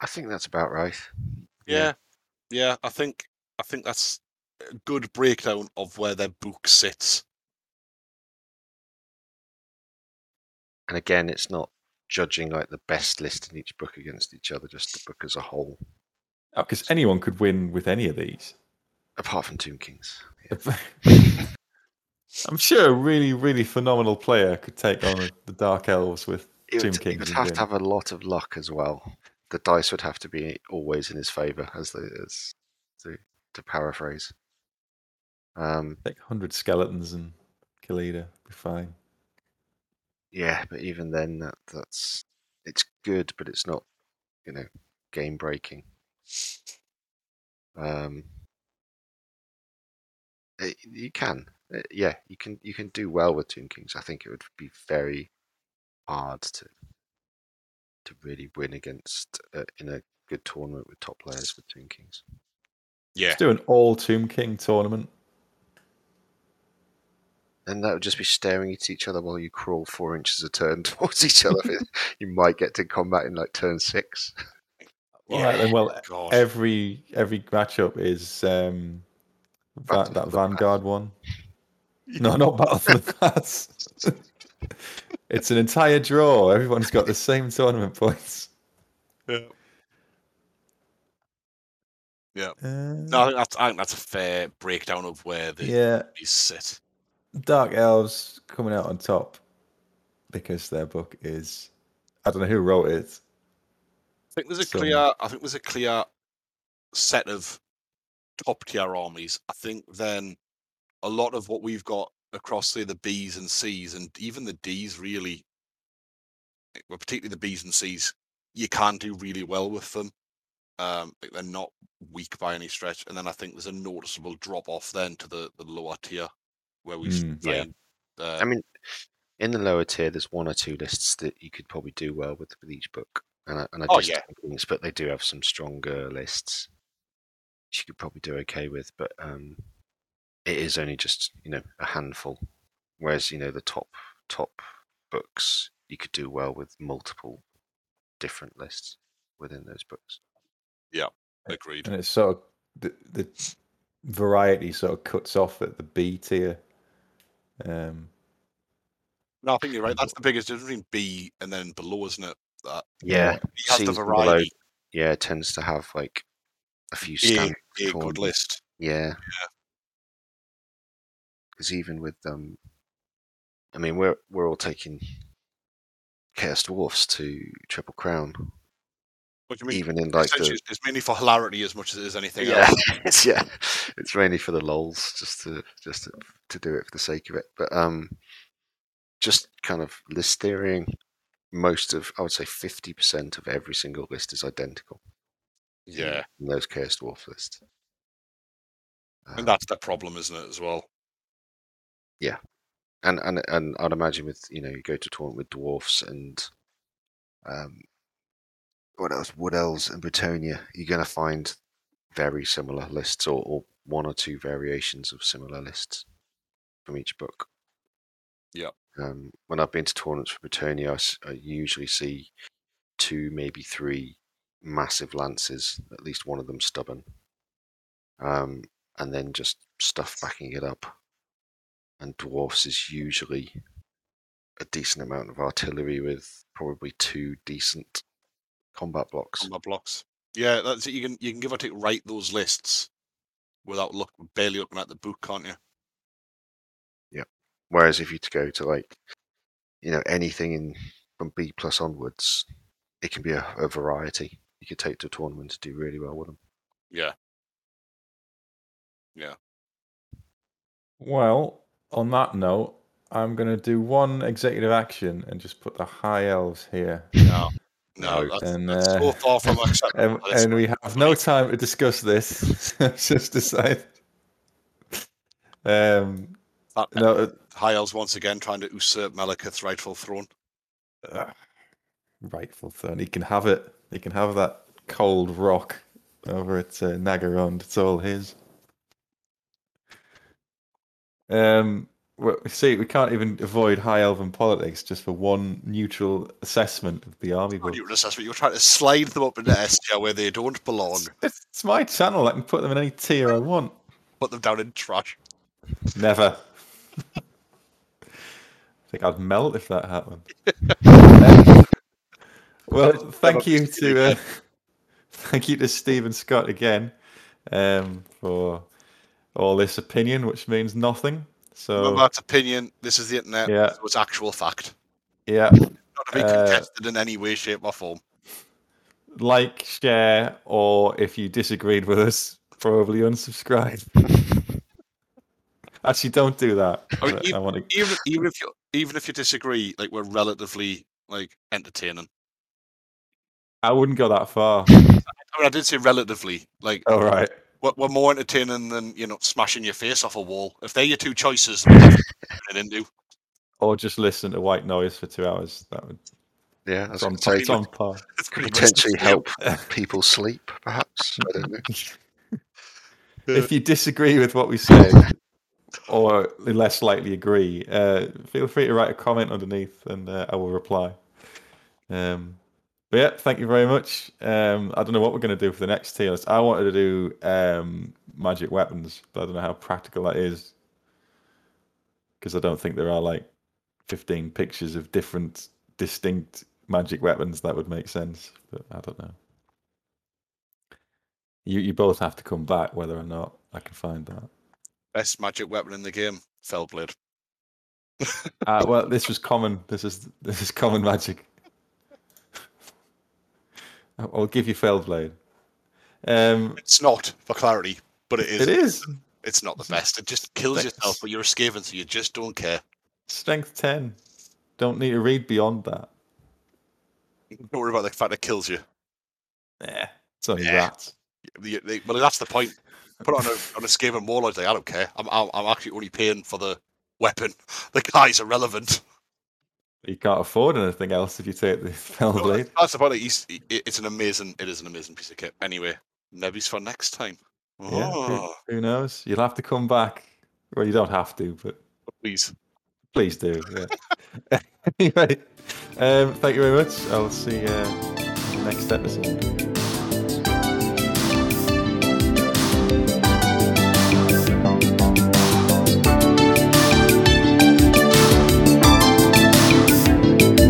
I think that's about right. Yeah. yeah, I think I think that's a good breakdown of where their book sits. And again, it's not judging like the best list in each book against each other, just the book as a whole, Because Oh, anyone could win with any of these. apart from Tomb Kings. I'm sure a really, really phenomenal player could take on the Dark Elves with It Tomb would, Kings. he would have to have a lot of luck as well. The dice would have to be always in his favour, as, the, as to, to paraphrase. Um, like 100 skeletons and Khalida Be fine. Yeah, but even then, that, that's it's good, but it's not, you know, game breaking. Um, it- you can, uh, yeah, you can you can do well with Tomb Kings. I think it would be very hard to to really win against uh, in a good tournament with top players with Tomb Kings. Yeah, Let's do an all Tomb King tournament. And that would just be staring at each other while you crawl four inches a turn towards each other. you might get to combat in like turn six. All right, then. Well, God. every every matchup is um, Battle that, for that Vanguard one. No, not Battle for the Pass. it's an entire draw. Everyone's got the same tournament points. yeah. Yeah. Uh, No, I think that's I think that's a fair breakdown of where the yeah, these sit. Dark Elves coming out on top because their book is. I don't know who wrote it. I think there's a Some- clear. I think there's a clear set of top tier armies. I think then a lot of what we've got across say the B's and C's and even the D's really, well, particularly the B's and C's, you can't do really well with them. Um, they're not weak by any stretch. And then I think there's a noticeable drop off then to the the lower tier where we Mm, yeah. Uh, I mean, in the lower tier, there's one or two lists that you could probably do well with with each book. And I, and I Oh, just yeah. think things, but they do have some stronger lists. which You could probably do okay with, but um, it is only just you know a handful. Whereas you know the top top books, you could do well with multiple different lists within those books. Yeah, agreed. and it's sort of the, the variety sort of cuts off at the B tier. Um, No, I think you're right. That's the biggest difference between B and then below, isn't it? That Yeah, B has the and below, variety. yeah, it tends to have like a few A, standard a good list. Yeah. Because even with um, I mean, we're we're all taking Chaos Dwarfs to Triple Crown, What do you mean? even in like the it's- mainly for hilarity as much as it is anything yeah, else. it's yeah, it's mainly for the lols, just to just to, to do it for the sake of it. But um, just kind of list theorying. Most of I would say fifty percent of every single list is identical. Yeah, in those Chaos Dwarf lists. Um, and that's the problem, isn't it, as well? Yeah, and and and I'd imagine with you know you go to tournament with dwarfs and um, what else? Wood elves and Bretonnia, you're going to find very similar lists or, or one or two variations of similar lists from each book. Yep. Um, when I've been to tournaments for Bretonnia, I usually see two, maybe three massive lances, at least one of them stubborn, um, and then just stuff backing it up. And dwarfs is usually a decent amount of artillery with probably two decent combat blocks. Combat blocks. Yeah, that's it. You can you can give or take write those lists without look barely looking at the book, can't you? Yeah. Whereas if you to go to like, you know, anything in from B plus onwards, it can be a, a variety. You could take to a tournament to do really well with them. Yeah. Yeah. Well, on that note, I'm going to do one executive action and just put the high elves here. No. No, that's, and, that's uh, so far from acceptable. And, and we have no time to discuss this. Just decided. Um, that- no, High Elves once again trying to usurp Malekith's rightful throne. uh, rightful throne. He can have it. He can have that cold rock over at uh, Naggarond. It's all his. Um, well, see, we can't even avoid high elven politics just for one neutral assessment of the army book. You were assessment. You were trying to slide them up into S tier where they don't belong, It's, it's my channel. I can put them in any tier I want. put them down in trash. Never. I think I'd melt if that happened. Um, well, thank you to uh, thank you to Stephen Scott again um, for all this opinion, which means nothing. Remember, So that's opinion. This is the internet. Yeah. Actual fact. yeah, Not to be Uh, contested in any way, shape, or form. like, share, or if you disagreed with us, probably unsubscribe. Actually, don't do that. I mean, even- I want to. Even even if you even if you disagree, like we're relatively like entertaining. I wouldn't go that far. I mean, I did say relatively. Like All right. We're, we're more entertaining than you know smashing your face off a wall. If they're your two choices, then definitely into. Or just listen to white noise for two hours. That would Yeah, that's on, on say, it's on par. It's pretty much the potentially help people sleep, perhaps. I don't know. if you disagree with what we say, or less likely agree, uh, feel free to write a comment underneath, and uh, I will reply. Um, but yeah, thank you very much. Um, I don't know what we're going to do for the next tier list. I wanted to do um, magic weapons, but I don't know how practical that is because I don't think there are like 15 pictures of different, distinct magic weapons that would make sense. But I don't know. You you both have to come back whether or not I can find that. Best magic weapon in the game, Fellblade. Uh, well, this was common. This is this is common magic. I'll give you Fellblade. Um, It's not for clarity, but it is. it is It's not the best. It just kills yourself, but you're escaping, so you just don't care. strength ten. Don't need to read beyond that. Don't worry about the fact it kills you. Yeah, it's only Yeah. rats. The- the- well, that's the point. Put on a on a scale and warlord day. I don't care. I'm, I'm I'm actually only paying for the weapon. The guy's irrelevant. You can't afford anything else if you take the Fellblade. That's about it. He's, it's an amazing. It is an amazing piece of kit. Anyway, Nebby's for next time. Yeah, who, Oh, who knows? You'll have to come back. Well, you don't have to, but please. please do. Yeah. anyway, um, thank you very much. I'll see you uh, next episode.